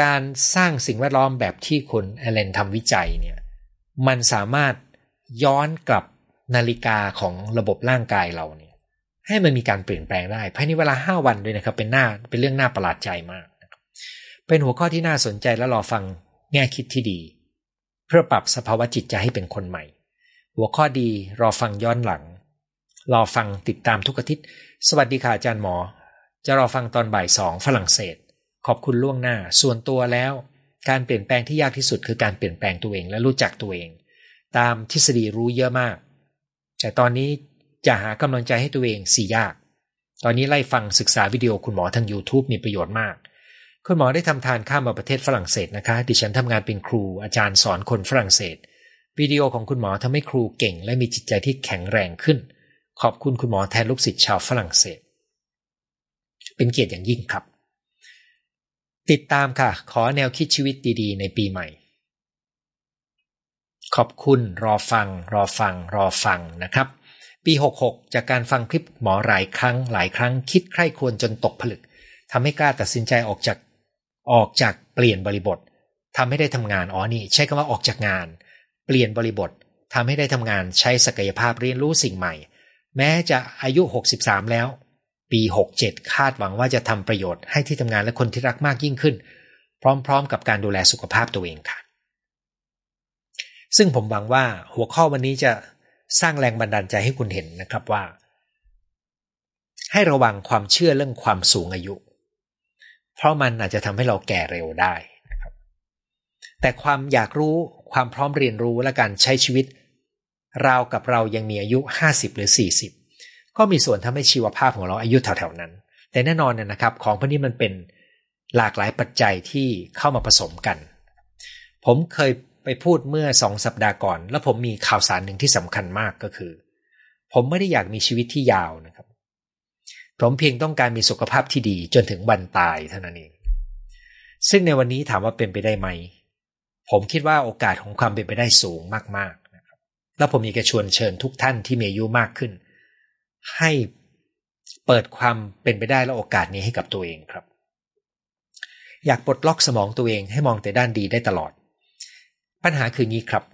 การสร้างสิ่งแวดล้อมแบบที่คุณเอเลนทำวิจัยเนี่ย มันสามารถย้อนกลับนาฬิกาของระบบร่างกายเราเนี่ย ให้มันมีการเปลี่ยนแปลงได้ ภายในเวลาห้าวันด้วยนะครับ เป็นหน้าเป็นเรื่องน่าประหลาดใจมากเป็นหัวข้อที่น่าสนใจและรอฟังแง่คิดที่ดี เพื่อปรับสภาวะจิตใจให้เป็นคนใหม่ หัวข้อดีรอฟังย้อนหลัง รอฟังติดตามทุกอาทิตย์ สวัสดีค่ะอาจารย์หมอ จะรอฟังตอนบ่ายสองฝรั่งเศส ขอบคุณล่วงหน้า ส่วนตัวแล้ว การเปลี่ยนแปลงที่ยากที่สุดคือการเปลี่ยนแปลงตัวเองและรู้จักตัวเอง ตามทฤษฎีรู้เยอะมาก แต่ตอนนี้ จะหากำลังใจให้ตัวเองสี่ยาก ตอนนี้ไล่ฟังศึกษาวิดีโอคุณหมอทาง YouTube มีประโยชน์มาก คุณหมอได้ทำทานข้ามมาประเทศฝรั่งเศสนะคะ ดิฉันทำงานเป็นครูอาจารย์สอนคนฝรั่งเศส วิดีโอของคุณหมอทำให้ครูเก่ง และมีจิตใจที่แข็งแรงขึ้น ขอบคุณคุณหมอแทนลูกศิษย์ชาวฝรั่งเศส เป็นเกียรติอย่างยิ่งครับ ติดตามค่ะ ขอแนวคิดชีวิตดีๆ ในปีใหม่ขอบคุณรอฟัง รอฟัง รอฟังนะครับ ปี 66 จากการฟังคลิปหมอหลายครั้งหลายครั้งคิดใคร่ควรจนตกผลึกทำให้กล้าตัดสินใจออกจากออกจากเปลี่ยนบริบททำให้ได้ทำงานอ๋อนี่ ใช้คำว่าออกจากงาน เปลี่ยนบริบททำให้ได้ทำงานใช้ศักยภาพเรียนรู้สิ่งใหม่ แม้จะอายุ 63 แล้ว ปี 67 คาดหวังว่าจะทำประโยชน์ให้ที่ทำงานและคนที่รักมากยิ่งขึ้น พร้อมๆ กับการดูแลสุขภาพตัวเองค่ะ ซึ่งผมหวังว่าหัวข้อวันนี้จะ สร้างแรงบันดาลใจให้คุณเห็นนะครับว่า ให้ระวังความเชื่อเรื่องความสูงอายุ เพราะมันอาจจะทำให้เราแก่เร็วได้นะครับ แต่ความอยากรู้ความพร้อมเรียนรู้และการใช้ชีวิต ราวกับเรายังมีอายุ 50 หรือ 40 ก็มีส่วนทำให้ชีวภาพของเราอายุแถวๆนั้น แต่แน่นอนนะครับ ของพวกนี้มันเป็นหลากหลายปัจจัยที่เข้ามาผสมกัน ผมเคย ไปพูดเมื่อสองสัปดาห์ก่อน แล้วผมมีข่าวสารหนึ่งที่สำคัญมากก็คือ ผมไม่ได้อยากมีชีวิตที่ยาวนะครับ ผมเพียงต้องการมีสุขภาพที่ดีจนถึงวันตายเท่านั้นเอง ซึ่งในวันนี้ถามว่าเป็นไปได้ไหม ผมคิดว่าโอกาสของความเป็นไปได้สูงมากๆนะครับ แล้วผมอยากจะชวนเชิญทุกท่านที่มีอายุมากขึ้น ให้เปิดความเป็นไปได้และโอกาสนี้ให้กับตัวเองครับ อยากปลดล็อกสมองตัวเองให้มองแต่ด้านดีได้ตลอด ปัญหาคืองี้ครับ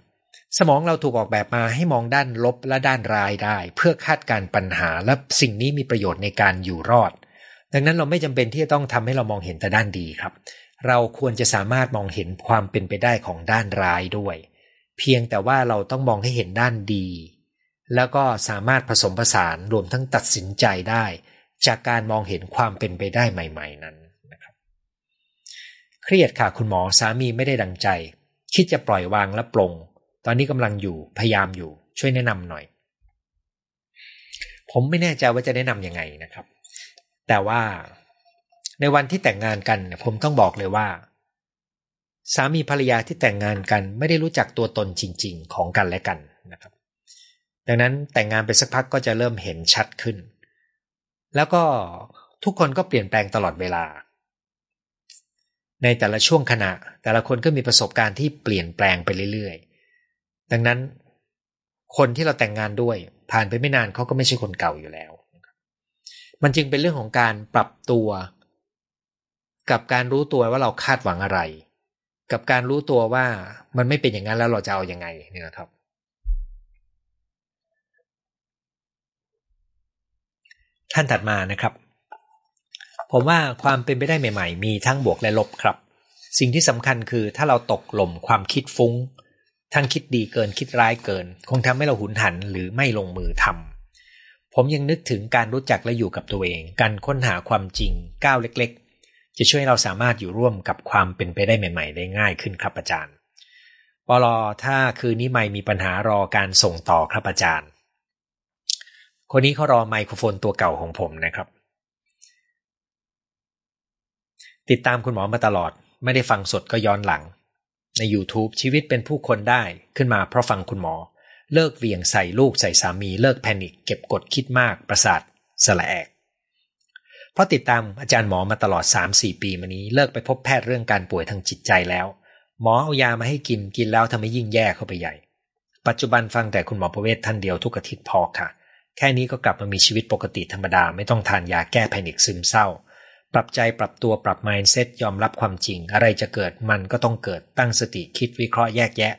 สมองเราถูกออกแบบมาให้มองด้านลบและด้านร้ายได้ เพื่อคาดการปัญหาและสิ่งนี้มีประโยชน์ในการอยู่รอด ดังนั้นเราไม่จำเป็นที่จะต้องทำให้เรามองเห็นแต่ด้านดีครับ เราควรจะสามารถมองเห็นความเป็นไปได้ของด้านร้ายด้วย เพียงแต่ว่าเราต้องมองให้เห็นด้านดี แล้วก็สามารถผสมผสานรวมทั้งตัดสินใจได้ จากการมองเห็นความเป็นไปได้ใหม่ ๆ นั้นนะครับ เครียดค่ะคุณหมอสามีไม่ได้ดังใจ คิดจะปล่อยวางและปลง ตอนนี้กำลังอยู่พยายามอยู่ ช่วยแนะนำหน่อย ผมไม่แน่ใจว่าจะแนะนำยังไงนะครับ แต่ว่าในวันที่แต่งงานกันผมต้องบอกเลยว่า สามีภรรยาที่แต่งงานกัน ไม่ได้รู้จักตัวตนจริง ๆ ของกันและกันนะครับ ดังนั้นแต่งงานไปสักพักก็จะเริ่มเห็นชัดขึ้น แล้วก็ทุกคนก็เปลี่ยนแปลงตลอดเวลา ในแต่ละช่วงขณะ แต่ละคนก็มีประสบการณ์ที่เปลี่ยนแปลงไปเรื่อยๆ ดังนั้น คนที่เราแต่งงานด้วย ผ่านไปไม่นานเขาก็ไม่ใช่คนเก่าอยู่แล้ว มันจึงเป็นเรื่องของการปรับตัว กับการรู้ตัวว่าเราคาดหวังอะไร กับการรู้ตัวว่ามันไม่เป็นอย่างนั้นแล้วเราจะเอาอยัางไงนี่นะครับ ท่านถัดมานะครับ ผมว่าความเป็นไปได้ใหม่ ๆ มีทั้งบวกและลบครับ สิ่งที่สำคัญคือถ้าเราตกหล่มความคิดฟุง้ง ทั้งคิดดีเกินคิดร้ายเกิน คงทำให้เราหุนหันหรือไม่ลงมือทำผมยังนึกถึงการรู้จักและอยู่กับตัวเอง การค้นหาความจริงก้าวเล็ก ๆ จะช่วยเราสามารถอยู่ร่วมกับความเป็นไปได้ใหม่ ๆ ได้ง่ายขึ้นครับอาจารย์ปลอถ้าคืนนี้ไม่มีปัญหารอการส่งต่อครับอาจารย์ คนนี้เขารอไมโครโฟนตัวเก่าของผมนะครับ ติดตามคุณหมอมาตลอด ไม่ได้ฟังสดก็ย้อนหลัง ใน YouTube ชีวิตเป็นผู้คนได้ขึ้นมาเพราะฟังคุณหมอ เลิกเวียงใส่ลูกใส่สามีเลิกแพนิคเก็บกดคิดมากประสาทสละแอกเพราะติดตามอาจารย์หมอมาตลอด 3-4 ปีมานี้เลิกไปพบแพทย์เรื่องการป่วยทางจิตใจแล้ว หมอเอายามาให้กินกินแล้วทำให้ยิ่งแย่เข้าไปใหญ่ ปัจจุบันฟังแต่คุณหมอประเวศท่านเดียวทุกอาทิตย์พอค่ะ แค่นี้ก็กลับมามีชีวิตปกติธรรมดาไม่ต้องทานยาแก้แพนิคซึมเศร้า ปรับใจปรับตัวปรับ mindset ยอมรับความจริง อะไรจะเกิดมันก็ต้องเกิดตั้งสติคิดวิเคราะห์แยกแยะ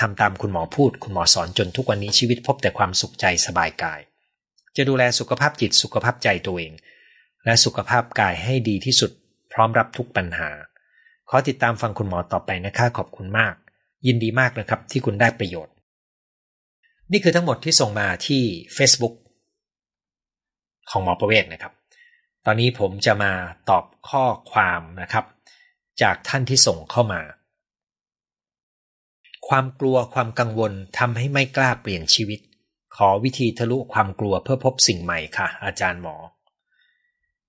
ทำตามคุณหมอพูด คุณหมอสอนจนทุกวันนี้ชีวิตพบแต่ความสุขใจสบายกาย จะดูแลสุขภาพจิตสุขภาพใจตัวเอง และสุขภาพกายให้ดีที่สุด พร้อมรับทุกปัญหา ขอติดตามฟังคุณหมอต่อไปนะคะขอบคุณมาก ยินดีมากนะครับที่คุณได้ประโยชน์ นี่คือทั้งหมดที่ส่งมาที่ Facebook ของหมอประเวศนะครับ ตอนนี้ผมจะมาตอบข้อความนะครับ จากท่านที่ส่งเข้ามา ความกลัวความกังวลทำให้ไม่กล้าเปลี่ยนชีวิต ขอวิธีทะลุความกลัวเพื่อพบสิ่งใหม่ค่ะ อาจารย์หมอ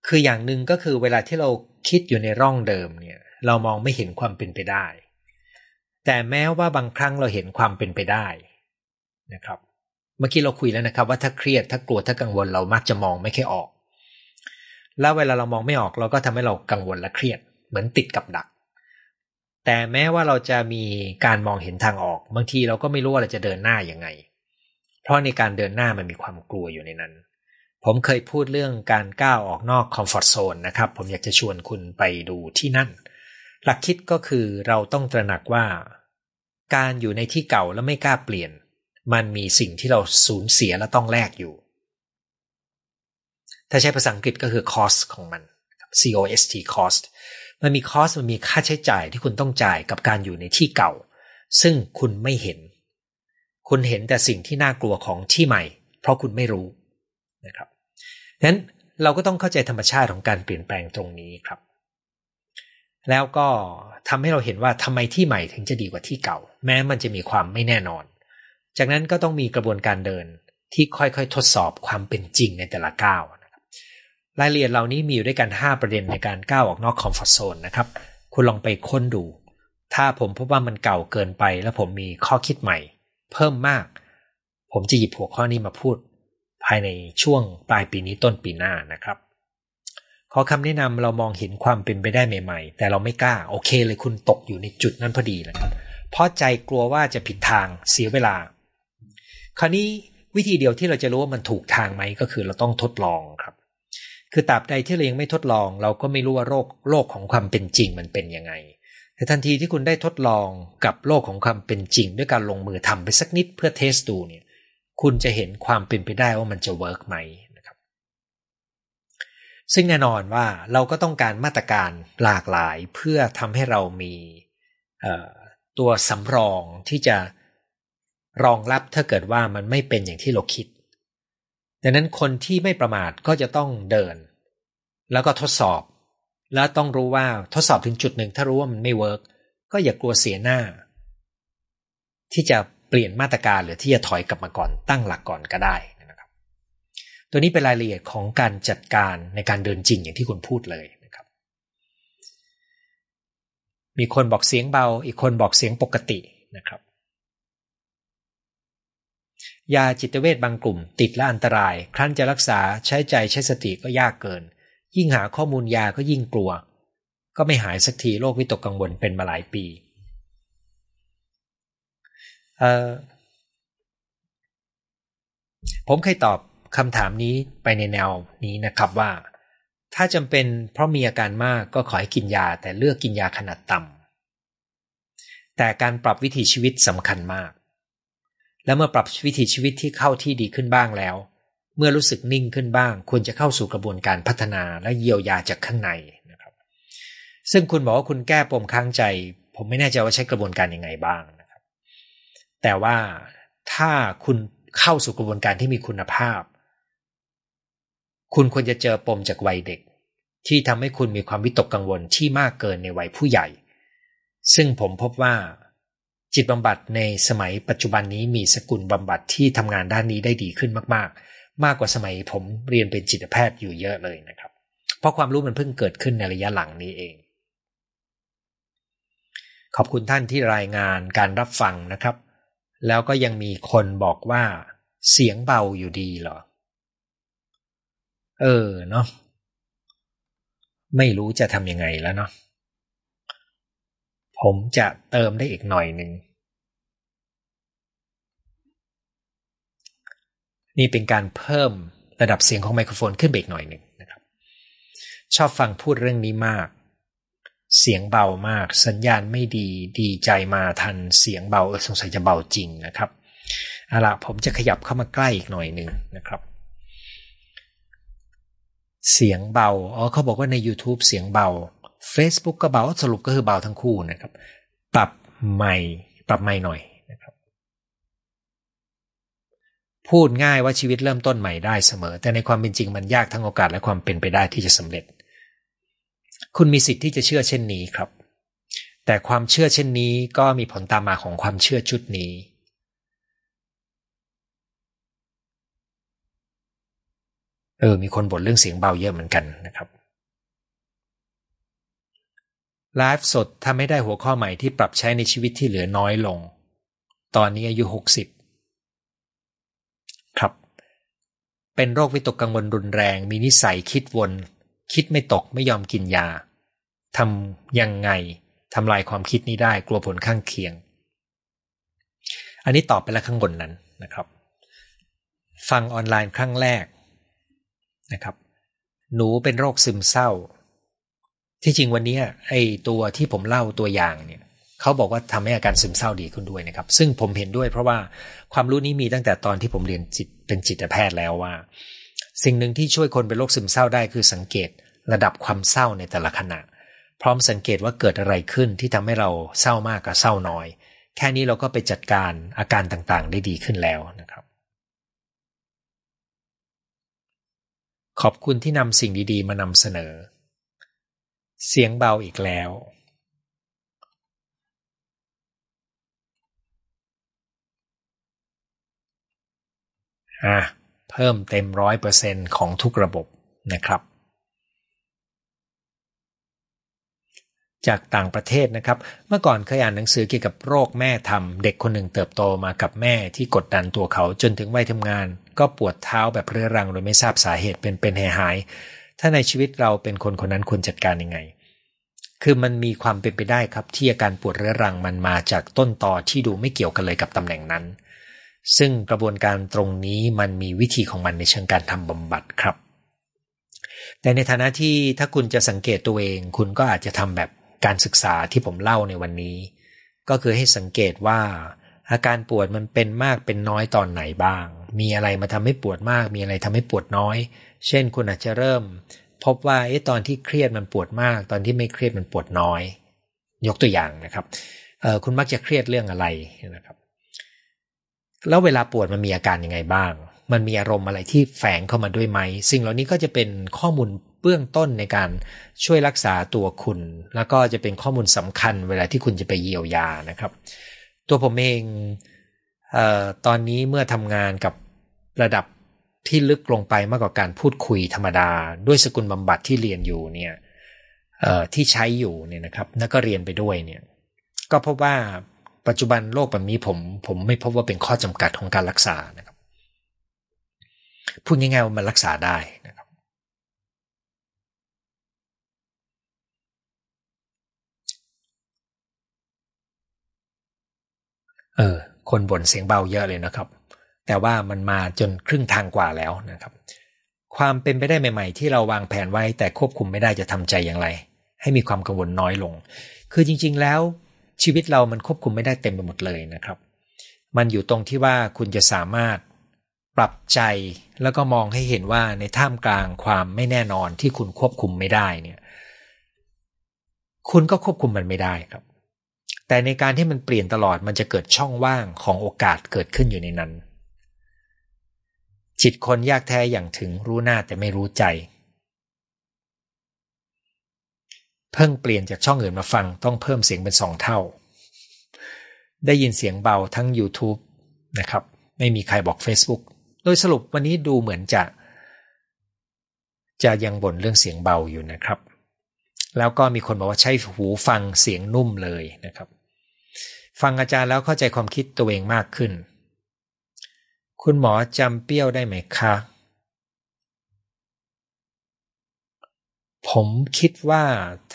คืออย่างหนึ่งก็คือเวลาที่เราคิดอยู่ในร่องเดิมเนี่ย เรามองไม่เห็นความเป็นไปได้ แต่แม้ว่าบางครั้งเราเห็นความเป็นไปได้นะครับ เมื่อกี้เราคุยแล้วนะครับ ว่าถ้าเครียดถ้ากลัวถ้ากังวลเรามักจะมองไม่ค่อยออก แล้วเวลาเรามองไม่ออกเราก็ทำให้เรากังวลและเครียด เหมือนติดกับดัก แต่แม้ว่าเราจะมีการมองเห็นทางออก บางทีเราก็ไม่รู้ว่าเราจะเดินหน้ายังไง เพราะในการเดินหน้ามันมีความกลัวอยู่ในนั้น ผมเคยพูดเรื่องการก้าวออกนอกคอมฟอร์ทโซนนะครับ ผมอยากจะชวนคุณไปดูที่นั่น หลักคิดก็คือเราต้องตระหนักว่า การอยู่ในที่เก่าแล้วไม่กล้าเปลี่ยน มันมีสิ่งที่เราสูญเสียและต้องแลกอยู่ ถ้าใช้ภาษาอังกฤษก็คือ cost ของมัน cost cost มันมี cost มันมีค่าใช้จ่ายที่คุณต้องจ่ายกับการอยู่ในที่เก่า ซึ่งคุณไม่เห็น คุณเห็นแต่สิ่งที่น่ากลัวของที่ใหม่ เพราะคุณไม่รู้นะครับนั้นเราก็ต้องเข้าใจธรรมชาติของการเปลี่ยนแปลงตรงนี้ครับ แล้วก็ทำให้เราเห็นว่าทำไมที่ใหม่ถึงจะดีกว่าที่เก่า แม้มันจะมีความไม่แน่นอน จากนั้นก็ต้องมีกระบวนการเดินที่ค่อยๆ ทดสอบความเป็นจริงในแต่ละก้าว รายละเอียดเหล่านี้มีอยู่ด้วยกัน 5 ประเด็นในการก้าวออกนอกคอมฟอร์ทโซนนะครับ คุณลองไปค้นดู ถ้าผมพบว่ามันเก่าเกินไป แล้วผมมีข้อคิดใหม่ เพิ่มมาก ผมจะหยิบหัวข้อนี้มาพูด ภายในช่วงปลายปีนี้ต้นปีหน้านะครับขอคำแนะนำเรามองเห็นความเป็นไปได้ใหม่ๆ แต่เราไม่กล้า โอเคเลยคุณตกอยู่ในจุดนั้นพอดีนะครับเพราะใจกลัวว่าจะผิดทางเสียเวลา คราวนี้วิธีเดียวที่เราจะรู้ว่ามันถูกทางไหมก็คือเราต้องทดลอง คือตราบใดที่เรายังไม่ทดลอง เราก็ไม่รู้ว่าโรคโลกของความเป็นจริงมันเป็นยังไง แต่ทันทีที่คุณได้ทดลองกับโลกของความเป็นจริง ด้วยการลงมือทำไปสักนิดเพื่อ test ดูเนี่ย คุณจะเห็นความเป็นไปได้ว่ามันจะ work ไหมนะครับ ซึ่งแน่นอนว่าเราก็ต้องการมาตรการหลากหลายเพื่อทำให้เรามีตัวสำรองที่จะรองรับถ้าเกิดว่ามันไม่เป็นอย่างที่เราคิด ดังนั้นคนที่ไม่ประมาทก็จะต้องเดิน แล้วก็ทดสอบ แล้วต้องรู้ว่าทดสอบถึงจุดหนึ่งถ้ารู้ว่ามันไม่ work ก็อย่ากลัวเสียหน้า ที่จะเปลี่ยนมาตรการหรือที่จะถอยกลับมาก่อนตั้งหลักก่อนก็ได้นะครับ ตัวนี้เป็นรายละเอียดของการจัดการในการเดินจริงอย่างที่คุณพูดเลยนะครับ มีคนบอกเสียงเบา อีกคนบอกเสียงปกตินะครับ ยาจิตเวชบางกลุ่มติดและอันตราย ครั้นจะรักษาใช้ใจใช้สติก็ยากเกิน ยิ่งหาข้อมูลยาก็ยิ่งกลัว ก็ไม่หายสักทีโรควิตกกังวลเป็นมาหลายปีผมเคยตอบคำถามนี้ไปในแนวนี้นะครับว่า ถ้าจำเป็นเพราะมีอาการมากก็ขอให้กินยาแต่เลือกกินยาขนาดต่ำแต่การปรับวิถีชีวิตสำคัญมาก และเมื่อปรับวิถีชีวิตที่เข้าที่ดีขึ้นบ้างแล้ว เมื่อรู้สึกนิ่งขึ้นบ้าง ควรจะเข้าสู่กระบวนการพัฒนาและเยียวยาจากข้างในนะครับ ซึ่งคุณบอกว่าคุณแก้ปมค้างใจ ผมไม่แน่ใจว่าใช้กระบวนการยังไงบ้างนะครับ แต่ว่าถ้าคุณเข้าสู่กระบวนการที่มีคุณภาพ คุณควรจะเจอปมจากวัยเด็ก ที่ทำให้คุณมีความวิตกกังวลที่มากเกินในวัยผู้ใหญ่ ซึ่งผมพบว่า จิตบำบัดในสมัยปัจจุบันนี้มีสกุลบำบัดที่ทำงานด้านนี้ได้ดีขึ้นมาก ๆ มากกว่าสมัยผมเรียนเป็นจิตแพทย์อยู่เยอะเลยนะครับ เพราะความรู้มันเพิ่งเกิดขึ้นในระยะหลังนี้เอง ขอบคุณท่านที่รายงานการรับฟังนะครับ แล้วก็ยังมีคนบอกว่า เสียงเบาอยู่ดีเหรอ เออเนาะไม่รู้จะทำยังไงแล้วเนาะ ผมจะเติมได้อีกหน่อยหนึ่ง นี่เป็นการเพิ่มระดับเสียงของไมโครโฟนขึ้นไปอีกหน่อยหนึ่งนะครับ ชอบฟังพูดเรื่องนี้มาก เสียงเบามาก สัญญาณไม่ดีดีใจมาทันเสียงเบาสงสัยจะเบาจริงนะครับเอาละผมจะขยับเข้ามาใกล้อีกหน่อยหนึ่งนะครับ เสียงเบาอ๋อเขาบอกว่าใน YouTube เสียงเบา Facebook ก็เบาสรุปก็คือเบาทั้งคู่นะครับ ปรับใหม่ ปรับใหม่หน่อยนะครับ พูดง่ายว่าชีวิตเริ่มต้นใหม่ได้เสมอ แต่ในความเป็นจริงมันยากทั้งโอกาสและความเป็นไปได้ที่จะสำเร็จ คุณมีสิทธิ์ที่จะเชื่อเช่นนี้ครับ แต่ความเชื่อเช่นนี้ก็มีผลตามมาของความเชื่อชุดนี้เออมีคนบ่นเรื่องเสียงเบาเยอะเหมือนกันนะครับ ไลฟ์สดทำให้ได้หัวข้อใหม่ที่ปรับใช้ในชีวิตที่เหลือน้อยลง ตอนนี้อายุหกสิบครับ เป็นโรควิตกกังวลรุนแรง มีนิสัยคิดวน คิดไม่ตกไม่ยอมกินยาทำยังไงทำลายความคิดนี้ได้กลัวผลข้างเคียง อันนี้ตอบไปแล้วข้างบนนั้นนะครับ ฟังออนไลน์ครั้งแรกนะครับ หนูเป็นโรคซึมเศร้า ที่จริงวันนี้ไอ้ตัวที่ผมเล่าตัวอย่างเนี่ยเขาบอกว่าทำให้อาการซึมเศร้าดีขึ้นด้วยนะครับ ซึ่งผมเห็นด้วยเพราะว่าความรู้นี้มีตั้งแต่ตอนที่ผมเรียนจิตเป็นจิตแพทย์แล้วว่า สิ่งหนึ่งที่ช่วยคนเป็นโรคซึมเศร้าได้คือสังเกตระดับความเศร้าในแต่ละขณะ พร้อมสังเกตว่าเกิดอะไรขึ้นที่ทำให้เราเศร้ามากกับเศร้าน้อย แค่นี้เราก็ไปจัดการอาการต่างๆ ได้ดีขึ้นแล้วนะครับ ขอบคุณที่นำสิ่งดีๆ มานำเสนอ เสียงเบาอีกแล้วอะเพิ่มเต็มร้อยเปอร์เซ็นของทุกระบบนะครับ จากต่างประเทศนะครับ เมื่อก่อนเคยอ่านหนังสือเกี่ยวกับโรคแม่ทำเด็กคนหนึ่งเติบโตมากับแม่ที่กดดันตัวเขาจนถึงวัยทำงาน ก็ปวดเท้าแบบเรื้อรังโดยไม่ทราบสาเหตุเป็นเป็นหายหาย ถ้าในชีวิตเราเป็นคนคนนั้นควรจัดการยังไง คือมันมีความเป็นไปได้ครับที่อาการปวดเรื้อรังมันมาจากต้นตอที่ดูไม่เกี่ยวกันเลยกับตำแหน่งนั้น ซึ่งกระบวนการตรงนี้มันมีวิธีของมันในเชิงการทำบำบัดครับ แต่ในฐานะที่ถ้าคุณจะสังเกตตัวเอง คุณก็อาจจะทำแบบการศึกษาที่ผมเล่าในวันนี้ ก็คือให้สังเกตว่า อาการปวดมันเป็นมากเป็นน้อยตอนไหนบ้าง มีอะไรมาทำให้ปวดมาก มีอะไรทำให้ปวดน้อย เช่น คุณอาจจะเริ่ม พบว่าไอ้ตอนที่เครียดมันปวดมาก ตอนที่ไม่เครียดมันปวดน้อย ยกตัวอย่างนะครับคุณมักจะเครียดเรื่องอะไรนะครับแล้วเวลาปวดมันมีอาการยังไงบ้าง มันมีอารมณ์อะไรที่แฝงเข้ามาด้วยไหม สิ่งเหล่านี้ก็จะเป็นข้อมูลเบื้องต้นในการช่วยรักษาตัวคุณ แล้วก็จะเป็นข้อมูลสำคัญ เวลาที่คุณจะไปเยียวยานะครับ ตัวผมเองเออตอนนี้เมื่อทำงานกับระดับ ที่ลึกลงไปมากกว่าการพูดคุยธรรมดา ด้วยสกุลบำบัดที่เรียนอยู่เนี่ยที่ใช้อยู่เนี่ยนะครับแล้วก็เรียนไปด้วยเนี่ย ก็พบว่าปัจจุบันโรคแบบนี้ผมผมไม่พบว่าเป็นข้อจำกัดของการรักษานะครับพูดง่ายๆว่ามันรักษาได้นะครับ เออคนบ่นเสียงเบาเยอะเลยนะครับ แต่ว่ามันมาจนครึ่งทางกว่าแล้วนะครับ ความเป็นไปได้ใหม่ ๆ ที่เราวางแผนไว้แต่ควบคุมไม่ได้จะทำใจอย่างไร ให้มีความกังวลน้อยลง คือจริง ๆ แล้วชีวิตเรามันควบคุมไม่ได้เต็มไปหมดเลยนะครับ มันอยู่ตรงที่ว่าคุณจะสามารถปรับใจแล้วก็มองให้เห็นว่าในท่ามกลางความไม่แน่นอนที่คุณควบคุมไม่ได้เนี่ย คุณก็ควบคุมมันไม่ได้ครับ แต่ในการที่มันเปลี่ยนตลอดมันจะเกิดช่องว่างของโอกาสเกิดขึ้นอยู่ในนั้น จิตคนยากแท้อย่างถึงรู้หน้าแต่ไม่รู้ใจ เพิ่งเปลี่ยนจากช่องอื่นมาฟังต้องเพิ่มเสียงเป็นสองเท่า ได้ยินเสียงเบาทั้ง YouTube นะครับ ไม่มีใครบอก Facebook โดยสรุปวันนี้ดูเหมือนจะ จะยังบ่นเรื่องเสียงเบาอยู่นะครับ แล้วก็มีคนบอกว่าใช้หูฟังเสียงนุ่มเลยนะครับ ฟังอาจารย์แล้วเข้าใจความคิดตัวเองมากขึ้น คุณหมอจำเปี้ยวได้ไหมคะ ผมคิดว่า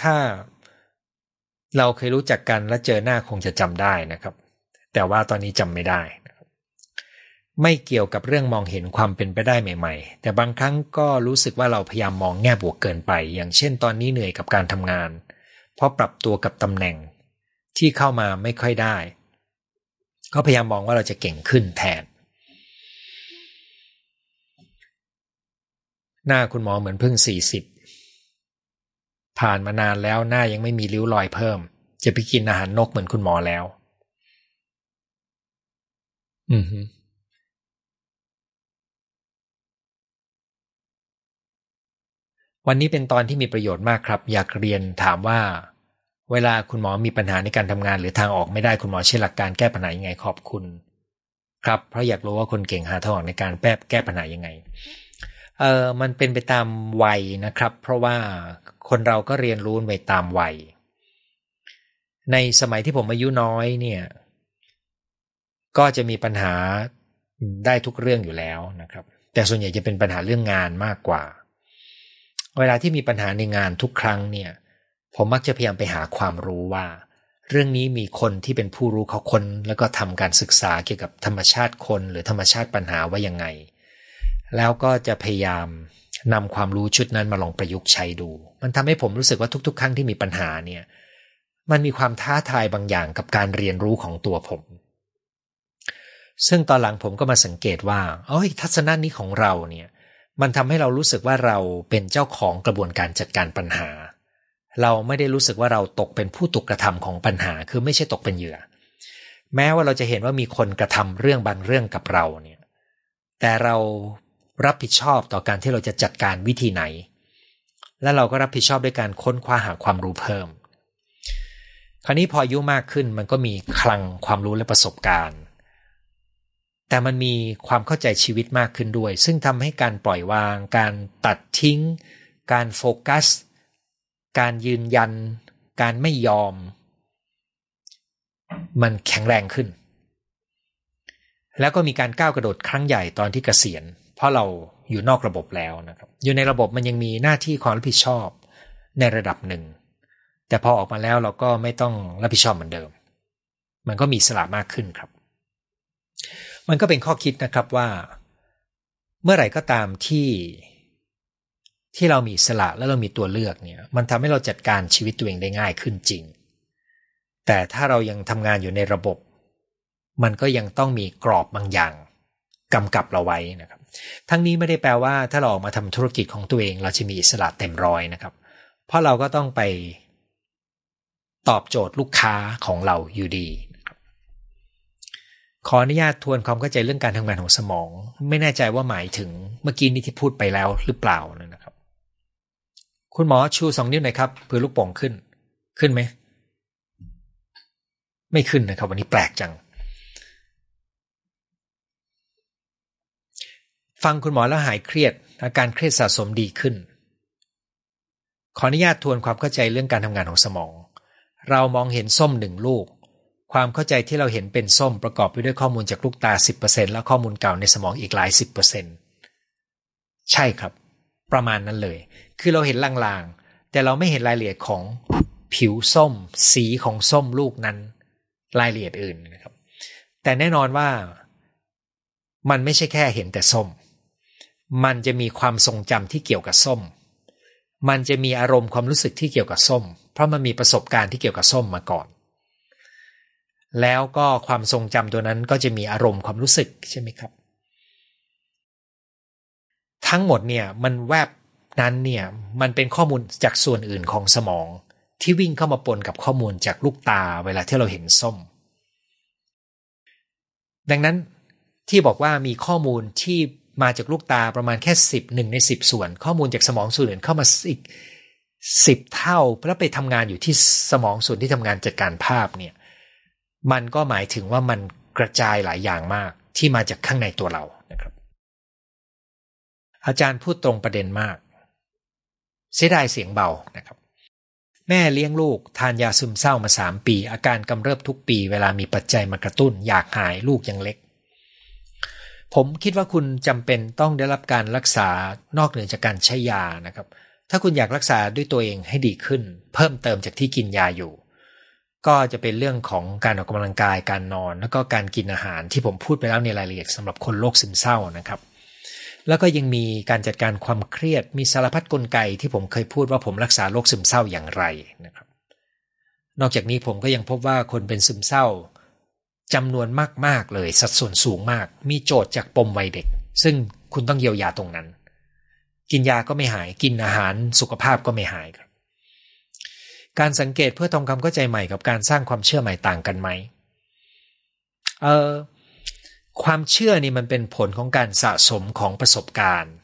ถ้าเราเคยรู้จักกันและเจอหน้าคงจะจำได้นะครับ แต่ว่าตอนนี้จำไม่ได้ไม่เกี่ยวกับเรื่องมองเห็นความเป็นไปได้ใหม่ ๆ แต่บางครั้งก็รู้สึกว่าเราพยายามมองแง่บวกเกินไป อย่างเช่นตอนนี้เหนื่อยกับการทำงาน เพราะปรับตัวกับตำแหน่งที่เข้ามาไม่ค่อยได้ ก็พยายามมองว่าเราจะเก่งขึ้นแทน หน้าคุณหมอเหมือนเพิ่งสี่สิบผ่านมานานแล้วหน้ายังไม่มีริ้วรอยเพิ่ม จะไปกินอาหารนกเหมือนคุณหมอแล้ว อือฮึวันนี้เป็นตอนที่มีประโยชน์มากครับ อยากเรียนถามว่า เวลาคุณหมอมีปัญหาในการทำงาน หรือทางออกไม่ได้คุณหมอใช้หลักการแก้ปัญหายังไงขอบคุณ ครับ เพราะอยากรู้ว่าคนเก่งหาทางออกในการแก้แก้ปัญหายังไง เออมันเป็นไปตามวัยนะครับ เพราะว่าคนเราก็เรียนรู้ไปตามวัย ในสมัยที่ผมอายุน้อยเนี่ย ก็จะมีปัญหาได้ทุกเรื่องอยู่แล้วนะครับ แต่ส่วนใหญ่จะเป็นปัญหาเรื่องงานมากกว่า เวลาที่มีปัญหาในงานทุกครั้งเนี่ย ผมมักจะพยายามไปหาความรู้ว่า เรื่องนี้มีคนที่เป็นผู้รู้เขาคนแล้วก็ทำการศึกษาเกี่ยวกับธรรมชาติคน หรือธรรมชาติปัญหาว่ายังไง แล้วก็จะพยายามนำความรู้ชุดนั้นมาลองประยุกต์ใช้ดู มันทำให้ผมรู้สึกว่าทุก ๆ ครั้งที่มีปัญหาเนี่ย มันมีความท้าทายบางอย่างกับการเรียนรู้ของตัวผม ซึ่งตอนหลังผมก็มาสังเกตว่าเอ้ยทัศนนี้ของเราเนี่ย มันทำให้เรารู้สึกว่าเราเป็นเจ้าของกระบวนการจัดการปัญหา เราไม่ได้รู้สึกว่าเราตกเป็นผู้ถูกกระทำของปัญหา คือไม่ใช่ตกเป็นเหยื่อ แม้ว่าเราจะเห็นว่ามีคนกระทำเรื่องบางเรื่องกับเราเนี่ย แต่เรา รับผิดชอบต่อการที่เราจะจัดการวิธีไหน และเราก็รับผิดชอบด้วยการค้นคว้าหาความรู้เพิ่ม คราวนี้พออายุมากขึ้นมันก็มีคลังความรู้และประสบการณ์ แต่มันมีความเข้าใจชีวิตมากขึ้นด้วย ซึ่งทำให้การปล่อยวาง การตัดทิ้ง การโฟกัส การยืนยัน การไม่ยอม มันแข็งแรงขึ้นแล้วก็มีการก้าวกระโดดครั้งใหญ่ตอนที่เกษียณ เพราะเราอยู่นอกระบบแล้วนะครับ อยู่ในระบบมันยังมีหน้าที่ความรับผิดชอบในระดับหนึ่ง แต่พอออกมาแล้วเราก็ไม่ต้องรับผิดชอบเหมือนเดิม มันก็มีสละมากขึ้นครับ มันก็เป็นข้อคิดนะครับว่า เมื่อไหร่ก็ตามที่ที่เรามีสละและเรามีตัวเลือกเนี่ย มันทำให้เราจัดการชีวิตตัวเองได้ง่ายขึ้นจริง แต่ถ้าเรายังทำงานอยู่ในระบบ มันก็ยังต้องมีกรอบบางอย่างกำกับเราไว้นะครับ ทั้งนี้ไม่ได้แปลว่าถ้าเราออกมาทำธุรกิจของตัวเอง เราจะมีอิสระเต็มร้อยนะครับ เพราะเราก็ต้องไปตอบโจทย์ลูกค้าของเราอยู่ดี ขออนุญาตทวนความเข้าใจเรื่องการทำงานของสมอง ไม่แน่ใจว่าหมายถึงเมื่อกี้นี้ที่พูดไปแล้วหรือเปล่านะครับ คุณหมอชูสองนิ้วหน่อยครับเพื่อลูกโป่งขึ้น ขึ้นไหม ไม่ขึ้นนะครับ วันนี้แปลกจัง ฟังคุณหมอแล้วหายเครียด อาการเครียดสะสมดีขึ้น ขออนุญาตทวนความเข้าใจเรื่องการทำงานของสมอง เรามองเห็นส้มหนึ่งลูก ความเข้าใจที่เราเห็นเป็นส้มประกอบไปด้วยข้อมูลจากลูกตา 10%และข้อมูลเก่าในสมองอีกหลาย 10%ใช่ครับ ประมาณนั้นเลย คือเราเห็นลางๆ แต่เราไม่เห็นรายละเอียดของผิวส้ม สีของส้มลูกนั้น รายละเอียดอื่นนะครับ แต่แน่นอนว่ามันไม่ใช่แค่เห็นแต่ส้ม มันจะมีความทรงจำที่เกี่ยวกับส้ม มันจะมีอารมณ์ความรู้สึกที่เกี่ยวกับส้ม เพราะมันมีประสบการณ์ที่เกี่ยวกับส้มมาก่อน แล้วก็ความทรงจำตัวนั้นก็จะมีอารมณ์ความรู้สึกใช่ไหมครับ ทั้งหมดเนี่ยมันแวบนั้นเนี่ยมันเป็นข้อมูลจากส่วนอื่นของสมอง ที่วิ่งเข้ามาปนกับข้อมูลจากลูกตาเวลาที่เราเห็นส้ม ดังนั้นที่บอกว่ามีข้อมูลที่ มาจากลูกตาประมาณแค่สิบหนึ่งในสิบส่วน ข้อมูลจากสมองส่วนอื่นเข้ามาอีกสิบเท่าแล้วไปทำงานอยู่ที่สมองส่วนที่ทำงานจัดการภาพเนี่ย มันก็หมายถึงว่ามันกระจายหลายอย่างมากที่มาจากข้างในตัวเรานะครับ อาจารย์พูดตรงประเด็นมาก เสียดายเสียงเบานะครับ แม่เลี้ยงลูกทานยาซึมเศร้ามาสามปี อาการกำเริบทุกปี เวลามีปัจจัยมากระตุ้น อยากหายลูกยังเล็ก ผมคิดว่าคุณจำเป็นต้องได้รับการรักษานอกเหนือจากการใช้ยานะครับ ถ้าคุณอยากรักษาด้วยตัวเองให้ดีขึ้น เพิ่มเติมจากที่กินยาอยู่ ก็จะเป็นเรื่องของการออกกำลังกายการนอน แล้วก็การกินอาหารที่ผมพูดไปแล้วในรายละเอียดสำหรับคนโรคซึมเศร้านะครับ แล้วก็ยังมีการจัดการความเครียดมีสารพัดกลไกที่ผมเคยพูดว่าผมรักษาโรคซึมเศร้าอย่างไรนะครับ นอกจากนี้ผมก็ยังพบว่าคนเป็นซึมเศร้า จำนวนมาก ๆ เลย สัดส่วนสูงมาก มีโจทย์จากปมวัยเด็ก ซึ่งคุณต้องเยียวยาตรงนั้น กินยาก็ไม่หาย กินอาหารสุขภาพก็ไม่หายครับ การสังเกตเพื่อทำความเข้าใจใหม่กับการสร้างความเชื่อใหม่ต่างกันไหมเออความเชื่อนี่มันเป็นผลของการสะสมของประสบการณ์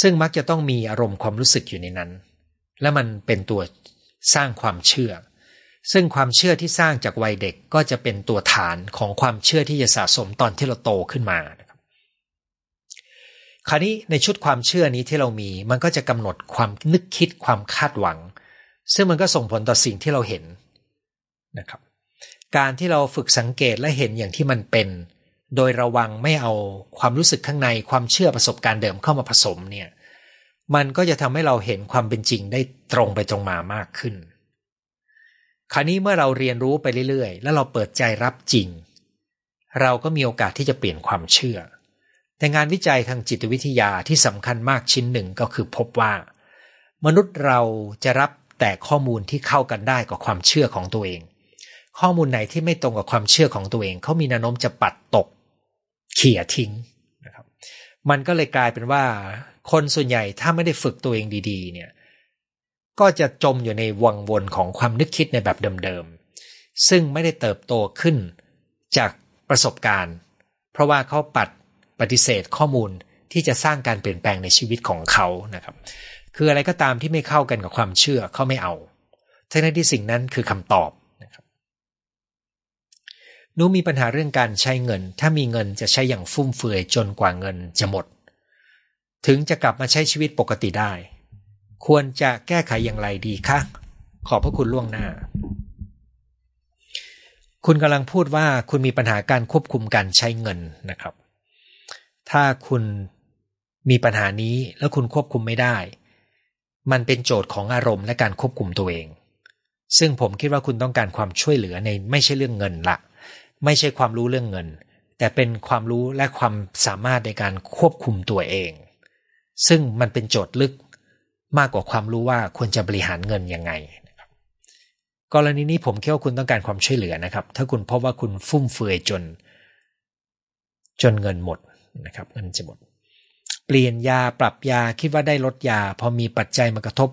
ซึ่งมักจะต้องมีอารมณ์ความรู้สึกอยู่ในนั้น และมันเป็นตัวสร้างความเชื่อ ซึ่งความเชื่อที่สร้างจากวัยเด็กก็จะเป็นตัวฐานของความเชื่อที่จะสะสมตอนที่เราโตขึ้นมานะครับคราวนี้ในชุดความเชื่อนี้ที่เรามีมันก็จะกำหนดความนึกคิดความคาดหวัง ซึ่งมันก็ส่งผลต่อสิ่งที่เราเห็นนะครับ การที่เราฝึกสังเกตและเห็นอย่างที่มันเป็น โดยระวังไม่เอาความรู้สึกข้างในความเชื่อประสบการณ์เดิมเข้ามาผสมเนี่ยมันก็จะทำให้เราเห็นความเป็นจริงได้ตรงไปตรงมามากขึ้น คราวนี้เมื่อเราเรียนรู้ไปเรื่อยๆ แล้วเราเปิดใจรับจริง เราก็มีโอกาสที่จะเปลี่ยนความเชื่อ แต่งานวิจัยทางจิตวิทยาที่สำคัญมากชิ้นหนึ่งก็คือพบว่า มนุษย์เราจะรับแต่ข้อมูลที่เข้ากันได้กับความเชื่อของตัวเอง ข้อมูลไหนที่ไม่ตรงกับความเชื่อของตัวเองเขามีแนวโน้มจะปัดตก เขี่ยทิ้งนะครับ มันก็เลยกลายเป็นว่า คนส่วนใหญ่ถ้าไม่ได้ฝึกตัวเองดี ๆ เนี่ย ก็จะจมอยู่ในวังวนของความนึกคิดในแบบเดิมๆ ซึ่งไม่ได้เติบโตขึ้นจากประสบการณ์ เพราะว่าเขาปัดปฏิเสธข้อมูลที่จะสร้างการเปลี่ยนแปลงในชีวิตของเขานะครับ คืออะไรก็ตามที่ไม่เข้ากันกับความเชื่อเขาไม่เอา ทั้งที่สิ่งนั้นคือคำตอบนะครับนูมีปัญหาเรื่องการใช้เงิน ถ้ามีเงินจะใช้อย่างฟุ่มเฟือยจนกว่าเงินจะหมด ถึงจะกลับมาใช้ชีวิตปกติได้ ควรจะแก้ไขอย่างไรดีคะ ขอบพระคุณล่วงหน้า คุณกำลังพูดว่าคุณมีปัญหาการควบคุมการใช้เงินนะครับ ถ้าคุณมีปัญหานี้แล้วคุณควบคุมไม่ได้ มันเป็นโจทย์ของอารมณ์และการควบคุมตัวเอง ซึ่งผมคิดว่าคุณต้องการความช่วยเหลือในไม่ใช่เรื่องเงินละ ไม่ใช่ความรู้เรื่องเงิน แต่เป็นความรู้และความสามารถในการควบคุมตัวเอง ซึ่งมันเป็นโจทย์ลึก มากกว่าความรู้ว่าควรจะบริหารเงินยังไงนะครับกรณีนี้ผมคิดว่าคุณต้องการความช่วยเหลือนะครับ ถ้าคุณพบว่าคุณฟุ่มเฟือยจน จนเงินหมดนะครับเงินจะหมด เปลี่ยนยาปรับยาคิดว่าได้ลดยา พอมีปัจจัยมากระทบ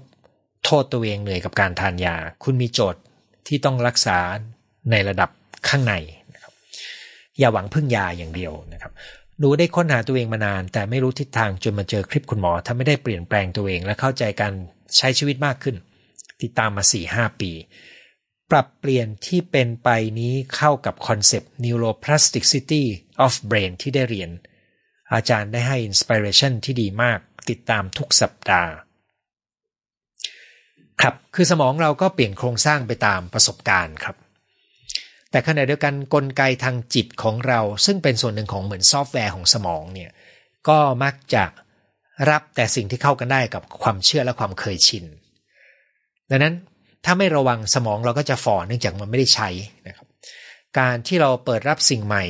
โทษตัวเองเหนื่อยกับการทานยา คุณมีโจทย์ที่ต้องรักษาในระดับข้างในนะครับอย่าหวังพึ่งยาอย่างเดียวนะครับ หนูได้ค้นหาตัวเองมานาน แต่ไม่รู้ทิศทางจนมาเจอคลิปคุณหมอทำไม่ได้เปลี่ยนแปลงตัวเอง และเข้าใจการใช้ชีวิตมากขึ้น ติดตามมา4ี่ห้าปี ปรับเปลี่ยนที่เป็นไปนี้เข้ากับ concept neuroplasticity of brain ที่ได้เรียน อาจารย์ได้ให้ inspiration ที่ดีมาก ติดตามทุกสัปดาห์ ครับคือสมองเราก็เปลี่ยนโครงสร้างไปตามประสบการณ์ครับ แต่ขณะเดียวกันกลไกทางจิตของเรา ซึ่งเป็นส่วนหนึ่งของเหมือนซอฟต์แวร์ของสมองเนี่ยก็มักจะรับแต่สิ่งที่เข้ากันได้กับความเชื่อและความเคยชิน ดังนั้นถ้าไม่ระวังสมองเราก็จะฝ่อเนื่องจากมันไม่ได้ใช้นะครับ การที่เราเปิดรับสิ่งใหม่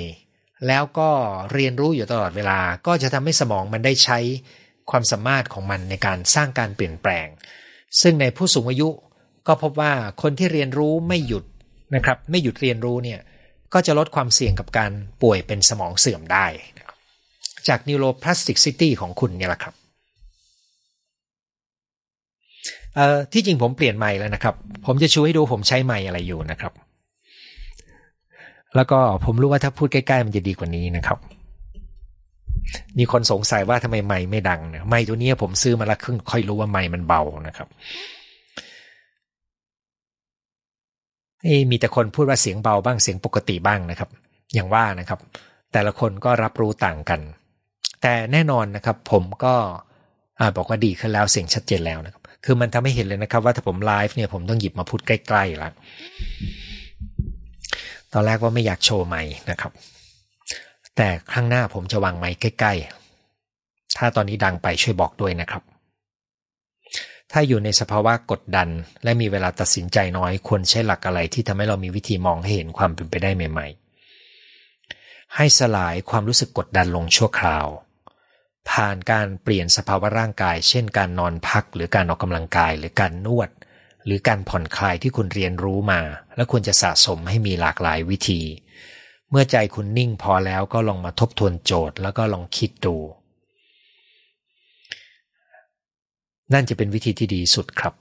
แล้วก็เรียนรู้อยู่ตลอดเวลา ก็จะทำให้สมองมันได้ใช้ความสามารถของมันในการสร้างการเปลี่ยนแปลง ซึ่งในผู้สูงอายุก็พบว่าคนที่เรียนรู้ไม่หยุด นะครับ ไม่หยุดเรียนรู้เนี่ยก็จะลดความเสี่ยงกับการป่วยเป็นสมองเสื่อมได้ จาก neuroplasticity ของคุณเนี่ยแหละครับที่จริงผมเปลี่ยนใหม่แล้วนะครับ ผมจะชูให้ดูผมใช้ใหม่อะไรอยู่นะครับ แล้วก็ผมรู้ว่าถ้าพูดใกล้ๆมันจะดีกว่านี้นะครับ มีคนสงสัยว่าทำไมไม่ไม่ดังเนี่ยไม่ตัวนี้ผมซื้อมาแล้วครึ่งค่อยรู้ว่าไม่มันเบานะครับ มีแต่คนพูดว่าเสียงเบาบ้างเสียงปกติบ้างนะครับ อย่างว่านะครับ แต่ละคนก็รับรู้ต่างกัน แต่แน่นอนนะครับ ผมก็บอกว่าดีขึ้นแล้วเสียงชัดเจนแล้วนะครับ คือมันทำให้เห็นเลยนะครับ ว่าถ้าผมไลฟ์เนี่ยผมต้องหยิบมาพูดใกล้ๆแล้วตอนแรกว่าไม่อยากโชว์ไม้นะครับ แต่ครั้งหน้าผมจะวางไม้ใกล้ๆ ถ้าตอนนี้ดังไปช่วยบอกด้วยนะครับ ถ้าอยู่ในสภาวะกดดัน และมีเวลาตัดสินใจน้อย ควรใช้หลักอะไรที่ทำให้เรามีวิธีมองให้เห็นความเป็นไปได้ใหม่ ๆ ให้สลายความรู้สึกกดดันลงชั่วคราว ผ่านการเปลี่ยนสภาวะร่างกาย เช่น การนอนพักหรือการออกกำลังกายหรือการนวด หรือการผ่อนคลายที่คุณเรียนรู้มา และควรจะสะสมให้มีหลากหลายวิธี เมื่อใจคุณนิ่งพอแล้วก็ลองมาทบทวนโจทย์แล้วก็ลองคิดดู นั่นจะเป็นวิธีที่ดีสุดครับ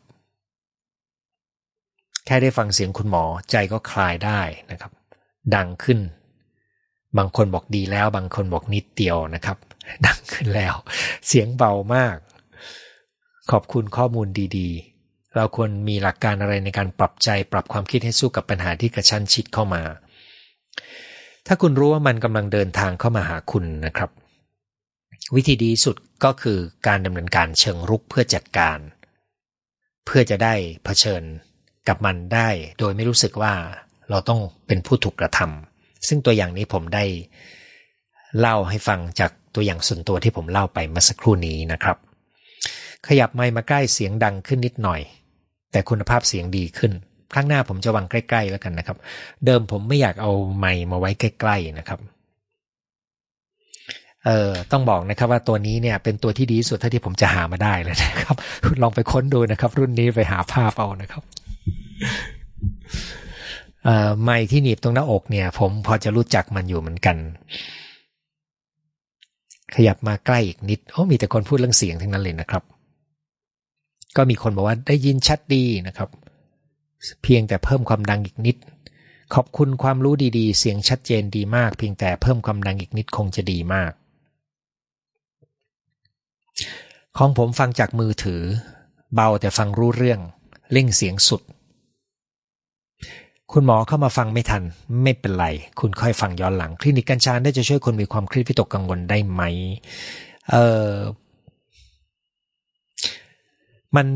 แค่ได้ฟังเสียงคุณหมอใจก็คลายได้นะครับ ดังขึ้น บางคนบอกดีแล้ว บางคนบอกนิดเดียวนะครับ ดังขึ้นแล้ว เสียงเบามาก ขอบคุณข้อมูลดีๆ เราควรมีหลักการอะไรในการปรับใจปรับความคิดให้สู้กับปัญหาที่กระชั้นชิดเข้ามา ถ้าคุณรู้ว่ามันกำลังเดินทางเข้ามาหาคุณนะครับ วิธีดีสุดก็คือการดำเนินการเชิงรุกเพื่อจัดการ เพื่อจะได้เผชิญกับมันได้โดยไม่รู้สึกว่าเราต้องเป็นผู้ถูกกระทำซึ่งตัวอย่างนี้ผมได้เล่าให้ฟังจากตัวอย่างส่วนตัวที่ผมเล่าไปเมื่อสักครู่นี้นะครับ ขยับไมค์มาใกล้เสียงดังขึ้นนิดหน่อย แต่คุณภาพเสียงดีขึ้น ครั้งหน้าผมจะวางใกล้ ๆ แล้วกันนะครับ เดิมผมไม่อยากเอาไมค์มาไว้ใกล้ ๆ นะครับ เออต้องบอกนะครับว่าตัวนี้เนี่ยเป็นตัวที่ดีสุดเท่าที่ผมจะหามาได้เลยนะครับ ลองไปค้นดูนะครับ รุ่นนี้ไปหาภาพเอานะครับเอ่อไมค์ที่หนีบตรงหน้าอกเนี่ย ผมพอจะรู้จักมันอยู่เหมือนกัน ขยับมาใกล้อีกนิดโอ้มีแต่คนพูดเรื่องเสียงทั้งนั้นเลยนะครับ ก็มีคนบอกว่าได้ยินชัดดีนะครับ เพียงแต่เพิ่มความดังอีกนิด ขอบคุณความรู้ดีๆ เสียงชัดเจนดีมาก เพียงแต่เพิ่มความดังอีกนิดคงจะดีมาก ของผมฟังจากมือถือ เบาแต่ฟังรู้เรื่อง เร่งเสียงสุด คุณหมอเข้ามาฟังไม่ทัน ไม่เป็นไร คุณค่อยฟังย้อนหลัง คลินิกกัญชาได้จะช่วยคนมีความเครียดวิตกกังวลได้ไหม เออมัน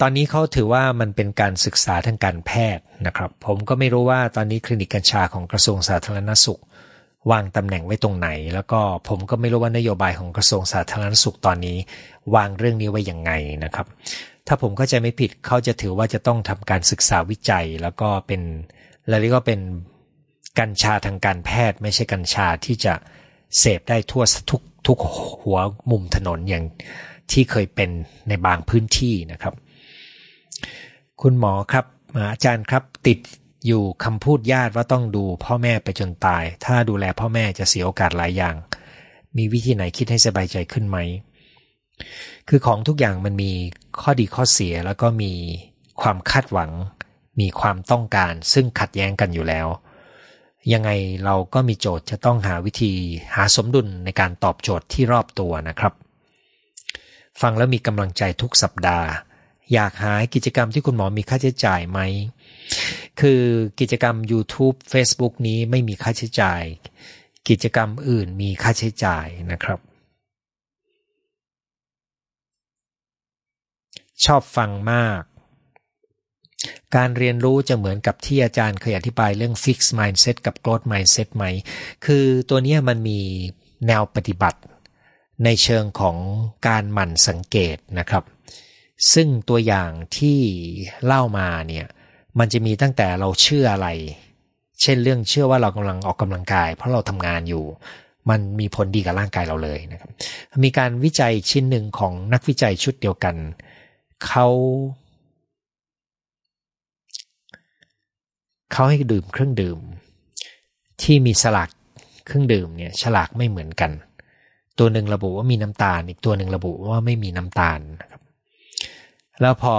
ตอนนี้เขาถือว่ามันเป็นการศึกษาทางการแพทย์นะครับ ผมก็ไม่รู้ว่าตอนนี้คลินิกกัญชาของกระทรวงสาธารณสุข วางตำแหน่งไว้ตรงไหน แล้วก็ผมก็ไม่รู้ว่านโยบายของกระทรวงสาธารณสุขตอนนี้ วางเรื่องนี้ไว้อย่างไงนะครับ ถ้าผมเข้าใจไม่ผิดเขาจะถือว่าจะต้องทำการศึกษาวิจัย แล้วก็เป็นแล้วนี่ก็เป็นกัญชาทางการแพทย์ ไม่ใช่กัญชาที่จะเสพได้ทั่วทุกทุกหัวมุมถนนอย่างที่เคยเป็นในบางพื้นที่นะครับ คุณหมอครับอาจารย์ครับติด อยู่คำพูดญาติว่าต้องดูพ่อแม่ไปจนตาย ถ้าดูแลพ่อแม่จะเสียโอกาสหลายอย่าง มีวิธีไหนคิดให้สบายใจขึ้นไหม คือของทุกอย่างมันมีข้อดีข้อเสียแล้วก็มีความคาดหวัง มีความต้องการซึ่งขัดแย้งกันอยู่แล้ว ยังไงเราก็มีโจทย์จะต้องหาวิธีหาสมดุลในการตอบโจทย์ที่รอบตัวนะครับ ฟังแล้วมีกำลังใจทุกสัปดาห์ อยากหากิจกรรมที่คุณหมอมีค่าใช้จ่ายไหม คือกิจกรรม YouTube Facebook นี้ไม่มีค่าใช้จ่าย กิจกรรมอื่นมีค่าใช้จ่ายนะครับ ชอบฟังมาก การเรียนรู้จะเหมือนกับที่อาจารย์เคยอธิบายเรื่อง fix mindset กับ growth mindset ไหม คือตัวนี้มันมีแนวปฏิบัติในเชิงของการหมั่นสังเกตนะครับ ซึ่งตัวอย่างที่เล่ามาเนี่ย มันจะมีตั้งแต่เราเชื่ออะไร เช่นเรื่องเชื่อว่าเรากำลังออกกำลังกาย เพราะเราทำงานอยู่ มันมีผลดีกับร่างกายเราเลยนะครับ มีการวิจัยชิ้นหนึ่งของนักวิจัยชุดเดียวกัน เขาเขาให้ดื่มเครื่องดื่ม ที่มีสลากเครื่องดื่มเนี่ยฉลากไม่เหมือนกัน ตัวหนึ่งระบุว่ามีน้ำตาล อีกตัวหนึ่งระบุว่าไม่มีน้ำตาลนะครับ แล้วพอ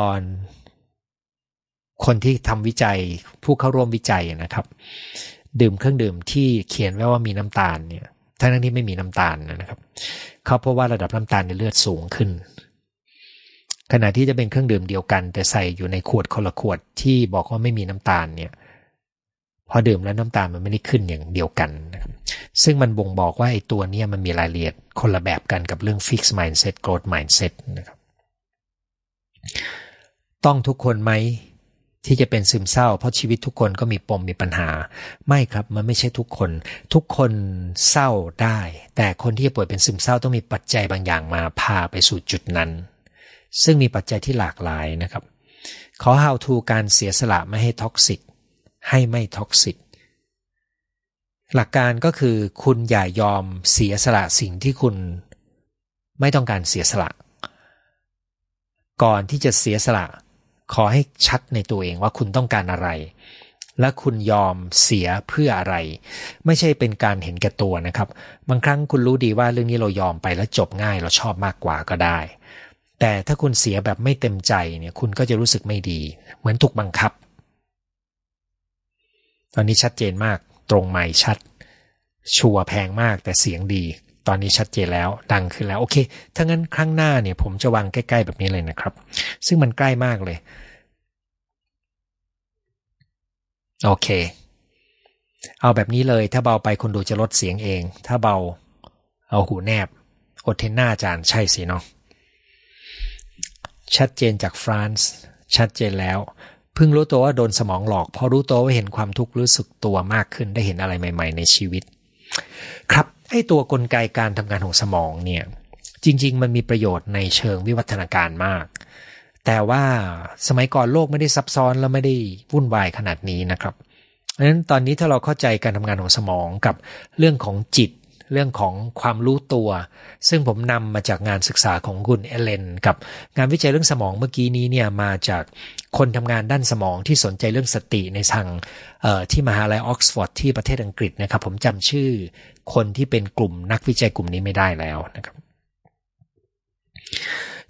คนที่ทำวิจัยผู้เข้าร่วมวิจัยนะครับ ดื่มเครื่องดื่มที่เขียนไว้ว่ามีน้ำตาลเนี่ยทั้งที่ไม่มีน้ำตาลนะครับ เขาพบว่าระดับน้ำตาลในเลือดสูงขึ้น ขณะที่จะเป็นเครื่องดื่มเดียวกัน แต่ใส่อยู่ในขวดคนละขวดที่บอกว่าไม่มีน้ำตาลเนี่ยพอดื่มแล้วน้ำตาลมันไม่ได้ขึ้นอย่างเดียวกันนะครับซึ่งมันบ่งบอกว่าไอ้ตัวนี้มันมีรายละเอียดคนละแบบกันกับเรื่อง fixed mindset growth mindset นะครับ ต้องทุกคนไหม ที่จะเป็นซึมเศร้า เพราะชีวิตทุกคนก็มีปมมีปัญหา ไม่ครับมันไม่ใช่ทุกคน ทุกคนเศร้าได้ แต่คนที่จะป่วยเป็นซึมเศร้าต้องมีปัจจัยบางอย่างมาพาไปสู่จุดนั้น ซึ่งมีปัจจัยที่หลากหลายนะครับขอ how to การเสียสละไม่ให้ toxic ให้ไม่ toxic หลักการก็คือคุณอย่ายอมเสียสละสิ่งที่คุณไม่ต้องการเสียสละ ก่อนที่จะเสียสละ ขอให้ชัดในตัวเองว่าคุณต้องการอะไร และคุณยอมเสียเพื่ออะไร ไม่ใช่เป็นการเห็นแก่ตัวนะครับ บางครั้งคุณรู้ดีว่าเรื่องนี้เรายอมไปแล้วจบง่ายเราชอบมากกว่าก็ได้ แต่ถ้าคุณเสียแบบไม่เต็มใจเนี่ยคุณก็จะรู้สึกไม่ดี เหมือนถูกบังคับ ตอนนี้ชัดเจนมากตรงไม่ชัด ชัวแพงมากแต่เสียงดี ตอนนี้ชัดเจนแล้วดังขึ้นแล้วโอเค ถ้างั้นครั้งหน้าเนี่ย ผมจะวางใกล้ๆแบบนี้เลยนะครับ ซึ่งมันใกล้มากเลย โอเค เอาแบบนี้เลย ถ้าเบาไปคนดูจะลดเสียงเอง ถ้าเบา เอาหูแนบอดเทนหน้าจานใช่สิเนาะชัดเจนจากฟรานซ์ชัดเจนแล้วเพิ่งรู้ตัวว่าโดนสมองหลอกพอรู้ตัวว่าเห็นความทุกข์รู้สึกตัวมากขึ้นได้เห็นอะไรใหม่ ๆ ในชีวิต ครับ ไอ้ตัวกลไกการทำงานของสมองเนี่ย จริง ๆ มันมีประโยชน์ในเชิงวิวัฒนาการมาก แต่ว่าสมัยก่อนโลกไม่ได้ซับซ้อนและไม่ได้วุ่นวายขนาดนี้นะครับเพราะฉะนั้นตอนนี้ถ้าเราเข้าใจการทำงานของสมองกับเรื่องของจิต เรื่องของความรู้ตัว ซึ่งผมนำมาจากงานศึกษาของคุณเอเลน กับงานวิจัยเรื่องสมองเมื่อกี้นี้เนี่ยมาจากคนทำงานด้านสมองที่สนใจเรื่องสติในทางที่มหาลัยออกซฟอร์ดที่ประเทศอังกฤษนะครับ ผมจำชื่อ คนที่เป็นกลุ่มนักวิจัยกลุ่มนี้ไม่ได้แล้วนะครับ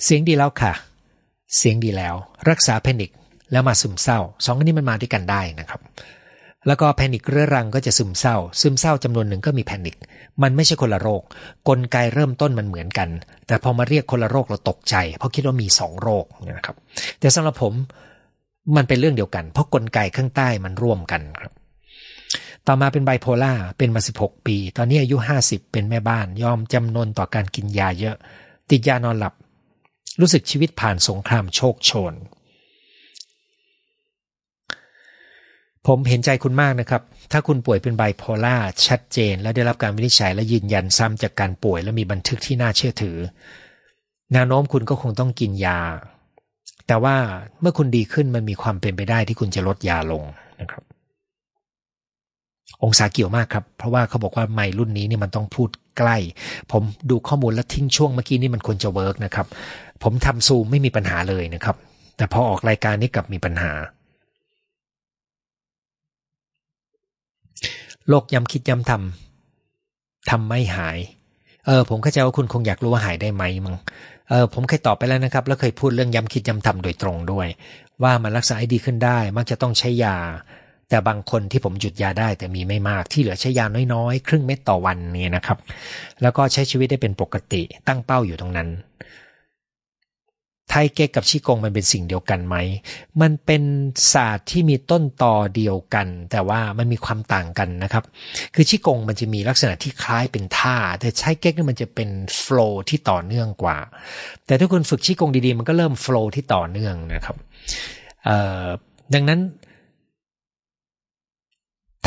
เสียงดีแล้วค่ะ เสียงดีแล้ว รักษาแพนิคแล้วมาซึมเศร้าสองอันนี้มันมาด้วยกันได้นะครับ แล้วก็แพนิคเรื้อรังก็จะซึมเศร้า ซึมเศร้าจำนวนหนึ่งก็มีแพนิคมันไม่ใช่คนละโรค กลไกเริ่มต้นมันเหมือนกัน แต่พอมาเรียกคนละโรคเราตกใจ เพราะคิดว่ามีสองโรคนะครับ แต่สำหรับผมมันเป็นเรื่องเดียวกัน เพราะกลไกข้างใต้มันร่วมกันครับ ต่อมาเป็นไบโพล่าเป็นมาสิบหกปี ตอนนี้อายุห้าสิบเป็นแม่บ้าน ยอมจำนนต่อการกินยาเยอะ ติดยานอนหลับ รู้สึกชีวิตผ่านสงครามโชคโชน ผมเห็นใจคุณมากนะครับ ถ้าคุณป่วยเป็นไบโพล่าชัดเจน และได้รับการวินิจฉัยและยืนยันซ้ำจากการป่วยและมีบันทึกที่น่าเชื่อถือแนวโน้มคุณก็คงต้องกินยา แต่ว่าเมื่อคุณดีขึ้นมันมีความเป็นไปได้ที่คุณจะลดยาลงนะครับ องศาเกี่ยวมากครับ เพราะว่าเขาบอกว่าไมรุ่นนี้นี่มันต้องพูดใกล้ ผมดูข้อมูลแล้วทิ้งช่วงเมื่อกี้นี่มันควรจะเวิร์กนะครับ ผมทำซูมไม่มีปัญหาเลยนะครับ แต่พอออกรายการนี้กลับมีปัญหาโลกย้ำคิดย้ำทำทำไม่หาย เออ ผมเข้าใจว่าคุณคงอยากรู้ว่าหายได้ไหมมั้งเออผมเคยตอบไปแล้วนะครับ แล้วเคยพูดเรื่องย้ำคิดย้ำทำโดยตรงด้วย ว่ามันรักษาให้ดีขึ้นได้ มักจะต้องใช้ยา แต่บางคนที่ผมหยุดยาได้แต่มีไม่มากที่เหลือใช้ยาน้อยๆ ครึ่งเม็ดต่อวันเนี่ยนะครับ แล้วก็ใช้ชีวิตได้เป็นปกติตั้งเป้าอยู่ตรงนั้น ไทเก๊กกับชิกงมันเป็นสิ่งเดียวกันไหม มันเป็นศาสตร์ที่มีต้นตอเดียวกัน แต่ว่ามันมีความต่างกันนะครับ คือชิกงมันจะมีลักษณะที่คล้ายเป็นท่า แต่ไทเก๊กนี่มันจะเป็นโฟล์ที่ต่อเนื่องกว่า แต่ถ้าคุณฝึกชิกงดีๆ มันก็เริ่มโฟล์ที่ต่อเนื่องนะครับดังนั้น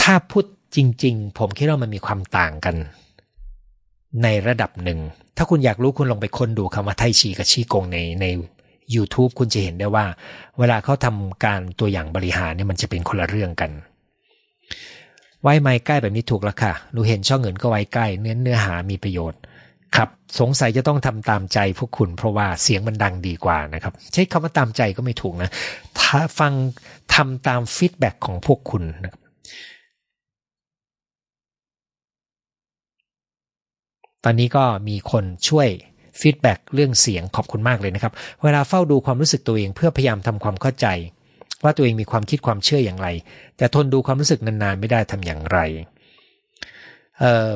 ถ้าพูดจริง ๆ ผมคิดว่ามันมีความต่างกัน ในระดับหนึ่ง ถ้าคุณอยากรู้คุณลองไปค้นดูคำว่าไทชีกับชีกงในใน YouTube คุณจะเห็นได้ว่า เวลาเขาทำการตัวอย่างบริหารเนี่ยมันจะเป็นคนละเรื่องกันไว้ไม้ใกล้แบบนี้ถูกแล้วค่ะหนูเห็นช่องเงินก็ไว้ใกล้เนื้อเนื้อหามีประโยชน์ ครับ สงสัยจะต้องทำตามใจพวกคุณเพราะว่าเสียงมันดังดีกว่านะครับ ใช้คำว่าตามใจก็ไม่ถูกนะ ถ้าฟังทำตามฟีดแบ็ของพวกคุณนะครับ ตอนนี้ก็มีคนช่วยฟีดแบ็เรื่องเสียงขอบคุณมากเลยนะครับ เวลาเฝ้าดูความรู้สึกตัวเองเพื่อพยายามทำความเข้าใจ ว่าตัวเองมีความคิดความเชื่ออย่างไร แต่ทนดูความรู้สึกนานๆไม่ได้ทำอย่างไรเออ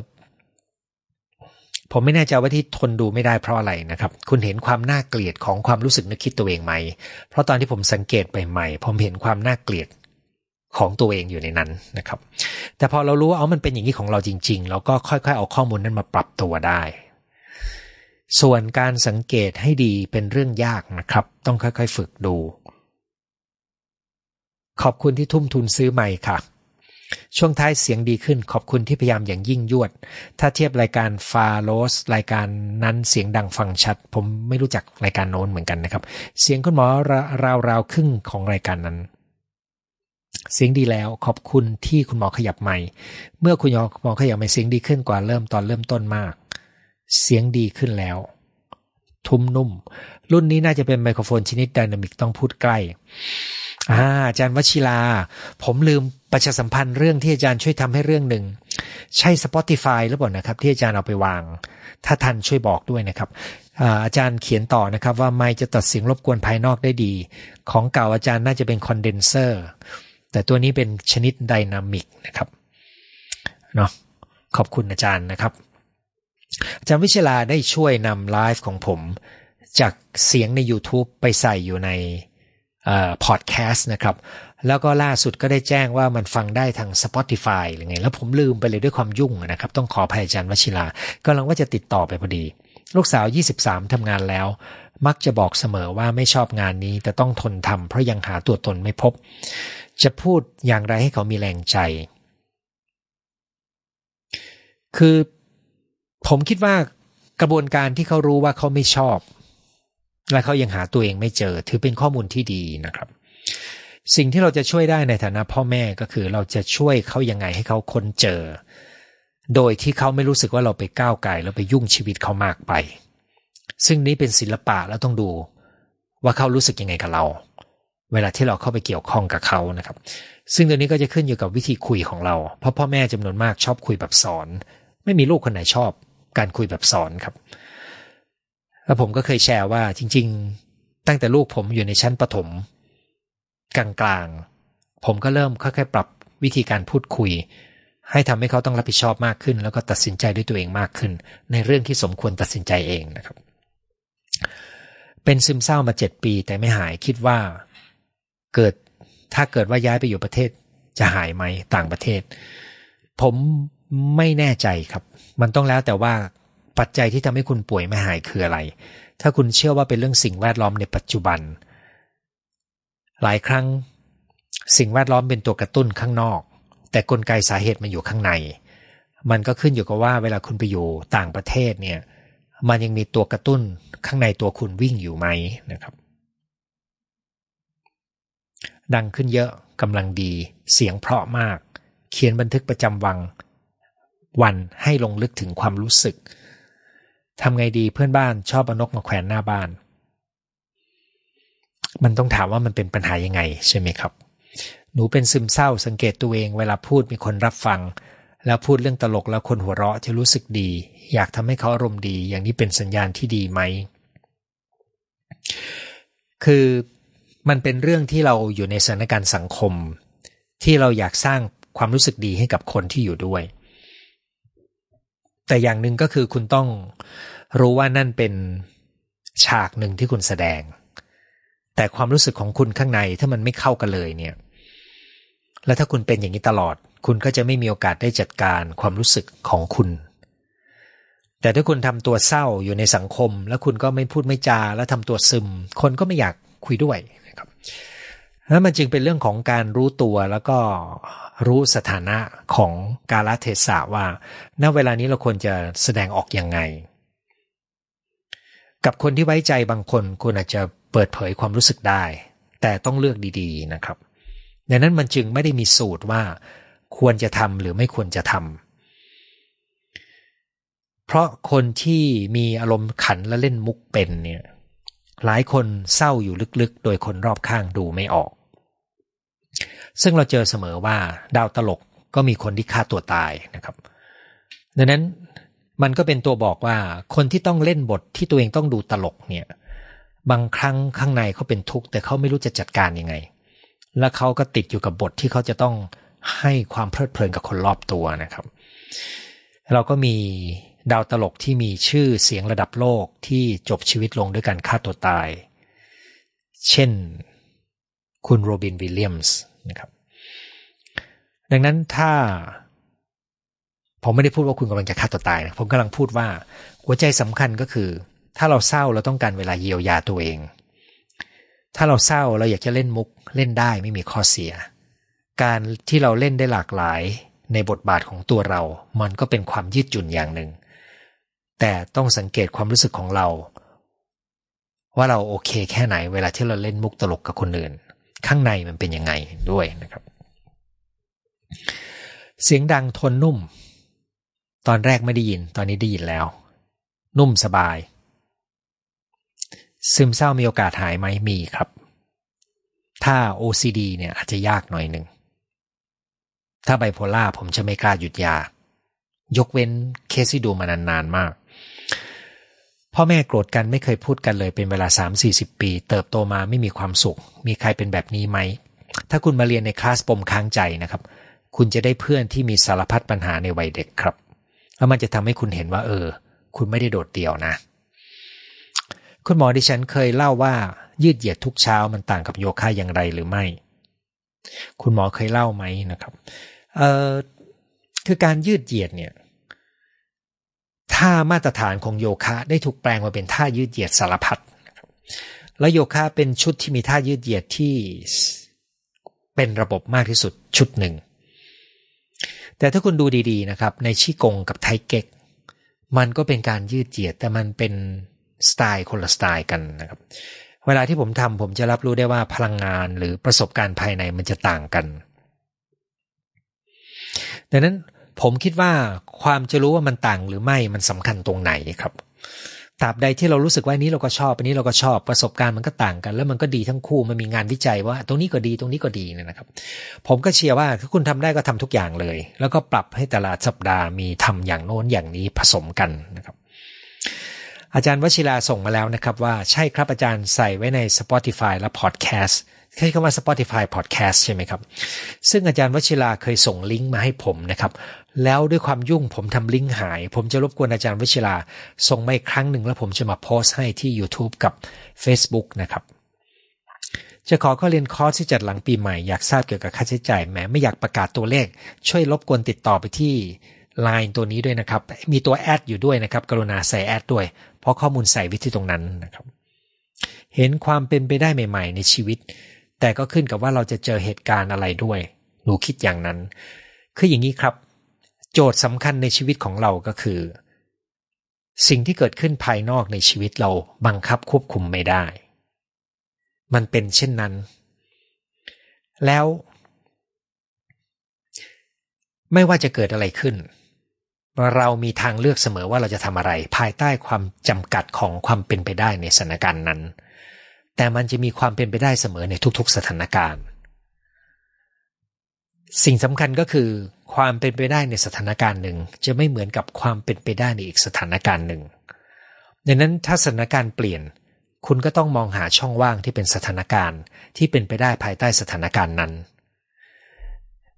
ผมไม่แน่ใจว่าที่ทนดูไม่ได้เพราะอะไรนะครับ คุณเห็นความน่าเกลียดของความรู้สึกนึกคิดตัวเองไหม เพราะตอนที่ผมสังเกตไปใหม่ผมเห็นความน่าเกลียด ของตัวเองอยู่ในนั้นนะครับ แต่พอเรารู้ว่าเอามันเป็นอย่างนี้ของเราจริง ๆ เราก็ค่อยๆ เอาข้อมูลนั้นมาปรับตัวได้ ส่วนการสังเกตให้ดีเป็นเรื่องยากนะครับ ต้องค่อยๆ ฝึกดู ขอบคุณที่ทุ่มทุนซื้อใหม่ค่ะ ช่วงท้ายเสียงดีขึ้น ขอบคุณที่พยายามอย่างยิ่งยวด ถ้าเทียบรายการฟาโลสรายการนั้นเสียงดังฟังชัด ผมไม่รู้จักรายการโน้นเหมือนกันนะครับ เสียงคุณหมอราวๆครึ่งของรายการนั้น เสียงดีแล้วขอบคุณที่คุณหมอขยับไม่ เมื่อคุณหมอขยับไม่เสียงดีขึ้นกว่าเริ่มตอนเริ่มต้นมาก เสียงดีขึ้นแล้ว ทุ้มนุ่ม รุ่นนี้น่าจะเป็นไมโครโฟนชนิดไดนามิกต้องพูดใกล้อาอาจารย์วชิราผมลืมประชาสัมพันธ์เรื่องที่อาจารย์ช่วยทำให้เรื่องหนึ่ง ใช่ Spotify หรือเปล่านะครับ ที่อาจารย์เอาไปวาง ถ้าทันช่วยบอกด้วยนะครับอาจารย์เขียนต่อนะครับ ว่าไมค์จะตัดเสียงรบกวนภายนอกได้ดี ของเก่าอาจารย์น่าจะเป็นคอนเดนเซอร์ แต่ตัวนี้เป็นชนิด dynamic นะครับเนาะขอบคุณอาจารย์นะครับ อาจารย์วิชลาได้ช่วยนำไลฟ์ของผมจากเสียงใน YouTube ไปใส่อยู่ในพอดแคสต์นะครับ แล้วก็ล่าสุดก็ได้แจ้งว่ามันฟังได้ทาง Spotify หรือไง แล้วผมลืมไปเลยด้วยความยุ่งนะครับ ต้องขอภัยอาจารย์วชิลากำลังว่าจะติดต่อไปพอดี ลูกสาว 23ทำงานแล้ว มักจะบอกเสมอว่าไม่ชอบงานนี้ แต่ต้องทนทำเพราะยังหาตัวตนไม่พบ จะพูดอย่างไรให้เขามีแรงใจ คือผมคิดว่ากระบวนการที่เขารู้ว่าเขาไม่ชอบ และเขายังหาตัวเองไม่เจอ ถือเป็นข้อมูลที่ดีนะครับ สิ่งที่เราจะช่วยได้ในฐานะพ่อแม่ก็คือเราจะช่วยเขายังไงให้เขาค้นเจอ โดยที่เขาไม่รู้สึกว่าเราไปก้าวไกลแล้วไปยุ่งชีวิตเขามากไป ซึ่งนี้เป็นศิลปะแล้วต้องดู ว่าเขารู้สึกยังไงกับเรา เวลาที่เราเข้าไปเกี่ยวข้องกับเขานะครับ ซึ่งตัวนี้ก็จะขึ้นอยู่กับวิธีคุยของเรา เพราะพ่อแม่จำนวนมากชอบคุยแบบสอน ไม่มีลูกคนไหนชอบ การคุยแบบสอนครับ แล้วผมก็เคยแชร์ว่าจริง ๆ ตั้งแต่ลูกผมอยู่ในชั้นประถม กลางๆ ผมก็เริ่มค่อยๆปรับวิธีการพูดคุย ให้ทำให้เขาต้องรับผิดชอบมากขึ้น แล้วก็ตัดสินใจด้วยตัวเองมากขึ้น ในเรื่องที่สมควรตัดสินใจเองนะครับ เป็นซึมเศร้ามาเจ็ดปีแต่ไม่หายคิดว่า เกิดถ้าเกิดว่าย้ายไปอยู่ประเทศจะหายไหมต่างประเทศ ผมไม่แน่ใจครับ มันต้องแล้วแต่ว่าปัจจัยที่ทำให้คุณป่วยไม่หายคืออะไร ถ้าคุณเชื่อว่าเป็นเรื่องสิ่งแวดล้อมในปัจจุบัน หลายครั้งสิ่งแวดล้อมเป็นตัวกระตุ้นข้างนอก แต่กลไกสาเหตุมันอยู่ข้างใน มันก็ขึ้นอยู่กับว่าเวลาคุณไปอยู่ต่างประเทศเนี่ย มันยังมีตัวกระตุ้นข้างในตัวคุณวิ่งอยู่ไหมนะครับ ดังขึ้นเยอะกำลังดี เสียงเพราะมาก เขียนบันทึกประจำวัง วันให้ลงลึกถึงความรู้สึกทำไงดีเพื่อนบ้านชอบอนกมาแขวนหน้าบ้าน มันต้องถามว่ามันเป็นปัญหายังไงใช่ไหมครับ หนูเป็นซึมเศร้าสังเกตตัวเองเวลาพูดมีคนรับฟัง แล้วพูดเรื่องตลกแล้วคนหัวเราะจะรู้สึกดี อยากทำให้เขาอารมณ์ดี อย่างนี้เป็นสัญญาณที่ดีไหม คือ มันเป็นเรื่องที่เราอยู่ในสถานการณ์สังคม ที่เราอยากสร้างความรู้สึกดีให้กับคนที่อยู่ด้วย แต่อย่างหนึ่งก็คือคุณต้องรู้ว่านั่นเป็นฉากหนึ่งที่คุณแสดง แต่ความรู้สึกของคุณข้างในถ้ามันไม่เข้ากันเลยเนี่ย แล้วถ้าคุณเป็นอย่างนี้ตลอด คุณก็จะไม่มีโอกาสได้จัดการความรู้สึกของคุณ แต่ถ้าคุณทำตัวเศร้าอยู่ในสังคม แล้วคุณก็ไม่พูดไม่จา แล้วทำตัวซึม คนก็ไม่อยากคุยด้วย แล้วมันจึงเป็นเรื่องของการรู้ตัวแล้วก็รู้สถานะของกาลเทศะว่า ณ เวลานี้เราควรจะแสดงออกอยังไง กับคนที่ไว้ใจบางคนคุณอาจจะเปิดเผยความรู้สึกได้ แต่ต้องเลือกดีๆนะครับดังนั้นมันจึงไม่ได้มีสูตรว่าควรจะทำหรือไม่ควรจะทำ เพราะคนที่มีอารมณ์ขันและเล่นมุกเป็นเนี่ย หลายคนเศร้าอยู่ลึกๆ โดยคนรอบข้างดูไม่ออก ซึ่งเราเจอเสมอว่าดาวตลกก็มีคนที่ฆ่าตัวตายนะครับ ดังนั้นมันก็เป็นตัวบอกว่าคนที่ต้องเล่นบทที่ตัวเองต้องดูตลกเนี่ย บางครั้งข้างในเขาเป็นทุกข์แต่เขาไม่รู้จะจัดการยังไง แล้วเขาก็ติดอยู่กับบทที่เขาจะต้องให้ความเพลิดเพลินกับคนรอบตัวนะครับ เราก็มี ดาวตลกที่มีชื่อเสียงระดับโลกที่จบชีวิตลงด้วยการฆ่าตัวตาย เช่น คุณโรบินวิลเลียมส์นะครับ ดังนั้นถ้า ผมไม่ได้พูดว่าคุณกำลังจะฆ่าตัวตายนะผมกำลังพูดว่า หัวใจสำคัญก็คือ ถ้าเราเศร้าเราต้องการเวลาเยียวยาตัวเอง ถ้าเราเศร้าเราอยากจะเล่นมุกเล่นได้ไม่มีข้อเสีย การที่เราเล่นได้หลากหลายในบทบาทของตัวเรา มันก็เป็นความยืดหยุ่นอย่างหนึ่ง แต่ต้องสังเกตความรู้สึกของเรา ว่าเราโอเคแค่ไหนเวลาที่เราเล่นมุกตลกกับคนอื่น ข้างในมันเป็นยังไงด้วยนะครับ เสียงดังทนนุ่ม ตอนแรกไม่ได้ยิน ตอนนี้ได้ยินแล้ว นุ่มสบาย ซึมเศร้ามีโอกาสหายไหมมีครับ ถ้า OCD เนี่ยอาจจะยากหน่อยหนึ่งถ้าไบโพล่าผมจะไม่กล้าหยุดยายกเว้นเคสที่ดูมานานๆมาก พ่อแม่โกรธกันไม่เคยพูดกันเลยเป็นเวลา 3-40 ปี เติบโตมาไม่มีความสุข มีใครเป็นแบบนี้ไหม ถ้าคุณมาเรียนในคลาสปมค้างใจนะครับ คุณจะได้เพื่อนที่มีสารพัดปัญหาในวัยเด็กครับ แล้วมันจะทำให้คุณเห็นว่า เออ คุณไม่ได้โดดเดี่ยวนะ คุณหมอดิฉันเคยเล่าว่า ยืดเหยียดทุกเช้ามันต่างกับโยคะอย่างไรหรือไม่ คุณหมอเคยเล่าไหมนะครับ เออคือการยืดเหยียดเนี่ย ท่ามาตรฐานของโยคะได้ถูกแปลงมาเป็นท่ายืดเหยียดสารพัดแล้วโยคะเป็นชุดที่มีท่ายืดเหยียดที่เป็นระบบมากที่สุดชุดหนึ่ง แต่ถ้าคุณดูดีๆนะครับ ในชิกงกับไทเก๊กมันก็เป็นการยืดเจียดแต่มันเป็นสไตล์คนละสไตล์กันนะครับ เวลาที่ผมทำผมจะรับรู้ได้ว่าพลังงานหรือประสบการณ์ภายในมันจะต่างกันดังนั้น ผมคิดว่าความจะรู้ว่ามันต่างหรือไม่มันสำคัญตรงไหนครับตราบใดที่เรารู้สึกว่านี้เราก็ชอบอันนี้เราก็ชอบประสบการณ์มันก็ต่างกัน แล้วมันก็ดีทั้งคู่มันมีงานวิจัยว่า ตรงนี้ก็ดีตรงนี้ก็ดีเนี่ยนะครับ ผมก็เชียร์ว่าถ้าคุณทำได้ก็ทำทุกอย่างเลย แล้วก็ปรับให้แต่ละสัปดาห์มีทำอย่างโน้นอย่างนี้ผสมกันนะครับ อาจารย์วชิราส่งมาแล้วนะครับ ว่าใช่ครับอาจารย์ใส่ไว้ใน Spotify และ Podcast ใช้คำว่า Spotify Podcast ใช่ไหมครับ ซึ่งอาจารย์วชิราเคยส่งลิงก์มาให้ผมนะครับ แล้วด้วยความยุ่งผมทำลิงก์หาย ผมจะรบกวนอาจารย์วิชิลาส่งมาอีกครั้งหนึ่งแล้วผมจะมาโพสต์ให้ที่ YouTube กับ Facebook นะครับ จะขอข้าเรียนคอร์สที่จัดหลังปีใหม่ อยากทราบเกี่ยวกับค่าใช้จ่ายแม้ไม่อยากประกาศตัวเลข ช่วยรบกวนติดต่อไปที่ Line ตัวนี้ด้วยนะครับ มีตัวแอดอยู่ด้วยนะครับ กรุณาใส่แอดด้วย เพราะข้อมูลใส่วิธีตรงนั้นนะครับ เห็นความเป็นไปได้ใหม่ ๆ ในชีวิต แต่ก็ขึ้นกับว่าเราจะเจอเหตุการณ์อะไรด้วย หนูคิดอย่างนั้น คืออย่างนี้ครับ โจทย์สำคัญในชีวิตของเราก็คือ สิ่งที่เกิดขึ้นภายนอกในชีวิตเราบังคับควบคุมไม่ได้ มันเป็นเช่นนั้น แล้ว ไม่ว่าจะเกิดอะไรขึ้น เรามีทางเลือกเสมอว่าเราจะทำอะไร ภายใต้ความจำกัดของความเป็นไปได้ในสถานการณ์นั้น แต่มันจะมีความเป็นไปได้เสมอในทุกๆสถานการณ์ สิ่งสำคัญก็คือความเป็นไปได้ในสถานการณ์หนึ่ง จะไม่เหมือนกับความเป็นไปได้ในอีกสถานการณ์หนึ่งดังนั้นถ้าสถานการณ์เปลี่ยน คุณก็ต้องมองหาช่องว่างที่เป็นสถานการณ์ที่เป็นไปได้ภายใต้สถานการณ์นั้น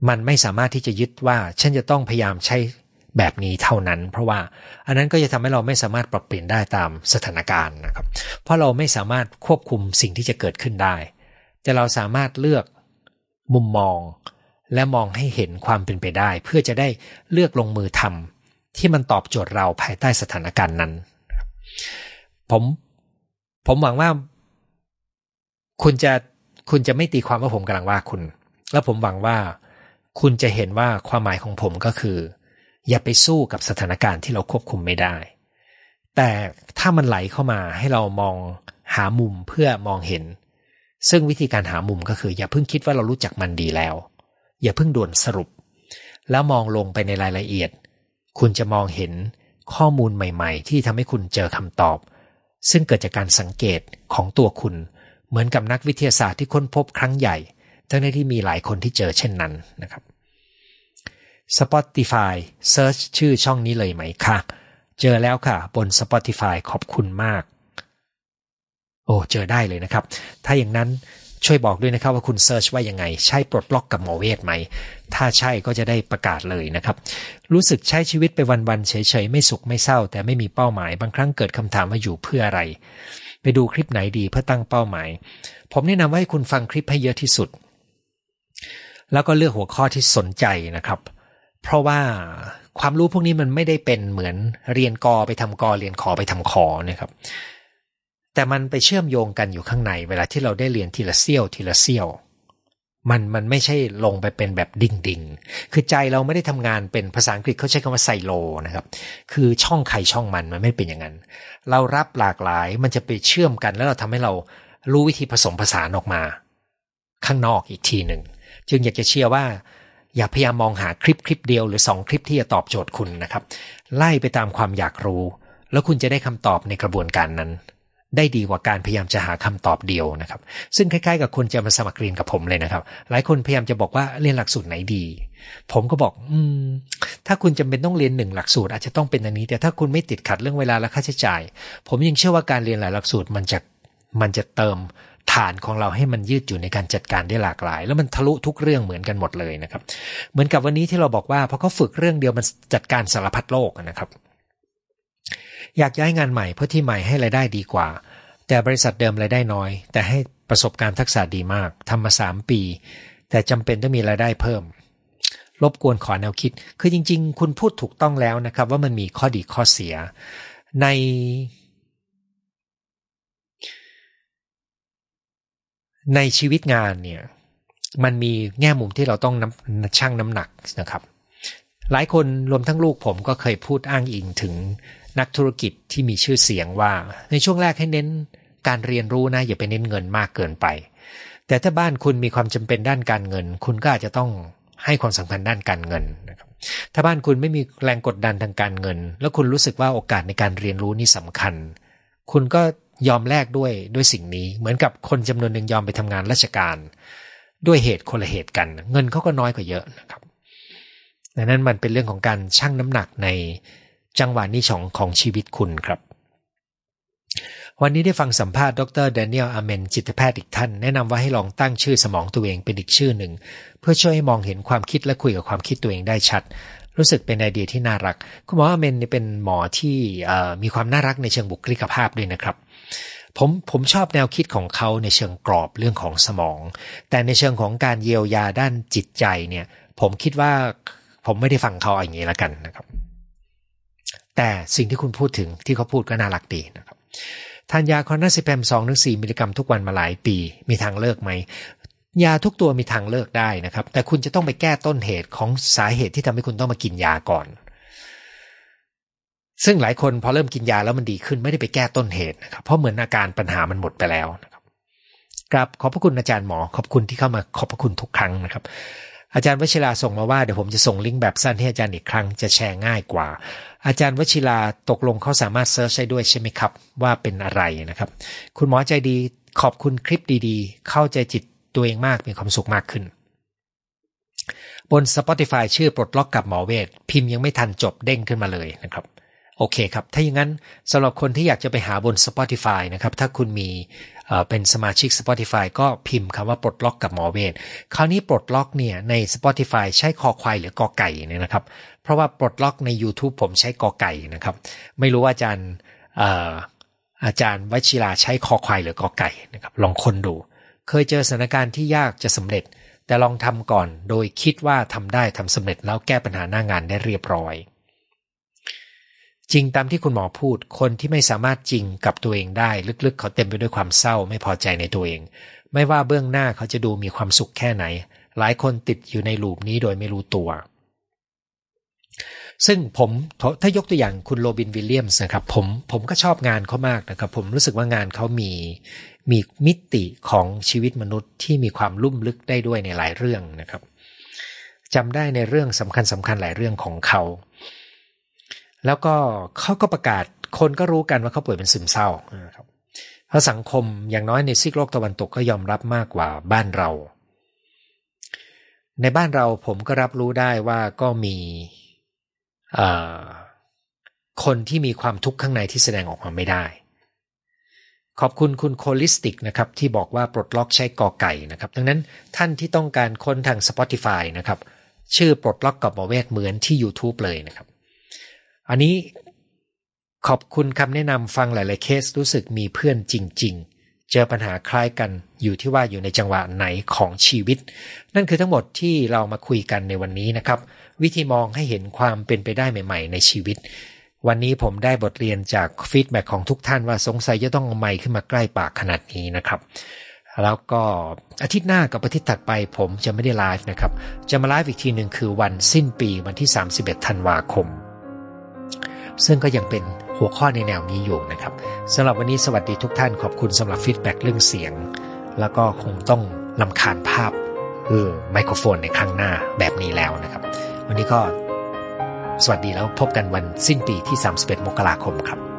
มันไม่สามารถที่จะยึดว่าฉันจะต้องพยายามใช้แบบนี้เท่านั้น เพราะว่าอันนั้นก็จะทำให้เราไม่สามารถปรับเปลี่ยนได้ตามสถานการณ์นะครับ เพราะเราไม่สามารถควบคุมสิ่งที่จะเกิดขึ้นได้ แต่เราสามารถเลือกมุมมอง และมองให้เห็นความเป็นไปได้ เพื่อจะได้เลือกลงมือทำที่มันตอบโจทย์เราภายใต้สถานการณ์นั้น ผมผมหวังว่า คุณจะคุณจะไม่ตีความว่าผมกำลังว่าคุณ แล้วผมหวังว่า คุณจะเห็นว่าความหมายของผมก็คือ อย่าไปสู้กับสถานการณ์ที่เราควบคุมไม่ได้ แต่ถ้ามันไหลเข้ามาให้เรามองหามุมเพื่อมองเห็น ซึ่งวิธีการหามุมก็คือ อย่าเพิ่งคิดว่าเรารู้จักมันดีแล้ว อย่าเพิ่งด่วนสรุป แล้วมองลงไปในรายละเอียด คุณจะมองเห็นข้อมูลใหม่ ๆ ที่ทำให้คุณเจอคำตอบ ซึ่งเกิดจากการสังเกตของตัวคุณ เหมือนกับนักวิทยาศาสตร์ที่ค้นพบครั้งใหญ่ ทั้งที่มีหลายคนที่เจอเช่นนั้นนะครับ Spotify Search ชื่อช่องนี้เลยไหมคะเจอแล้วค่ะ บน Spotify ขอบคุณมาก โอ้ เจอได้เลยนะครับ ถ้าอย่างนั้น ช่วยบอกด้วยนะครับว่าคุณเซิร์ชว่ายังไง ใช่ปลดล็อกกับหมอเวทไหม ถ้าใช่ก็จะได้ประกาศเลยนะครับ รู้สึกใช้ชีวิตไปวันๆเฉยๆ ไม่สุขไม่เศร้า แต่ไม่มีเป้าหมาย บางครั้งเกิดคำถามว่าอยู่เพื่ออะไร ไปดูคลิปไหนดีเพื่อตั้งเป้าหมาย ผมแนะนำว่าให้คุณฟังคลิปให้เยอะที่สุด แล้วก็เลือกหัวข้อที่สนใจนะครับ เพราะว่าความรู้พวกนี้มันไม่ได้เป็นเหมือนเรียนกอไปทำกอเรียนขอไปทำขอนะครับ แต่มันไปเชื่อมโยงกันอยู่ข้างในเวลาที่เราได้เรียนทีละเซี่ยวทีละเซี่ยว มันมันไม่ใช่ลงไปเป็นแบบดิ่งดิ่งคือใจเราไม่ได้ทำงานเป็นภาษาอังกฤษเขาใช้คำว่าไซโลนะครับ คือช่องใครช่องมันมันไม่เป็นอย่างนั้น เรารับหลากหลายมันจะไปเชื่อมกันแล้วเราทำให้เรารู้วิธีผสมผสานออกมา ข้างนอกอีกทีหนึ่งจึงอยากจะเชื่อว่า อย่าพยายามมองหาคลิปคลิปเดียวหรือสองคลิปที่จะตอบโจทย์คุณนะครับ ไล่ไปตามความอยากรู้ แล้วคุณจะได้คำตอบในกระบวนการนั้น ได้ดีกว่าการพยายามจะหาคำตอบเดียวนะครับ ซึ่งคล้ายๆ กับคนจะมาสมัครเรียนกับผมเลยนะครับ หลายคนพยายามจะบอกว่าเรียนหลักสูตรไหนดี ผมก็บอกอืมถ้าคุณจำเป็นต้องเรียนหนึ่งหลักสูตรอาจจะต้องเป็นอันนี้ แต่ถ้าคุณไม่ติดขัดเรื่องเวลาและค่าใช้จ่าย ผมยังเชื่อว่าการเรียนหลายหลักสูตรมันจะมันจะเติมฐานของเราให้มันยืดอยู่ในการจัดการได้หลากหลาย แล้วมันทะลุทุกเรื่องเหมือนกันหมดเลยนะครับ เหมือนกับวันนี้ที่เราบอกว่าพอเขาฝึกเรื่องเดียวมันจัดการสารพัดโลกนะครับ อยากย้ายงานใหม่เพื่อที่ใหม่ให้รายได้ดีกว่า แต่บริษัทเดิมรายได้น้อย แต่ให้ประสบการณ์ทักษะดีมากทำมาสามปี แต่จำเป็นต้องมีรายได้เพิ่ม รบกวนขอแนวคิด คือจริง ๆ คุณพูดถูกต้องแล้วนะครับ ว่ามันมีข้อดีข้อเสีย ใน ในชีวิตงานเนี่ย มันมีแง่มุมที่เราต้องน้ำชั่งน้ำหนักนะครับ หลายคนรวมทั้งลูกผมก็เคยพูดอ้างอิงถึง นักธุรกิจที่มีชื่อเสียงว่า ในช่วงแรกให้เน้นการเรียนรู้นะอย่าไปเน้นเงินมากเกินไป แต่ถ้าบ้านคุณมีความจำเป็นด้านการเงิน คุณก็อาจจะต้องให้ความสำคัญด้านการเงินนะครับถ้าบ้านคุณไม่มีแรงกดดันทางการเงิน แล้วคุณรู้สึกว่าโอกาสในการเรียนรู้นี่สำคัญ คุณก็ยอมแลกด้วยด้วยสิ่งนี้ เหมือนกับคนจำนวนหนึ่งยอมไปทำงานราชการ ด้วยเหตุคนละเหตุกัน เงินเขาก็น้อยกว่าเยอะนะครับดังนั้นมันเป็นเรื่องของการชั่งน้ำหนักใน จังหวะนี้ของของชีวิตคุณครับ วันนี้ได้ฟังสัมภาษณ์ดรเดนิเอลอาเมนจิตแพทย์อีกท่าน แนะนำว่าให้ลองตั้งชื่อสมองตัวเองเป็นอีกชื่อหนึ่ง เพื่อช่วยให้มองเห็นความคิดและคุยกับความคิดตัวเองได้ชัด รู้สึกเป็นไอเดียที่น่ารัก คุณหมออาเมนเป็นหมอที่มีความน่ารักในเชิงบุคลิกภาพด้วยนะครับผมผมชอบแนวคิดของเขาในเชิงกรอบเรื่องของสมอง แต่ในเชิงของการเยียวยาด้านจิตใจเนี่ย ผมคิดว่าผมไม่ได้ฟังเขาอย่างนี้แล้วกันนะครับ แต่สิ่งที่คุณพูดถึงที่เขาพูดก็น่ารักดีนะครับทานยา clonazepam สองถึงสี่มิลลิกรัมทุกวันมาหลายปี มีทางเลิกไหมยาทุกตัวมีทางเลิกได้นะครับ แต่คุณจะต้องไปแก้ต้นเหตุของสาเหตุที่ทำให้คุณต้องมากินยาก่อน ซึ่งหลายคนพอเริ่มกินยาแล้วมันดีขึ้นไม่ได้ไปแก้ต้นเหตุนะครับเพราะเหมือนอาการปัญหามันหมดไปแล้วนะครับกราบขอบพระคุณอาจารย์หมอขอบคุณที่เข้ามาขอบพระคุณทุกครั้งนะครับ อาจารย์วชิราส่งมาว่าเดี๋ยวผมจะส่งลิงก์แบบสั้นให้อาจารย์อีกครั้งจะแชร์ง่ายกว่า อาจารย์วชิราตกลงเขาสามารถเซิร์ชได้ด้วยใช่ไหมครับ ว่าเป็นอะไรนะครับ คุณหมอใจดีขอบคุณคลิปดีๆ เข้าใจจิตตัวเองมากมีความสุขมากขึ้น บน Spotify ชื่อปลดล็อกกับหมอเวทพิมพ์ยังไม่ทันจบเด้งขึ้นมาเลยนะครับ โอเคครับ ถ้าอย่างนั้นสำหรับคนที่อยากจะไปหาบน Spotify นะครับ ถ้าคุณมีเป็นสมาชิก Spotify ก็พิมพ์คำว่าปลดล็อกกับหมอเวทคราวนี้ปลดล็อกเนี่ยใน Spotify ใช้คอควายหรือกอไก่เนี่ยนะครับ เพราะว่าปลดล็อกใน YouTube ผมใช้กอไก่นะครับ ไม่รู้ว่าอาจารย์อาจารย์วชิราใช้คอควายหรือกอไก่นะครับ ลองคนดู เคยเจอสถานการณ์ที่ยากจะสำเร็จ แต่ลองทำก่อน โดยคิดว่าทำได้ทำสำเร็จแล้วแก้ปัญหาหน้างานได้เรียบร้อย จริงตามที่คุณหมอพูด คนที่ไม่สามารถจริงกับตัวเองได้ ลึกๆ เขาเต็มไปด้วยความเศร้าไม่พอใจในตัวเอง ไม่ว่าเบื้องหน้าเขาจะดูมีความสุขแค่ไหน หลายคนติดอยู่ในลูปนี้โดยไม่รู้ตัว ซึ่งผมถ้ายกตัวอย่างคุณโรบินวิลเลียมส์นะครับ ผมผมก็ชอบงานเขามากนะครับ ผมรู้สึกว่างานเขามีมีมิติของชีวิตมนุษย์ที่มีความลุ่มลึกได้ด้วยในหลายเรื่องนะครับจำได้ในเรื่องสำคัญสำคัญหลายเรื่องของเขา แล้วก็เขาก็ประกาศคนก็รู้กันว่าเขาป่วยเป็นซึมเศร้านะครับเพราะสังคมอย่างน้อยในซีกโลกตะวันตกก็ยอมรับมากกว่าบ้านเรา ในบ้านเราผมก็รับรู้ได้ว่าก็มีคนที่มีความทุกข์ข้างในที่แสดงออกมาไม่ได้ ขอบคุณคุณโคลิสติกนะครับที่บอกว่าปลดล็อกใช้กอไก่นะครับ ดังนั้นท่านที่ต้องการค้นทาง Spotify นะครับ ชื่อปลดล็อกกับหมอเวทเหมือนที่ YouTube เลยนะครับ อันนี้ขอบคุณคำแนะนำฟังหลาย ๆ เคสรู้สึกมีเพื่อนจริง ๆ เจอปัญหาคล้ายกันอยู่ที่ว่าอยู่ในจังหวะไหนของชีวิต นั่นคือทั้งหมดที่เรามาคุยกันในวันนี้นะครับ วิธีมองให้เห็นความเป็นไปได้ใหม่ ๆ ในชีวิต วันนี้ผมได้บทเรียนจาก feedback ของทุกท่านว่าสงสัยจะต้องเอาไมค์ขึ้นมาใกล้ปากขนาดนี้นะครับแล้วก็อาทิตย์หน้ากับอาทิตย์ถัดไปผมจะไม่ได้ไลฟ์นะครับ จะมาไลฟ์อีกทีหนึ่งคือวันสิ้นปีวันที่ 31 ธันวาคม ซึ่งก็ยังเป็นหัวข้อในแนวนี้อยู่นะครับสำหรับวันนี้สวัสดีทุกท่านขอบคุณสำหรับ feedback เรื่องเสียง แล้วก็คงต้องลำคาญภาพเออไมโครโฟนในครั้งหน้าแบบนี้แล้วนะครับ วันนี้ก็สวัสดีแล้วพบกันวันสิ้นปีที่ 31 มกราคมครับ